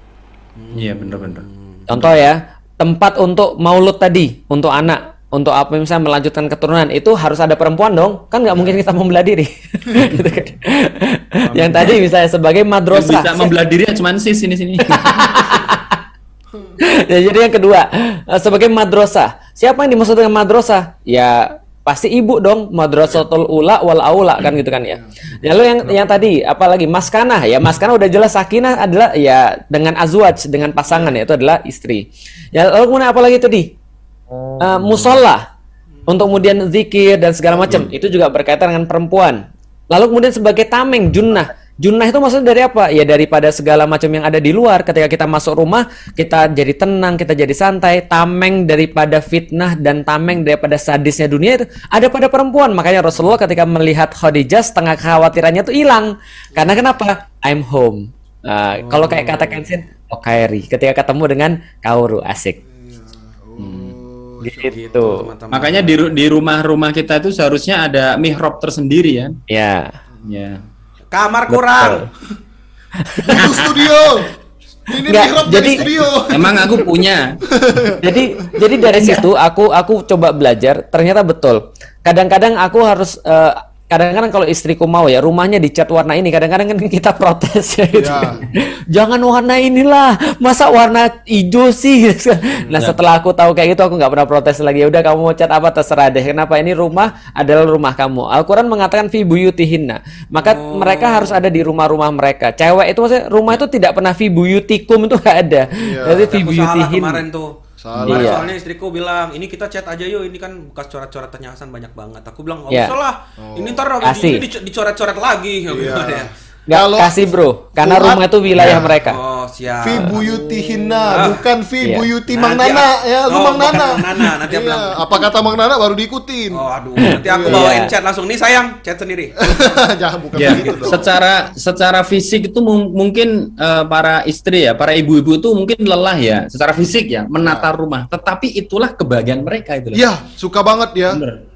iya bener-bener Contoh ya tempat untuk maulud tadi untuk anak untuk apa misalnya melanjutkan keturunan itu harus ada perempuan dong. Kan nggak mungkin kita membelah diri. [LAUGHS] Gitu kan. yang tadi misalnya sebagai madrasah. Bisa membelah diri ya cuman sis sini sini [LAUGHS] [LAUGHS] ya, jadi yang kedua eh, sebagai madrasah. Siapa yang dimaksud dengan madrasah? Ya pasti ibu dong madrasatul ula wal aula kan gitu kan ya. Lalu yang yang tadi apalagi maskanah ya maskanah udah jelas sakinah adalah ya dengan azwaj dengan pasangan ya itu adalah istri. Ya lalu kemudian apalagi tadi Eh, musola untuk kemudian zikir dan segala macam itu juga berkaitan dengan perempuan. Lalu kemudian sebagai tameng junnah. Junnah itu maksudnya dari apa? Ya daripada segala macam yang ada di luar. Ketika kita masuk rumah, kita jadi tenang, kita jadi santai. Tameng daripada fitnah dan tameng daripada sadisnya dunia itu ada pada perempuan. Makanya Rasulullah ketika melihat Khadijah setengah kekhawatirannya itu hilang. Karena kenapa? I'm home. Nah, Kalau kayak kata Kensin, oh Kairi. Ketika ketemu dengan Kauru asik. gitu. makanya di, di rumah-rumah kita itu seharusnya ada mihrab tersendiri ya Ya. ya Kamar kurang. Itu studio. Ini Nggak, jadi- jadi studio. emang aku punya [LAUGHS] jadi jadi dari situ aku aku coba belajar ternyata betul kadang-kadang aku harus eh, kadang-kadang kalau istriku mau ya rumahnya dicat warna ini, kadang-kadang kan kita protes ya gitu. Ya. Jangan warna inilah, masa warna hijau sih? gitu. [LAUGHS] Nah Ya. setelah aku tahu kayak gitu aku nggak pernah protes lagi. Ya udah kamu mau cat apa terserah deh. Kenapa ini rumah adalah rumah kamu? Al-Quran mengatakan fi buyutihinna. Maka mereka harus ada di rumah-rumah mereka. Cewek itu maksudnya rumah itu tidak pernah fi buyutikum itu nggak ada. Jadi fi buyutihin. kemarin tuh. Salah. Iya. soalnya istriku bilang, ini kita chat aja yuk, ini kan bekas coret-coretan Hasan banyak banget. Aku bilang, nggak Iya. usah lah, ini ntar ini dic- dicoret-coret lagi. Aku bilang ya. Nggak kasih bro, karena Fuad- rumah itu wilayah mereka. Oh siap. Fi buyutihinna, Ah. bukan fi Iya. buyuti Mang Nanti Nana aku- ya, lu Oh, Mang Nana. Mang Nana, nanti aku Iya, bilang. apa kata Mang Nana baru diikutin. Oh aduh, nanti aku Iya. bawain chat langsung nih sayang, chat sendiri. [LAUGHS] Jangan bukan Ya, begitu dong. secara secara fisik itu mung- mungkin eh, para istri ya, para ibu-ibu itu mungkin lelah ya, secara fisik ya, menata rumah. Tetapi itulah kebahagiaan mereka itu. Iya, suka banget ya. Bener.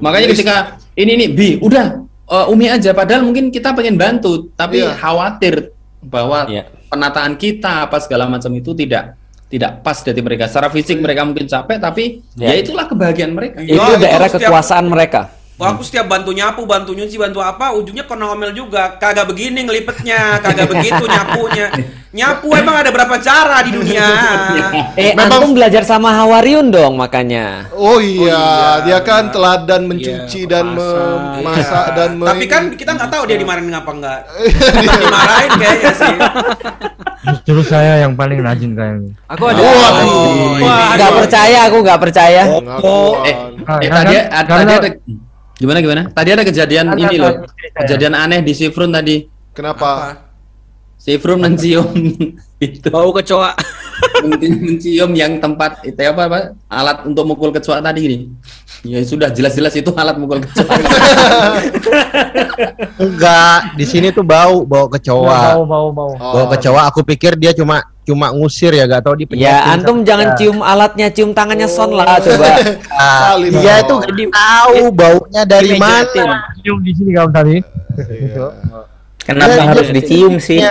Makanya ketika ini nih Bi, udah eh, Umi aja. Padahal mungkin kita pengen bantu, tapi Iya. khawatir bahwa Iya. penataan kita apa segala macam itu tidak tidak pas dari mereka. Secara fisik mereka mungkin capek, tapi Iya. ya itulah kebahagiaan mereka. Iya, Itu itu daerah setiap- kekuasaan mereka. Wah, aku setiap bantu nyapu, bantu nyuci, bantu apa, ujungnya kena omel juga. Kagak begini ngelipetnya, kagak begitu nyapunya. Nyapu emang ada berapa cara di dunia? Eh, Memang- antum belajar sama Hawariun dong makanya. Oh iya, iya, dia kan teladan mencuci dan memasak Iya. dan me- Tapi kan kita nggak tahu dia dimarahin apa enggak. [LAUGHS] dimarahin kayaknya sih. Justru saya yang paling rajin kayaknya. Aku ada. Waduh. Nggak percaya aku nggak percaya. Oh, eh, Ah, eh, kan- tadi, tadi ada gimana gimana? Tadi ada kejadian ini loh, kejadian aneh di Sifrun tadi. Kenapa? Sifrun mencium itu Bau kecoa. men- mencium yang tempat itu apa apa alat untuk mukul kecoa tadi ini. Ya sudah jelas-jelas itu alat mukul kecoa. Enggak, di sini tuh bau, bau kecoa. Bau, bau, bau. Bau kecoa, aku pikir dia cuma cuma ngusir ya, gak tau di Ya antum jangan cium alatnya, cium tangannya son lah coba. [LAUGHS] Ah, Salim dia dong. tuh gak tahu baunya dari mana. Cium di sini kamu tadi. Iya. Kenapa Iya, harus iya. dicium sih? [LAUGHS]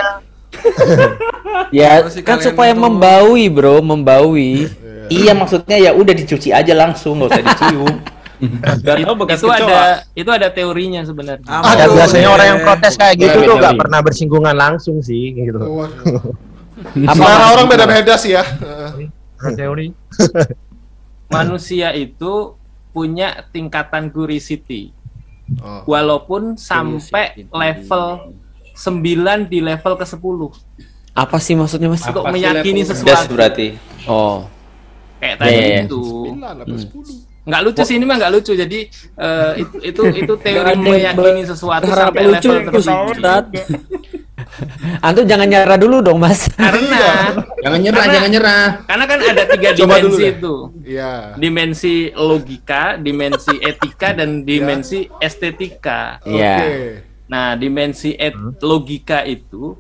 Ya kan supaya membaui bro, membaui. Iya maksudnya ya udah dicuci aja langsung nggak usah dicium. [LAUGHS] Gak tau bekas itu kecoa. ada itu ada teorinya sebenarnya. Aduh, Ya biasanya orang yang protes kayak gitu tuh gak pernah bersinggungan langsung sih gitu. [LAUGHS] Selera orang beda-beda sih ya. Heeh. Ada teori. [LAUGHS] Manusia itu punya tingkatan curiosity. Oh. Walaupun sampai level 9 di level ke 10 Apa sih maksudnya mas? untuk meyakini sesuatu. berarti. Oh, Kayak tadi Iya, iya. itu. Sembilan apa sepuluh? Nggak lucu sih ini mah nggak lucu. Jadi eh, itu itu itu teori meyakini sesuatu sampai lucu level. Ustaz. [LAUGHS] [LAUGHS] antum jangan nyerah dulu dong mas. Karena jangan nyerah, Karena- jangan nyerah. karena kan ada tiga Coba dimensi itu. Iya. Dimensi logika, dimensi etika dan dimensi estetika. Iya. Oke. Nah, dimensi et logika itu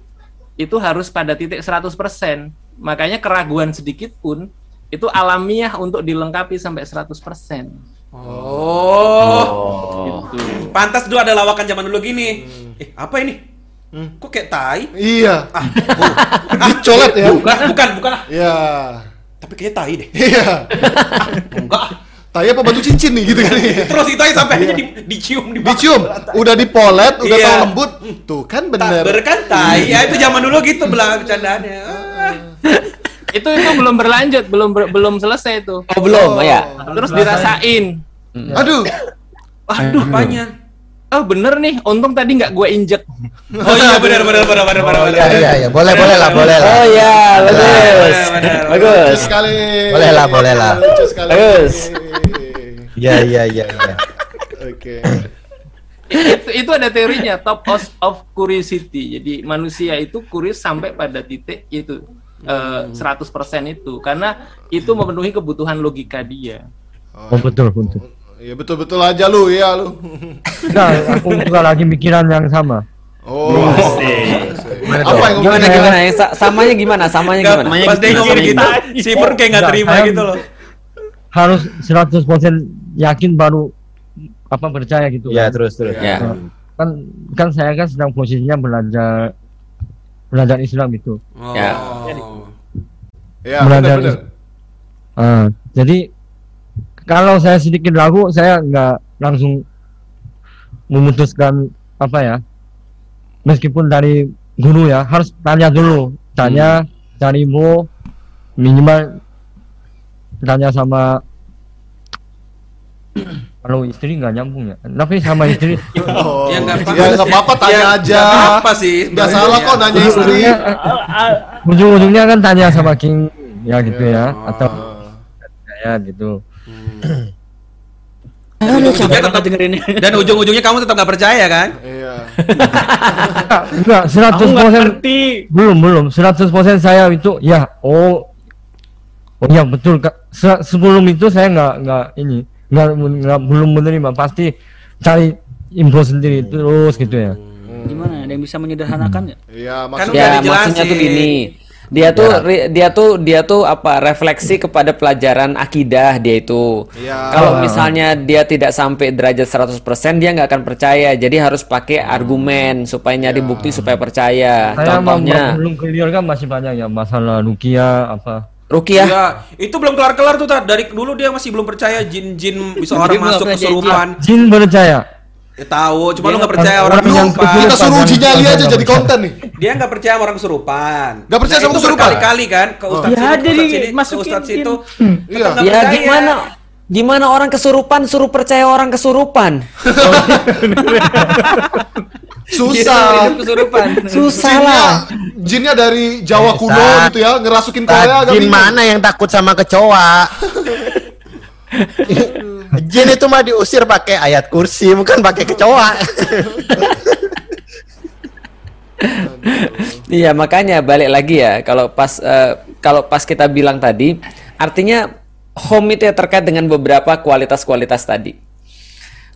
itu harus pada titik 100%. Makanya keraguan sedikit pun itu alamiah untuk dilengkapi sampai 100%. Oh. Gitu. Pantas dulu ada lawakan zaman dulu gini. Eh, apa ini? Kok kayak tai? Iya. Ah, [LAUGHS] Dicolet ya. bukan, bukan, bukan. ah. Iya. Tapi kayak tai deh. Iya. Enggak. Tai apa batu cincin nih gitu kan. [LAUGHS] Terus itu sampai aja di, dicium di Dicium, udah dipolet, udah Iya. tahu lembut. Tuh kan bener. Tak kan tai. Ya itu zaman dulu gitu belah bercandaannya. Ah. [LAUGHS] Itu itu belum berlanjut, belum ber- belum selesai itu. Oh belum ya. Terus dirasain. Aduh. Aduh, Apanya? Oh bener nih, untung tadi nggak gue injek. Oh iya benar benar benar benar benar. Oh iya iya iya, boleh boleh lah, boleh lah. Oh ya, bagus. Bagus. Sekali. Boleh lah, boleh lah. Bagus. Iya iya iya iya. Oke. itu, itu ada teorinya top of, of curiosity. Jadi manusia itu curious sampai pada titik itu eh, 100% itu karena itu memenuhi kebutuhan logika dia. Oh betul betul. Iya betul-betul aja lu, ya lu. Enggak, aku juga lagi mikiran yang sama. Oh. Gimana Apa yang Gimana gimana? Yang sa- samanya gimana? Samanya gimana? pas dia ngomong gitu, si Pur kayak nggak terima gitu loh. Harus 100% yakin baru apa percaya gitu. Iya, kan. terus terus. Ya. Kan kan saya kan sedang posisinya belajar belajar Islam itu. Oh. Ya. Ya, Belajar benar-benar. Ah, jadi kalau saya sedikit ragu, saya nggak langsung memutuskan apa ya. Meskipun dari guru ya harus tanya dulu. Tanya cari info minimal tanya sama [CLEARS THROAT] kalau istri nggak nyambung ya. Tapi sama istri Oh, [LAUGHS] Ya nggak apa-apa. ya nggak apa-apa tanya Ya, aja. apa-apa sih, Nggak salah kok nanya istri. ujung-ujungnya kan tanya sama King ya gitu ya atau ya gitu Ujung-ujungnya tetap dan ujung-ujungnya kamu tetap nggak percaya kan? Iya. enggak 100% belum belum 100% saya itu ya oh oh ya betul Kak. Se- sebelum itu saya nggak nggak ini nggak nggak belum menerima pasti cari info sendiri terus gitu ya Gimana? Ada yang bisa menyederhanakan nggak? Iya, Kan ya maksudnya tuh gini dia tuh ri- dia tuh dia tuh apa refleksi kepada pelajaran akidah dia itu. Iya. kalau misalnya dia tidak sampai derajat 100% dia nggak akan percaya. Jadi harus pakai argumen supaya nyari bukti supaya percaya. Saya contohnya belum clear kan masih banyak ya masalah rukia apa? Rukiah Iya, itu belum kelar-kelar tuh Tat. Dari dulu dia masih belum percaya jin-jin [LAUGHS] bisa orang masuk kesurupan. jin percaya Ya, tahu, cuma Dia lu nggak nggak percaya per- orang orang yang kesurupan. Kita suruh uji nyali aja jadi konten nih. Dia nggak percaya sama orang kesurupan. Nggak percaya Nah, sama kesurupan? berkali-kali kan ke Oh. ustadz Ya, sini, ke jadi ustadz sini, ke masukin ustadz situ. Iya. Tetap nggak ya percaya. gimana gimana orang kesurupan suruh percaya orang kesurupan [LAUGHS] Susah. Kesurupan. susah lah jinnya dari Jawa kuno Bisa. gitu ya, ngerasukin Korea agak Jin bingung. mana yang takut sama kecoa? [LAUGHS] Jin itu mah diusir pakai ayat kursi, bukan pakai kecoa. Iya makanya balik lagi ya kalau pas eh, kalau pas kita bilang tadi artinya home itu ya terkait dengan beberapa kualitas-kualitas tadi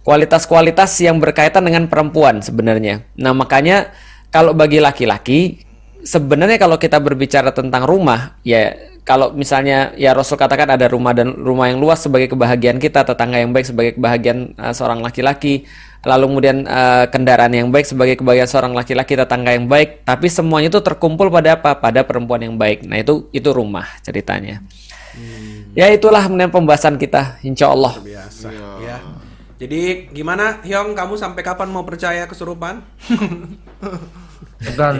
kualitas-kualitas yang berkaitan dengan perempuan sebenarnya. Nah makanya kalau bagi laki-laki sebenarnya kalau kita berbicara tentang rumah ya kalau misalnya ya Rasul katakan ada rumah dan rumah yang luas sebagai kebahagiaan kita, tetangga yang baik sebagai kebahagiaan eh, seorang laki-laki, lalu kemudian eh, kendaraan yang baik sebagai kebahagiaan seorang laki-laki, tetangga yang baik, tapi semuanya itu terkumpul pada apa? Pada perempuan yang baik. Nah itu itu rumah ceritanya. Ya itulah kemudian pembahasan kita, insya Allah. Biasa. Ya. Jadi gimana Hyong kamu sampai kapan mau percaya kesurupan? [LAUGHS] bukan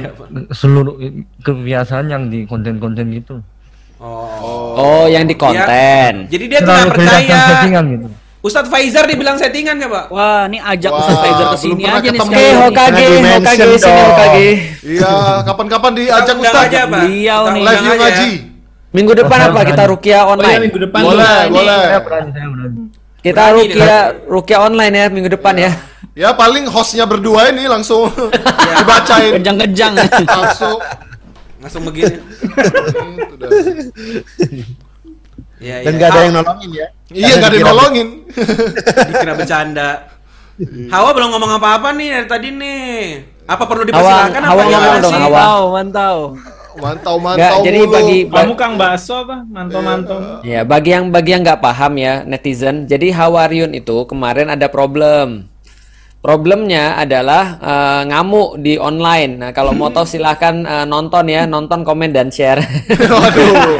seluruh kebiasaan yang di konten-konten gitu Oh, yang di konten. Iya. Jadi dia tuh nggak Terlalu kelihatan percaya. settingan gitu Ustadz Faizar dibilang settingan ya, Pak? Wah, ini ajak Wah, Ustaz Faizar ke belum sini pernah aja nih. Oke, Hokage, Hokage sini. Hokage. Iya, kapan-kapan diajak Ustaz. aja, Pak. Kita nih. Live aja. ngaji. Minggu depan apa kita rukia Oh ya online? minggu depan Boleh, boleh. saya berani saya berani Kita Berani rukia rukia online ya minggu depan ya. Ya paling hostnya berdua ini langsung [LAUGHS] dibacain. Kejang-kejang. Langsung. Langsung begini. [LAUGHS] Ya, Dan ya. gak ada yang nolongin ya. Iya, nggak ada yang nolongin. Dikira bercanda. Hawa belum ngomong apa-apa nih dari tadi nih. Apa perlu Hawa, dipersilakan apa Hawa gimana ngomong dong? Hawa. Mantau, mantau. Mantau, Nggak, mantau jadi mulu. bagi Kamu Kang Baso apa? Manto-manto. Ya, bagi yang bagi yang nggak paham ya netizen, jadi Hawaryun itu kemarin ada problem. Problemnya adalah eh, ngamuk di online. Nah, kalau mau tahu silahkan eh, nonton ya, nonton, komen dan share. [LAUGHS] Waduh.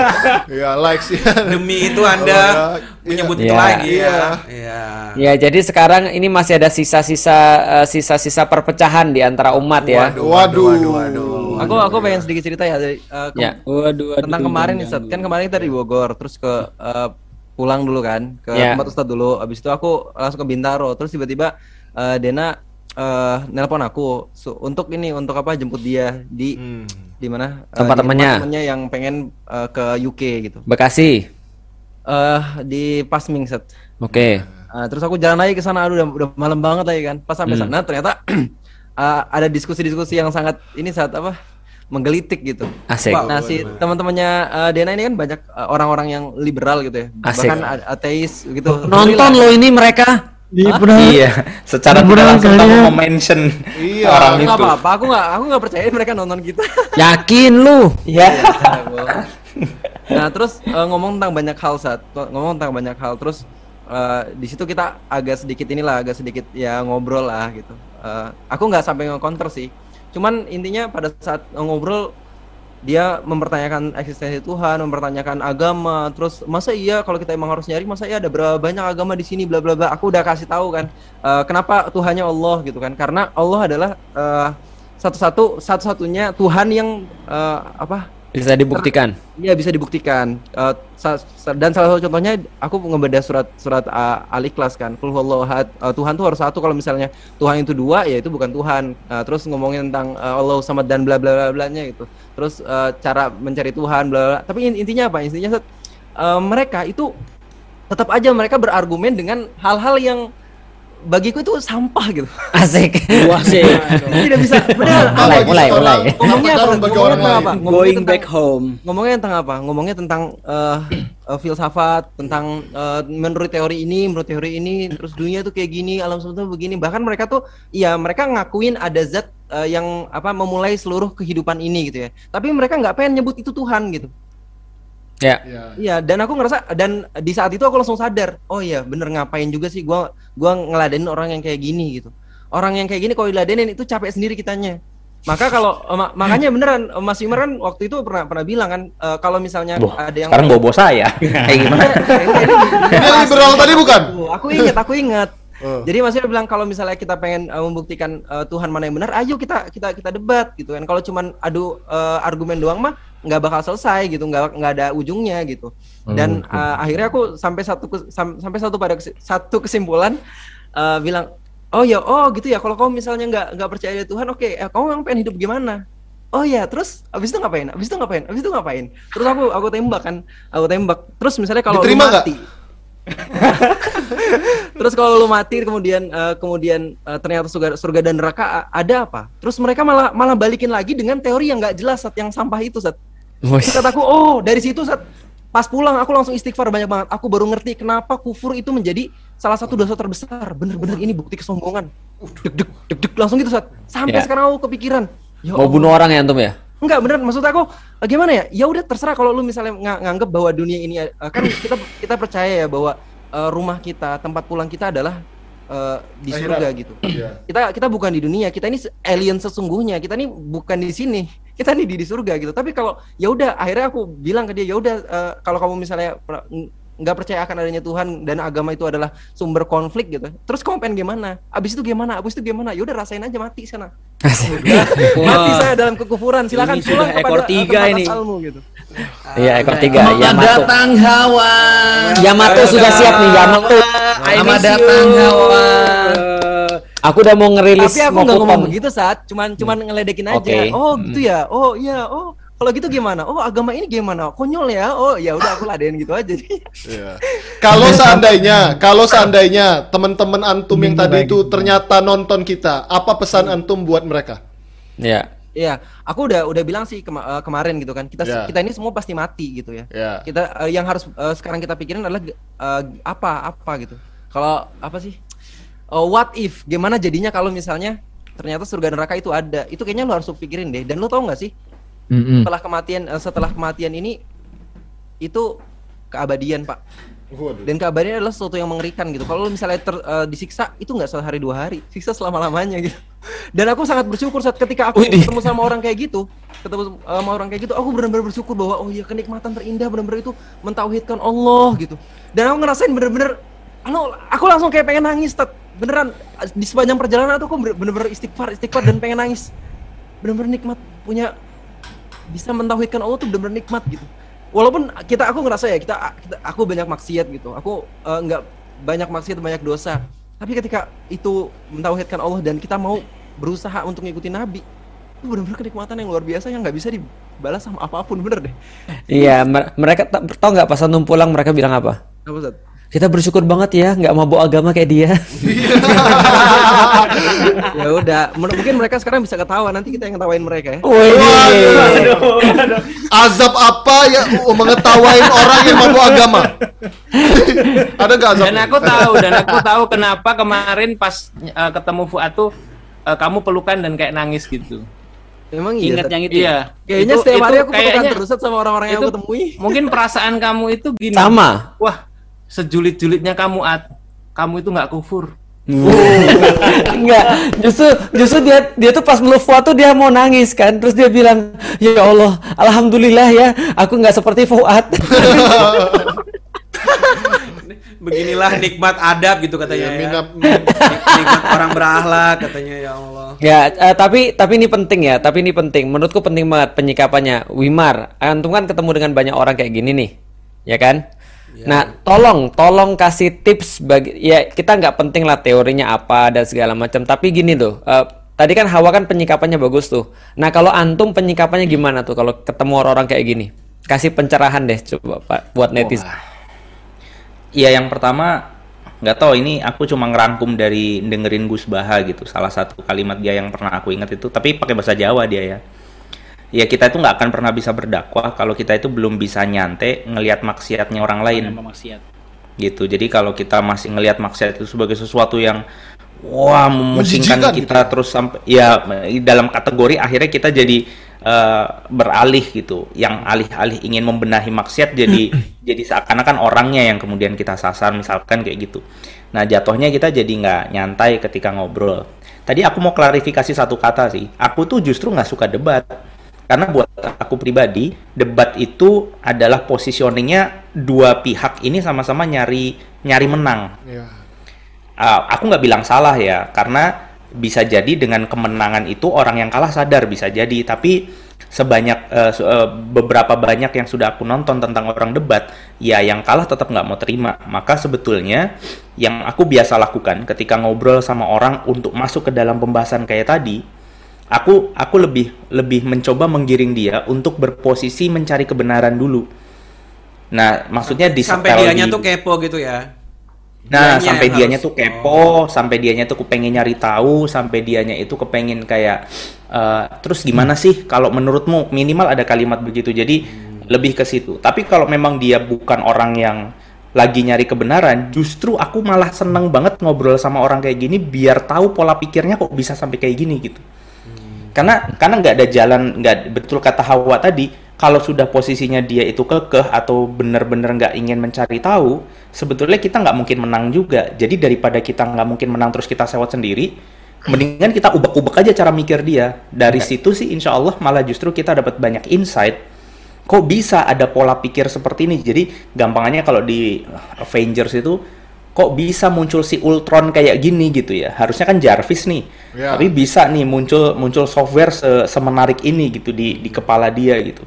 Ya, likes ya. Demi itu Anda menyebut itu Iya. lagi ya. Iya. Iya. ya, jadi sekarang ini masih ada sisa-sisa eh, sisa-sisa perpecahan di antara umat ya. Waduh, Waduh. waduh, waduh. Aku aku pengen sedikit cerita ya dari eh, ke- Ya. Waduh, waduh. tentang kemarin nih. Kan kemarin kita di Bogor terus ke eh, pulang dulu kan ke Ya. tempat Ustadz dulu. Habis itu aku langsung ke Bintaro. Terus tiba-tiba eh, Dena eh, nelpon aku su- untuk ini untuk apa jemput dia di di mana Tempat di temannya. temannya yang pengen eh, ke UK gitu. Bekasi. Eh di Pasming set. Oke. Ah, terus aku jalan lagi ke sana, aduh udah, udah malam banget lagi kan. Pas sampai Hmm. sana ternyata [CLEARS THROAT] ah, ada diskusi-diskusi yang sangat ini saat apa menggelitik gitu. Asik. Wow. Nah si teman-temannya ah, Dena ini kan banyak ah, orang-orang yang liberal gitu ya, Asik. bahkan ateis gitu. Nonton lo ini mereka. pernah Iya, secara tidak langsung kamu mention Iya. orang itu. apa-apa, aku nggak aku nggak percaya mereka nonton kita. [LAUGHS] Yakin lu? Ya. nah terus eh, ngomong tentang banyak hal saat ngomong tentang banyak hal terus eh, di situ kita agak sedikit inilah agak sedikit ya ngobrol lah gitu. Eh, aku nggak sampai nge-counter sih. Cuman intinya pada saat ngobrol dia mempertanyakan eksistensi Tuhan, mempertanyakan agama, terus masa iya kalau kita emang harus nyari masa iya ada berapa banyak agama di sini bla bla bla. Aku udah kasih tahu kan eh, kenapa Tuhannya Allah gitu kan. Karena Allah adalah eh, satu-satu satu-satunya Tuhan yang eh, apa? Bisa dibuktikan. Iya bisa dibuktikan. Sa- dan salah satu contohnya aku ngebedah surat surat uh, Al Ikhlas kan. Qul huwallahu ahad. Eh, Tuhan tuh harus satu. Kalau misalnya Tuhan itu dua, ya itu bukan Tuhan. Eh, terus ngomongin tentang eh, Allah samad dan bla bla bla blanya gitu. Terus eh, cara mencari Tuhan bla bla. Tapi in- intinya apa? Intinya eh, mereka itu tetap aja mereka berargumen dengan hal-hal yang bagiku itu sampah gitu. Asik. Wah, asik. Tidak bisa benar. Mulai, mulai, mulai. Ngomongnya apa? Ngomongnya tentang apa? Going back home. ngomongnya tentang apa? Ngomongnya tentang eh, eh, filsafat, tentang eh, menurut teori ini, menurut teori ini, terus dunia tuh kayak gini, alam semesta begini. Bahkan mereka tuh, iya mereka ngakuin ada zat eh, yang apa memulai seluruh kehidupan ini gitu ya. Tapi mereka nggak pengen nyebut itu Tuhan gitu. Ya. Iya, dan aku ngerasa dan di saat itu aku langsung sadar, oh iya bener ngapain juga sih gua gua ngeladenin orang yang kayak gini gitu. Orang yang kayak gini kalau diladenin itu capek sendiri kitanya. Maka kalau eh, ma- makanya beneran Mas Wimar kan waktu itu pernah pernah bilang kan eh, kalau misalnya Wah, ada yang sekarang bobo saya. [LAUGHS] Kayak gimana? Dia [LAUGHS] liberal tadi bukan? Aku ingat, aku ingat. Oh. Jadi Mas Wimar bilang kalau misalnya kita pengen eh, membuktikan eh, Tuhan mana yang benar, ayo kita kita kita debat gitu kan. Kalau cuman adu eh, argumen doang mah nggak bakal selesai gitu, nggak nggak ada ujungnya gitu. Dan Hmm. eh, akhirnya aku sampai satu sam- sampai satu pada kesi- satu kesimpulan eh, bilang, oh ya, oh gitu ya. Kalau kamu misalnya nggak nggak percaya ada Tuhan, oke, eh, kamu yang pengen hidup gimana? Oh ya, terus abis itu ngapain? Abis itu ngapain? Abis itu ngapain? Terus aku aku tembak kan, aku tembak. Terus misalnya kalau mati, [LAUGHS] Terus kalau lu mati kemudian eh, kemudian eh, ternyata surga, surga dan neraka ada apa? Terus mereka malah malah balikin lagi dengan teori yang nggak jelas saat yang sampah itu saat. Wih. Kataku, oh dari situ saat pas pulang aku langsung istighfar banyak banget. Aku baru ngerti kenapa kufur itu menjadi salah satu dosa terbesar. Bener-bener ini bukti kesombongan. Deg deg deg deg langsung gitu saat. Sampai Ya. sekarang aku kepikiran. Ya Mau Allah. bunuh orang ya antum ya? Enggak bener maksud aku eh, gimana ya? Ya udah terserah kalau lu misalnya nga- nganggep bahwa dunia ini eh, kan kita kita percaya ya bahwa eh, rumah kita, tempat pulang kita adalah eh, di Akhirat. surga gitu. Iya. Kita kita bukan di dunia, kita ini alien sesungguhnya. Kita ini bukan di sini. Kita ini di, di surga gitu. Tapi kalau ya udah akhirnya aku bilang ke dia, ya udah eh, kalau kamu misalnya nggak percaya akan adanya Tuhan dan agama itu adalah sumber konflik gitu. Terus kamu pengen gimana? Abis itu gimana? Abis itu gimana? Ya udah rasain aja mati sana. [LAUGHS] mati saya dalam kekufuran. Silakan Ini pulang kepada ekor eh, tiga ini. asalmu gitu. Iya, ekor tiga. Selamat Yamato. datang Hawa. Yamato sudah siap nih, Yamato. Selamat datang Hawa. Aku udah mau ngerilis Tapi aku mau nggak ngomong begitu saat, cuman cuman ngeledekin aja. Oke. Oh gitu ya. Oh iya. Oh kalau gitu gimana? Oh agama ini gimana? Konyol ya. Oh ya udah aku ladenin gitu aja. Iya. [LAUGHS] Kalau seandainya, kalau seandainya teman-teman antum yang tadi itu ternyata nonton kita, apa pesan antum buat mereka? Iya. Iya, aku udah udah bilang sih kema- eh, kemarin gitu kan. Kita Ya. kita ini semua pasti mati gitu ya. Ya. Kita eh, yang harus eh, sekarang kita pikirin adalah eh, apa apa gitu. Kalau apa sih? Eh, what if? Gimana jadinya kalau misalnya ternyata surga neraka itu ada? Itu kayaknya lo harus pikirin deh. Dan lo tau nggak sih? Mm-mm. Setelah kematian eh, setelah kematian ini itu keabadian pak. Dan keabadian adalah sesuatu yang mengerikan gitu. Kalau lu misalnya ter- eh, disiksa itu nggak sehari dua hari, siksa selama lamanya gitu. Dan aku sangat bersyukur saat ketika aku ketemu sama orang kayak gitu, ketemu sama orang kayak gitu, aku benar-benar bersyukur bahwa oh iya kenikmatan terindah benar-benar itu mentauhidkan Allah gitu. Dan aku ngerasain bener-bener, anu, aku langsung kayak pengen nangis, Tat. beneran di sepanjang perjalanan aku bener-bener istighfar, istighfar dan pengen nangis. Bener-bener nikmat punya bisa mentauhidkan Allah tuh bener-bener nikmat gitu. Walaupun kita aku ngerasa ya kita, kita- aku banyak maksiat gitu. Aku eh, nggak banyak maksiat banyak dosa. Tapi ketika itu mentauhidkan Allah dan kita mau berusaha untuk ngikutin Nabi, itu benar-benar kenikmatan yang luar biasa yang nggak bisa dibalas sama apa pun bener deh. Iya, mer- mereka ta- tau nggak pas antum pulang mereka bilang apa? Apa Ustaz? Kita bersyukur banget ya, nggak mabuk agama kayak dia. [LAUGHS] ya udah, mungkin mereka sekarang bisa ketawa nanti kita yang ketawain mereka ya. Azab apa ya mengetawain [LAUGHS] orang yang mabuk agama? [LAUGHS] Ada nggak azab? Dan aku tahu dan aku tahu kenapa kemarin pas eh, ketemu Fuad tuh eh, kamu pelukan dan kayak nangis gitu. Emang iya. Ingat yang itu Iya. Kayaknya Itu- setiap hari itu aku pelukan kayaknya- terus sama orang-orang yang itu aku temui. Mungkin perasaan kamu itu gini. Sama. Wah, sejulit-julitnya kamu at, kamu itu nggak kufur. Enggak, [LAUGHS] justru justru dia dia tuh pas meluk Fuad tuh dia mau nangis kan, terus dia bilang, ya Allah, alhamdulillah ya, aku nggak seperti Fuad. [LAUGHS] Beginilah nikmat adab gitu katanya Iya, ya. minap- nikmat orang berakhlak katanya ya Allah. Ya, eh, tapi tapi ini penting ya, tapi ini penting. Menurutku penting banget penyikapannya. Wimar, antum kan ketemu dengan banyak orang kayak gini nih, ya kan? Nah, tolong, tolong kasih tips bagi ya kita nggak penting lah teorinya apa dan segala macam. Tapi gini tuh, eh, tadi kan Hawa kan penyikapannya bagus tuh. Nah, kalau antum penyikapannya gimana tuh kalau ketemu orang-orang kayak gini? Kasih pencerahan deh coba Pak buat netizen. Iya yang pertama nggak tahu ini aku cuma ngerangkum dari dengerin Gus Baha gitu salah satu kalimat dia yang pernah aku ingat itu tapi pakai bahasa Jawa dia ya ya kita itu nggak akan pernah bisa berdakwah kalau kita itu belum bisa nyante ngelihat maksiatnya orang lain. Maksiat. gitu. Jadi kalau kita masih ngelihat maksiat itu sebagai sesuatu yang wah memusingkan Menjijikan kita terus sampai ya dalam kategori akhirnya kita jadi eh, beralih gitu. Yang alih-alih ingin membenahi maksiat jadi [CLEARS THROAT] jadi seakan-akan orangnya yang kemudian kita sasar misalkan kayak gitu. Nah jatuhnya kita jadi nggak nyantai ketika ngobrol. Tadi aku mau klarifikasi satu kata sih. Aku tuh justru nggak suka debat karena buat aku pribadi debat itu adalah positioningnya dua pihak ini sama-sama nyari nyari menang. Iya. Uh, aku nggak bilang salah ya karena bisa jadi dengan kemenangan itu orang yang kalah sadar bisa jadi. Tapi sebanyak uh, se- uh, beberapa banyak yang sudah aku nonton tentang orang debat ya yang kalah tetap nggak mau terima. Maka sebetulnya yang aku biasa lakukan ketika ngobrol sama orang untuk masuk ke dalam pembahasan kayak tadi aku aku lebih lebih mencoba menggiring dia untuk berposisi mencari kebenaran dulu nah maksudnya di Sampai dianya di- tuh kepo gitu ya. Nah, Dianya sampai dianya harus- tuh kepo, sampai dianya tuh kepengen nyari tahu, sampai dianya itu kepengen kayak eh, terus gimana sih kalau menurutmu minimal ada kalimat begitu. Jadi lebih ke situ. Tapi kalau memang dia bukan orang yang lagi nyari kebenaran, justru aku malah seneng banget ngobrol sama orang kayak gini biar tahu pola pikirnya kok bisa sampai kayak gini gitu. Karena karena nggak ada jalan, nggak betul kata Hawa tadi. Kalau sudah posisinya dia itu kekeh atau benar-benar nggak ingin mencari tahu, sebetulnya kita nggak mungkin menang juga. Jadi daripada kita nggak mungkin menang terus kita sewot sendiri, mendingan kita ubek-ubek aja cara mikir dia. Dari situ sih insya Allah malah justru kita dapat banyak insight. Kok bisa ada pola pikir seperti ini? Jadi gampangannya kalau di Avengers itu kok bisa muncul si Ultron kayak gini gitu ya? Harusnya kan Jarvis nih. Ya. Tapi bisa nih muncul muncul software se- semenarik ini gitu di di kepala dia gitu.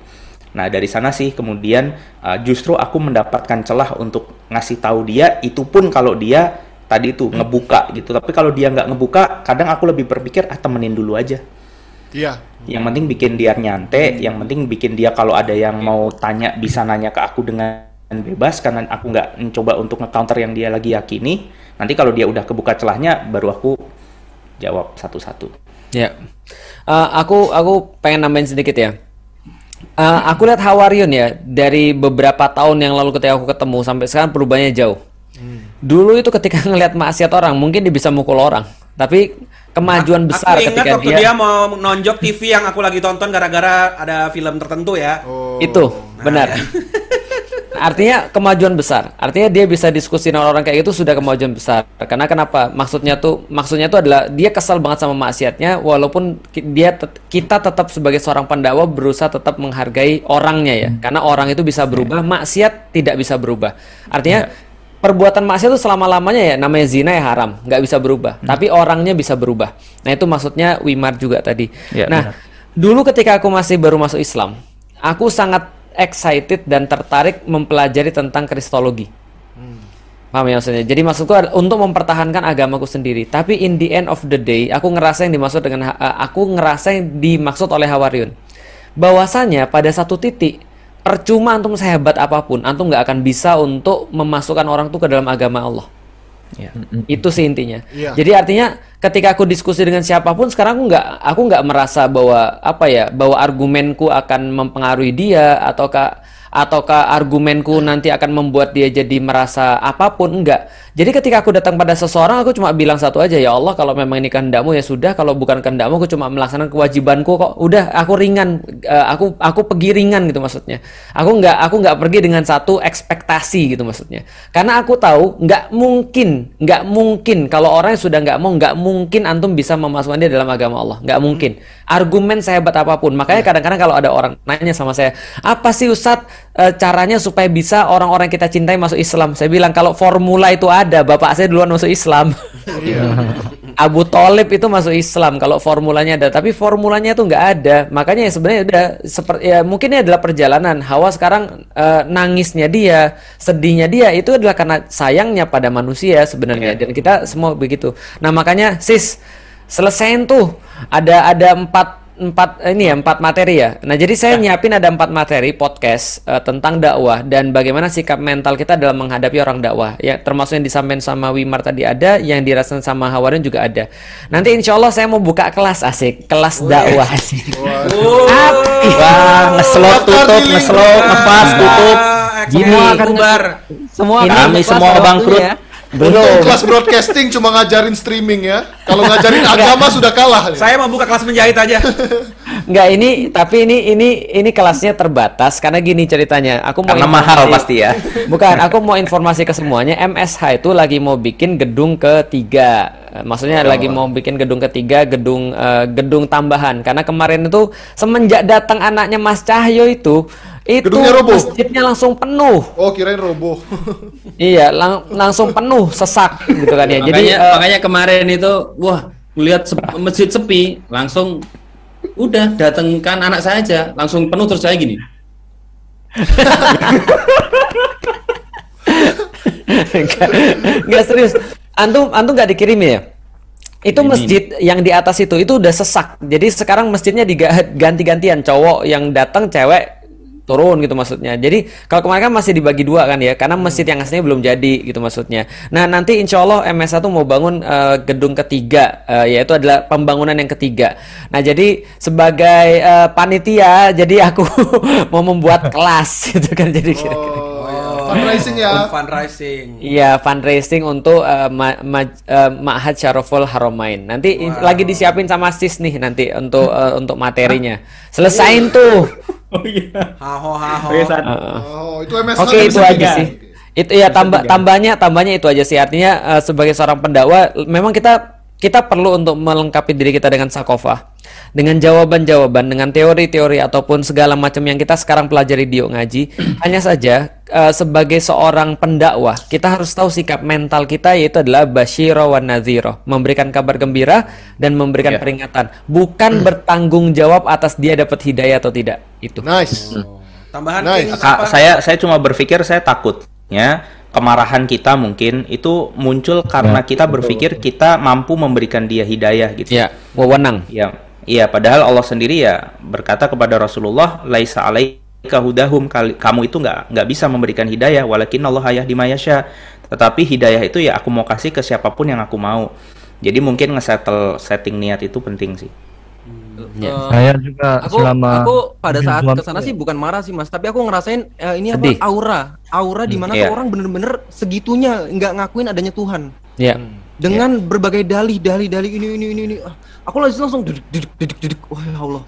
Nah, dari sana sih kemudian uh, justru aku mendapatkan celah untuk ngasih tahu dia itu pun kalau dia tadi itu ngebuka gitu. Tapi kalau dia nggak ngebuka, kadang aku lebih berpikir ah temenin dulu aja. Iya. Yang penting bikin dia nyantai, yang penting bikin dia kalau ada yang mau tanya bisa nanya ke aku dengan bebas karena aku nggak mencoba untuk nge-counter yang dia lagi yakini. Nanti kalau dia udah kebuka celahnya baru aku jawab satu-satu. Ya. Eh, aku aku pengen nambahin sedikit ya. Eh, aku lihat Hawarion ya dari beberapa tahun yang lalu ketika aku ketemu sampai sekarang perubahannya jauh. Dulu itu ketika [LAUGHS] ngelihat maksiat orang mungkin dia bisa mukul orang, tapi kemajuan besar aku ingat ketika waktu dia, dia... mau nonjok TV yang aku lagi tonton gara-gara ada film tertentu ya. itu benar. [LAUGHS] Artinya kemajuan besar. Artinya dia bisa diskusi dengan orang kayak gitu sudah kemajuan besar. Karena kenapa? Maksudnya tuh maksudnya tuh adalah dia kesal banget sama maksiatnya walaupun dia kita tetap sebagai seorang pendakwah berusaha tetap menghargai orangnya ya. Karena orang itu bisa berubah, maksiat tidak bisa berubah. Artinya perbuatan maksiat itu selama-lamanya ya namanya zina ya haram, nggak bisa berubah. Tapi orangnya bisa berubah. Nah, itu maksudnya Wimar juga tadi. Ya, nah, dulu ketika aku masih baru masuk Islam, aku sangat excited dan tertarik mempelajari tentang kristologi. Paham ya maksudnya? Jadi maksudku untuk mempertahankan agamaku sendiri. Tapi in the end of the day, aku ngerasa yang dimaksud dengan eh, aku ngerasa yang dimaksud oleh Hawariun. Bahwasanya pada satu titik percuma antum sehebat apa pun, antum nggak akan bisa untuk memasukkan orang tuh ke dalam agama Allah. Ya. Itu sih intinya. Iya. Jadi artinya ketika aku diskusi dengan siapa pun sekarang aku nggak aku nggak merasa bahwa apa ya bahwa argumenku akan mempengaruhi dia ataukah ataukah argumenku nanti akan membuat dia jadi merasa apa pun? Enggak. Jadi ketika aku datang pada seseorang aku cuma bilang satu aja ya Allah kalau memang ini kehendakmu ya sudah. Kalau bukan kehendakmu aku cuma melaksanakan kewajibanku kok. Udah aku ringan. Eh, aku aku pergi ringan gitu maksudnya. Aku nggak aku nggak pergi dengan satu ekspektasi gitu maksudnya. Karena aku tahu nggak mungkin nggak mungkin. Kalau orang yang sudah nggak mau nggak mungkin antum bisa memasukkan dia dalam agama Allah. Nggak mungkin. Argumen sehebat apa pun. Makanya kadang-kadang kalau ada orang nanya sama saya apa sih Ustadz eh, caranya supaya bisa orang-orang kita cintai masuk Islam? Saya bilang kalau formula itu ada bapak saya duluan masuk Islam. [LAUGHS] [LAUGHS] Abu Talib itu masuk Islam kalau formulanya ada, tapi formulanya itu nggak ada. Makanya ya sebenarnya udah seperti ya mungkin ini adalah perjalanan. Hawa sekarang eh, nangisnya dia, sedihnya dia itu adalah karena sayangnya pada manusia sebenarnya dan kita semua begitu. Nah makanya sis selesain tuh ada ada empat empat ini ya empat materi ya. Nah jadi saya nyiapin ada empat materi podcast eh, tentang dakwah dan bagaimana sikap mental kita dalam menghadapi orang dakwah. Ya termasuk yang disampaikan sama Wimar tadi ada, yang dirasakan sama Hawarin juga ada. Nanti insya Allah saya mau buka kelas asik, kelas dakwah asik. Wah, ngeslot tutup, ngeslot, ngepas tutup. Gini, semua Ini kami semua bangkrut. Belum. kelas broadcasting cuma ngajarin streaming ya. Kalau ngajarin agama sudah kalah. Saya mau buka kelas menjahit aja. [LAUGHS] Enggak ini tapi ini ini ini kelasnya terbatas karena gini ceritanya. Aku mau Karena mahal pasti ya. [LAUGHS] Bukan, aku mau informasi ke semuanya. MSH itu lagi mau bikin gedung ketiga. Maksudnya Oh. lagi mau bikin gedung ketiga, gedung eh, gedung tambahan. Karena kemarin itu semenjak datang anaknya Mas Cahyo itu itu Gedungnya roboh. masjidnya langsung penuh. Oh, kirain roboh. [LAUGHS] Iya, lang- langsung penuh, sesak gitu kan ya. Jadi makanya, eh, makanya kemarin itu wah lihat sep- masjid sepi langsung udah datangkan anak saya aja langsung penuh terus saya gini [LAUGHS] Enggak, enggak serius. Antum antum nggak dikirim ya? Itu masjid yang di atas itu itu udah sesak. Jadi sekarang masjidnya diganti-gantian cowok yang datang cewek turun gitu maksudnya. Jadi kalau kemarin kan masih dibagi dua kan ya, karena masjid yang aslinya belum jadi gitu maksudnya. Nah nanti insya Allah MS1 mau bangun eh, gedung ketiga, eh, yaitu adalah pembangunan yang ketiga. Nah jadi sebagai eh, panitia, jadi aku [LAUGHS] mau membuat kelas gitu kan jadi kira-kira. Fundraising ya. Fundraising. Iya, fundraising untuk eh, ma- ma- eh, Ma'had Syaroful Haramain. Nanti in- lagi disiapin sama Sis nih nanti untuk eh, untuk materinya. Selesain tuh. [LAUGHS] Oh iya. Haho haho. Oke, Sat. Oh, itu MS Oke, itu aja sih. Itu ya tambah tambahnya tambahnya itu aja sih. Artinya eh, sebagai seorang pendakwah memang kita kita perlu untuk melengkapi diri kita dengan sakofah, dengan jawaban-jawaban, dengan teori-teori ataupun segala macam yang kita sekarang pelajari di Yuk Ngaji. [CLEARS THROAT] Hanya saja eh, sebagai seorang pendakwah, kita harus tahu sikap mental kita yaitu adalah basyiro wa nadhiro, memberikan kabar gembira dan memberikan Iya. peringatan, bukan bertanggung jawab atas dia dapat hidayah atau tidak. Itu. Nice. Tambahan Nice. King, Ka- apa? saya saya cuma berpikir saya takutnya kemarahan kita mungkin itu muncul karena kita berpikir kita mampu memberikan dia hidayah gitu. Ya, wewenang. Ya, iya padahal Allah sendiri ya berkata kepada Rasulullah laisa alaika hudahum kali- kamu itu nggak nggak bisa memberikan hidayah walakin Allah yahdi mayasya. Tetapi hidayah itu ya aku mau kasih ke siapa pun yang aku mau. Jadi mungkin nge-settle setting niat itu penting sih. Ya. Saya juga aku selama aku pada saat ke sana sih bukan marah sih mas tapi aku ngerasain eh, ini Sedih. apa aura aura di mana iya. tuh orang bener-bener segitunya nggak ngakuin adanya Tuhan Ya. dengan berbagai dalih dalih dalih ini ini ini ini Ah, aku langsung langsung dedek dedek dedek dedek wah ya Allah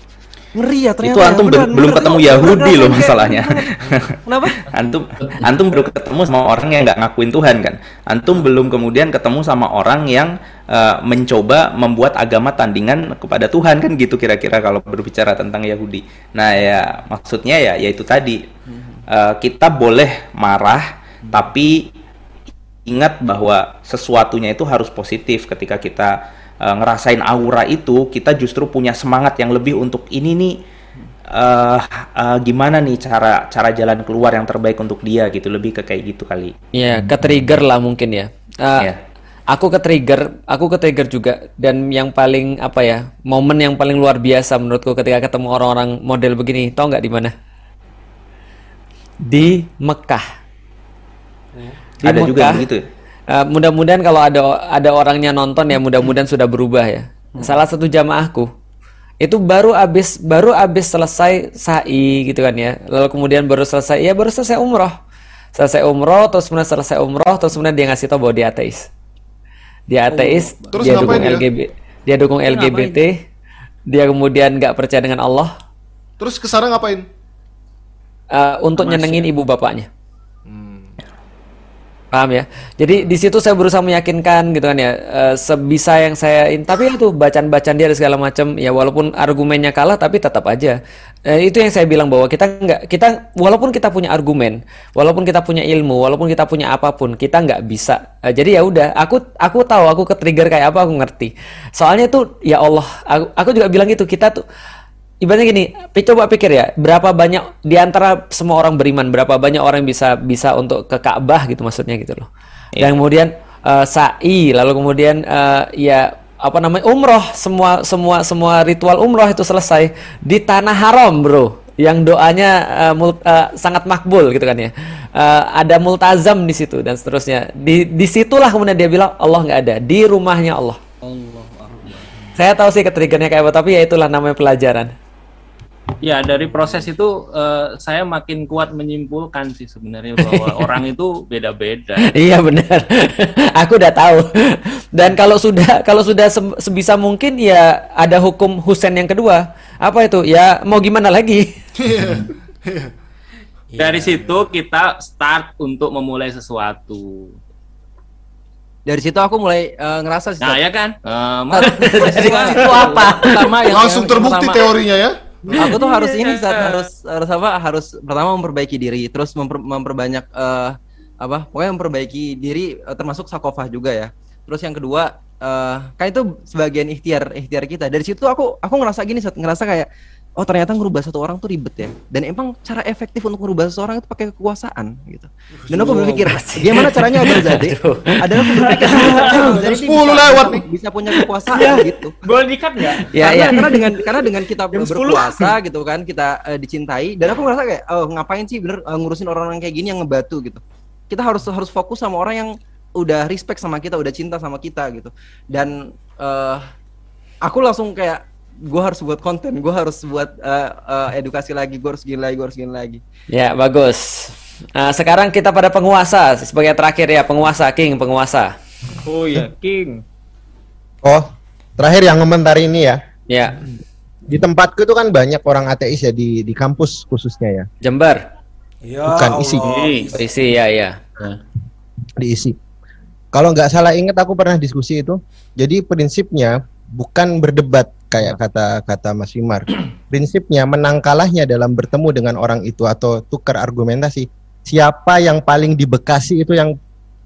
ngeri ya ternyata itu antum ya, be- beneran, belum bener. ketemu Itu Yahudi beneran loh masalahnya. [LAUGHS] kenapa antum antum baru ketemu sama orang yang nggak ngakuin Tuhan kan. Antum belum kemudian ketemu sama orang yang eh, mencoba membuat agama tandingan kepada Tuhan kan gitu kira-kira kalau berbicara tentang Yahudi. Nah ya maksudnya ya yaitu tadi Eh, kita boleh marah tapi ingat bahwa sesuatunya itu harus positif ketika kita eh, ngerasain aura itu kita justru punya semangat yang lebih untuk ini nih eh eh, gimana nih cara cara jalan keluar yang terbaik untuk dia gitu lebih ke kayak gitu kali Ya, ke trigger lah mungkin ya. Eh, Iya. Aku ke trigger, aku ke trigger juga. Dan yang paling apa ya, momen yang paling luar biasa menurutku ketika ketemu orang-orang model begini, tau nggak di mana? Di Mekah. Di Ada juga yang begitu ya? eh, mudah-mudahan kalau ada ada orangnya nonton ya, mudah-mudahan sudah berubah ya. Salah satu jamaahku itu baru abis baru abis selesai sa'i gitu kan ya. Lalu kemudian baru selesai ya baru selesai umroh. Selesai umroh terus kemudian selesai umroh terus kemudian dia ngasih tau bahwa dia ateis. Dia ateis Terus dia dukung dia? LGBT dia dukung Dia LGBT dia kemudian nggak percaya dengan Allah. Terus ke sana ngapain? eh, untuk nyenengin ibu bapaknya paham ya? Jadi di situ saya berusaha meyakinkan gitu kan ya eh, sebisa yang saya in tapi itu bacaan-bacaan dia dan segala macam ya walaupun argumennya kalah tapi tetap aja. Eh, itu yang saya bilang bahwa kita nggak kita walaupun kita punya argumen walaupun kita punya ilmu walaupun kita punya apa pun kita nggak bisa. Eh, jadi ya udah aku aku tahu aku ke trigger kayak apa aku ngerti. Soalnya tuh ya Allah aku, aku juga bilang gitu kita tuh Ibaratnya gini, coba pikir ya, berapa banyak di antara semua orang beriman, berapa banyak orang yang bisa bisa untuk ke Ka'bah gitu maksudnya gitu loh. Dan kemudian eh, sa'i, lalu kemudian eh, ya apa namanya umroh, semua semua semua ritual umroh itu selesai di tanah haram, bro. Yang doanya eh, mul- eh, sangat makbul gitu kan ya. Eh, ada multazam di situ dan seterusnya. Di di situlah kemudian dia bilang Allah nggak ada di rumahnya Allah. Saya tahu sih ketriggernya kayak apa, tapi ya itulah namanya pelajaran. Ya dari proses itu eh, saya makin kuat menyimpulkan sih sebenarnya bahwa [LAUGHS] orang itu beda-beda. Iya benar. [LAUGHS] Aku udah tahu. Dan kalau sudah kalau sudah se- sebisa mungkin ya ada hukum Husain yang kedua. Apa itu? Ya mau gimana lagi? [LAUGHS] Dari situ kita start untuk memulai sesuatu. Dari situ aku mulai eh, ngerasa sih. Nah ya kan? Eh, Dari situ apa? Pertama yang Langsung yang terbukti pertama. teorinya ya. Aku tuh harus ini saat harus harus apa? Harus pertama memperbaiki diri, terus memper- memperbanyak eh, apa? Pokoknya memperbaiki diri eh, termasuk sakofah juga ya. Terus yang kedua eh kan itu sebagian ikhtiar ikhtiar kita. Dari situ aku aku ngerasa gini, ngerasa kayak oh ternyata ngerubah satu orang tuh ribet ya. Dan emang cara efektif untuk ngerubah seseorang itu pakai kekuasaan gitu. Dan aku berpikir gimana caranya agar [LAUGHS] jadi adalah aku berpikir "Oh, jadi ini 10 bisa- lewat bisa- nih. bisa punya kekuasaan Ya. gitu Boleh dikat nggak? Ya, [LAUGHS] karena, ya. karena dengan karena dengan kita Jam 10. berkuasa gitu kan kita eh, dicintai dan aku ngerasa kayak oh ngapain sih bener eh, ngurusin orang-orang kayak gini yang ngebatu gitu kita harus harus fokus sama orang yang udah respect sama kita udah cinta sama kita gitu dan eh aku langsung kayak gue harus buat konten gue harus buat eh, eh, edukasi lagi gue harus gini lagi gue harus gini lagi Ya bagus. Nah, sekarang kita pada penguasa sebagai terakhir ya penguasa King penguasa. Oh ya, King. Oh, terakhir yang komentari ini ya. Ya. Di tempatku itu kan banyak orang ateis ya di di kampus khususnya ya. Jember. Ya Bukan isi. Isi ya ya. Diisi. Kalau nggak salah ingat aku pernah diskusi itu. Jadi prinsipnya bukan berdebat kayak kata kata Mas Wimar. [CLEARS THROAT] Prinsipnya menang kalahnya dalam bertemu dengan orang itu atau tukar argumentasi. Siapa yang paling di Bekasi itu yang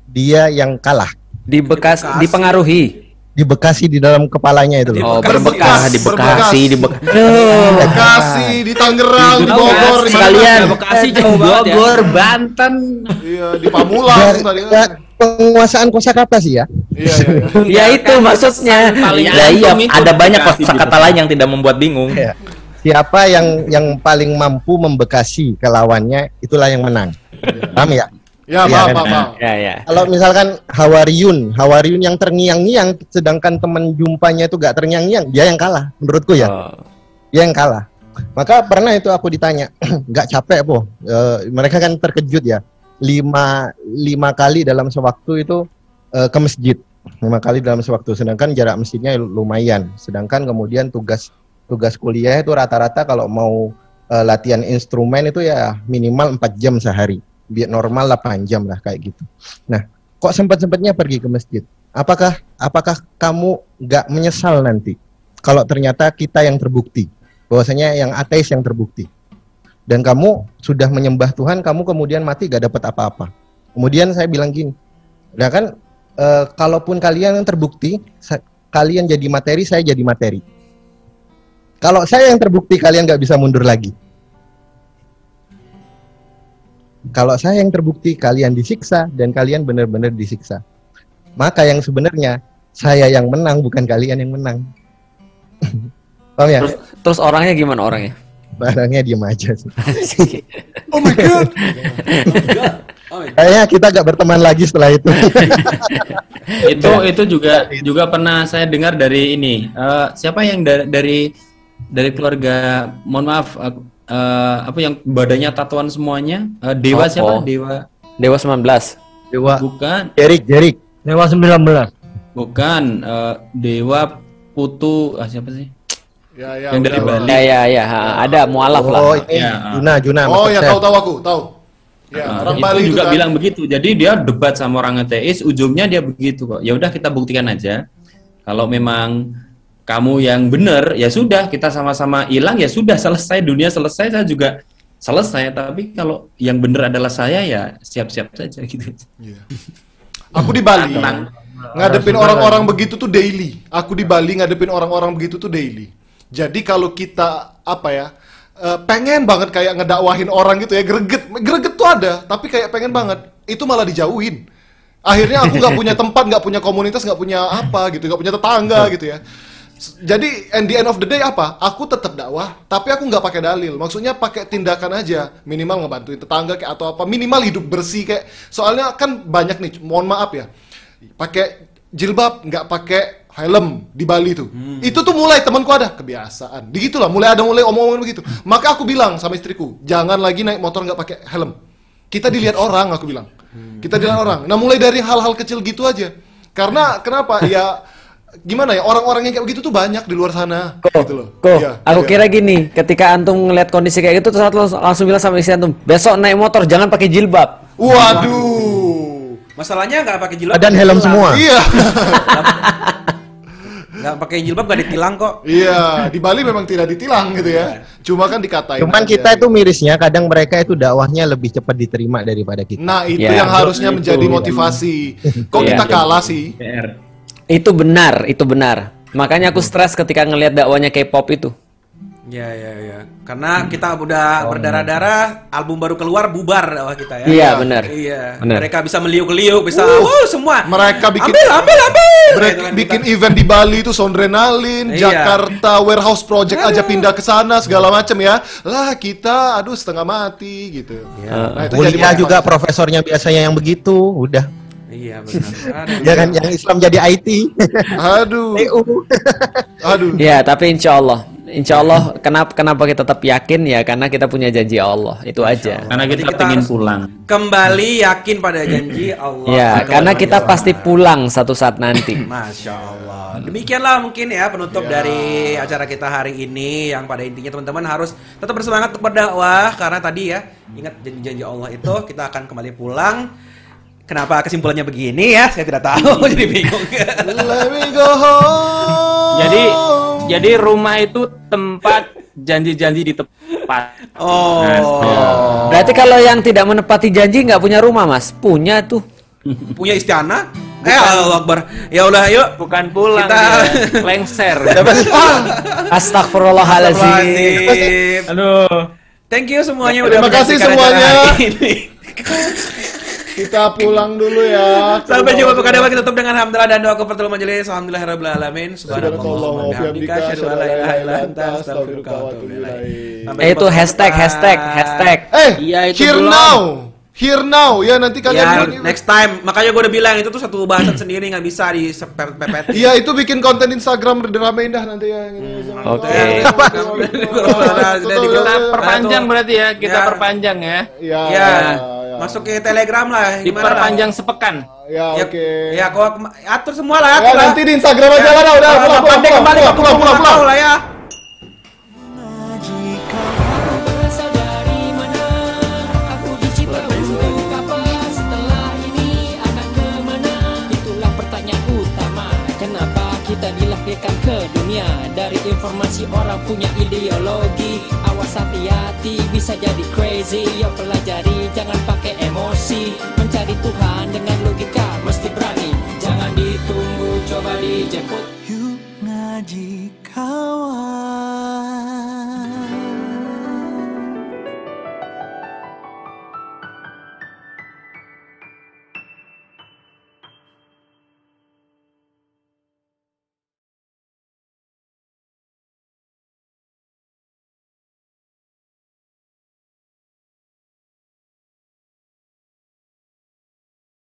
dia yang kalah. Di bekas dipengaruhi. Di Bekasi di dalam kepalanya itu Oh, loh. berbekas. di Bekasi, di Bekasi. Di Bekasi, di Tangerang, di Bogor? Sekalian. Bekasi jauh banget ya. Bogor, Banten. Iya, di Pamulang tadi kan. Ya, penguasaan kosakata sih ya. Iya, iya. [LAUGHS] Ya itu maksudnya. Paling Ya iya, ada banyak gitu. lain yang tidak membuat bingung. Ya. Siapa yang yang paling mampu membekasi ke lawannya itulah yang menang. Paham ya? Ya, Iya, paham, kan? paham, paham. Ya ya. Kalau misalkan Hawariun, Hawariun yang terngiang-ngiang, sedangkan teman jumpanya itu gak terngiang-ngiang, dia yang kalah, menurutku ya. Oh. Dia yang kalah. Maka pernah itu aku ditanya, [CLEARS THROAT] nggak capek po? Eh, mereka kan terkejut ya. Lima lima kali dalam sewaktu itu eh, ke masjid, lima kali dalam sewaktu. Sedangkan jarak masjidnya lumayan. Sedangkan kemudian tugas tugas kuliah itu rata-rata kalau mau eh, latihan instrumen itu ya minimal 4 jam sehari. Biar normal 8 jam lah kayak gitu. Nah, kok sempat-sempatnya pergi ke masjid? Apakah apakah kamu nggak menyesal nanti kalau ternyata kita yang terbukti bahwasanya yang ateis yang terbukti dan kamu sudah menyembah Tuhan kamu kemudian mati gak dapat apa-apa. Kemudian saya bilang gini nah kan eh, kalaupun kalian yang terbukti kalian jadi materi saya jadi materi. Kalau saya yang terbukti kalian nggak bisa mundur lagi. Kalau saya yang terbukti kalian disiksa dan kalian benar-benar disiksa. Maka yang sebenarnya saya yang menang bukan kalian yang menang. [LAUGHS] Paham ya? Terus, terus orangnya gimana orangnya? Barangnya diem aja sih. [LAUGHS] Oh my god. kayaknya kita gak berteman lagi setelah itu. [LAUGHS] Itu itu juga juga pernah saya dengar dari ini. Eh, siapa yang da- dari dari keluarga mohon maaf aku- eh, apa yang badannya tatoan semuanya? Eh, dewa Oh, siapa? Oh. dewa Dewa 19. Dewa. Bukan. Jerik Jerik. Dewa 19. bukan eh, dewa putu ah, siapa sih Ya, ya. yang dari. Bali Ya ya ya, ha, ada mualaf lah. Oh ini Ya. Juna Juna Oh ya tahu tahu aku, tahu. Ya, Nah, orang itu Bali itu juga kan. bilang begitu. Jadi dia debat sama orang ateis, ujungnya dia begitu kok. Ya udah kita buktikan aja. Kalau memang kamu yang benar, ya sudah kita sama-sama hilang ya sudah selesai dunia selesai saya juga selesai. Tapi kalau yang benar adalah saya ya siap-siap saja gitu. Aku di Bali. Tenang. Ngadepin orang-orang begitu tuh daily. Aku di Bali ngadepin orang-orang begitu tuh daily. Jadi kalau kita apa ya? eh, pengen banget kayak ngedakwahin orang gitu ya, greget. Greget tuh ada, tapi kayak pengen banget. Itu malah dijauhin. Akhirnya aku nggak punya [LAUGHS] tempat, nggak punya komunitas, nggak punya apa gitu, nggak punya tetangga gitu ya. Jadi, and the end of the day apa? Aku tetap dakwah, tapi aku nggak pakai dalil. Maksudnya pakai tindakan aja, minimal ngebantuin tetangga kayak atau apa, minimal hidup bersih kayak. Soalnya kan banyak nih, mohon maaf ya, pakai jilbab nggak pakai helm di Bali tuh. Itu tuh mulai temanku ada kebiasaan. Begitulah, mulai ada mulai omong-omongan begitu. Maka aku bilang sama istriku, jangan lagi naik motor nggak pakai helm. Kita dilihat orang, aku bilang. Kita dilihat orang. Nah, mulai dari hal-hal kecil gitu aja. Karena kenapa? Ya gimana ya orang-orang yang kayak begitu tuh banyak di luar sana gitu loh. Kok, Iya, aku iya. kira gini, ketika antum ngeliat kondisi kayak gitu, terus langsung, langsung bilang sama istri antum, besok naik motor jangan pakai jilbab. Waduh. Masalahnya nggak pakai jilbab. Dan helm semua. Iya. [LAUGHS] [LAUGHS] Nggak pakai jilbab nggak ditilang kok. Iya, di Bali memang tidak ditilang gitu ya. Cuma kan dikatain. Cuman aja. kita itu mirisnya kadang mereka itu dakwahnya lebih cepat diterima daripada kita. Nah, itu Ya, yang harusnya itu. menjadi motivasi. [LAUGHS] Kok Iya. kita kalah sih? PR. Itu benar, itu benar. Makanya aku stres ketika ngelihat dakwanya K-pop itu. Ya ya ya. Karena kita udah berdarah-darah, album baru keluar bubar dakwah kita ya. Iya, benar. Iya. Benar. Mereka bisa meliuk-liuk, bisa Uh, uh, semua. Mereka bikin ambil ambil ambil. Mereka Gitu kan, bikin kita- event di Bali itu Soundrenalin, Iya. Jakarta Warehouse Project aja pindah ke sana segala macam ya. Lah kita aduh setengah mati gitu. Nah, itu jadi juga profesornya biasanya yang begitu, udah. Iya benar. Aduh. Ya kan yang Islam jadi IT. Aduh. [LAUGHS] Aduh. Ya, tapi insya Allah, insya Allah kenapa kenapa kita tetap yakin ya karena kita punya janji Allah itu aja. Karena kita, kita harus- pulang. Kembali yakin pada janji [CLEARS THROAT] Allah. Ya, karena kita pasti pulang satu saat nanti. [CLEARS THROAT] Masya Allah. Demikianlah mungkin ya penutup dari acara kita hari ini yang pada intinya teman-teman harus tetap bersemangat untuk berdakwah karena tadi ya ingat janji-janji Allah itu kita akan kembali pulang. Kenapa kesimpulannya begini ya? Saya tidak tahu [LAUGHS] jadi bingung. Let me go home. Jadi jadi rumah itu tempat janji-janji di tempat. Oh. Berarti kalau yang tidak menepati janji nggak punya rumah, Mas? Punya tuh. Punya istiana? Eh Allah Akbar. Ya udah yuk. Bukan pulang Kita- dia, [LAUGHS] lengser. Astagfirullahaladzim. Astagfirullahaladzim. Aduh. Thank you semuanya udah Terima kasih semuanya. ini. [LAUGHS] Kita pulang dulu ya. Sampai jumpa pada waktu tutup dengan hamdalah dan doa kepertuluan majelis. Alhamdulillahirabbil alamin. Subhanallah wa bihamdika asyhadu an la ilaha illa anta astaghfiruka wa atubu ilaik. Sampai Eh, itu pekan hashtag, depan. hashtag, hashtag. Eh, Iya, itu here belum. now. Here now. Ya nanti kalian Ya, bikin- next time. Makanya gue udah bilang itu tuh satu bahasan sendiri nggak bisa di pepet. Iya, itu bikin konten Instagram Rame Indah nanti ya. Oke. [LAUGHS] Kita perpanjang berarti ya, kita Ya. perpanjang ya. Ya. Ya, masuk ke Telegram lah. gimana lah? Diperpanjang sepekan. Ya, Ya, oke. Ya, kok atur semua lah. Ya, nanti di Instagram aja lah, udah, Kalau pulang, mau pulang, pandai pulang, kembali pulang, waktu pulang, pulang, pulang lah ya. Berasal Dari informasi orang punya ideologi. Awas hati-hati bisa jadi crazy. Yo pelajari jangan pakai emosi. Mencari Tuhan dengan logika mesti berani. Jangan ditunggu coba dijemput. Yuk ngaji kau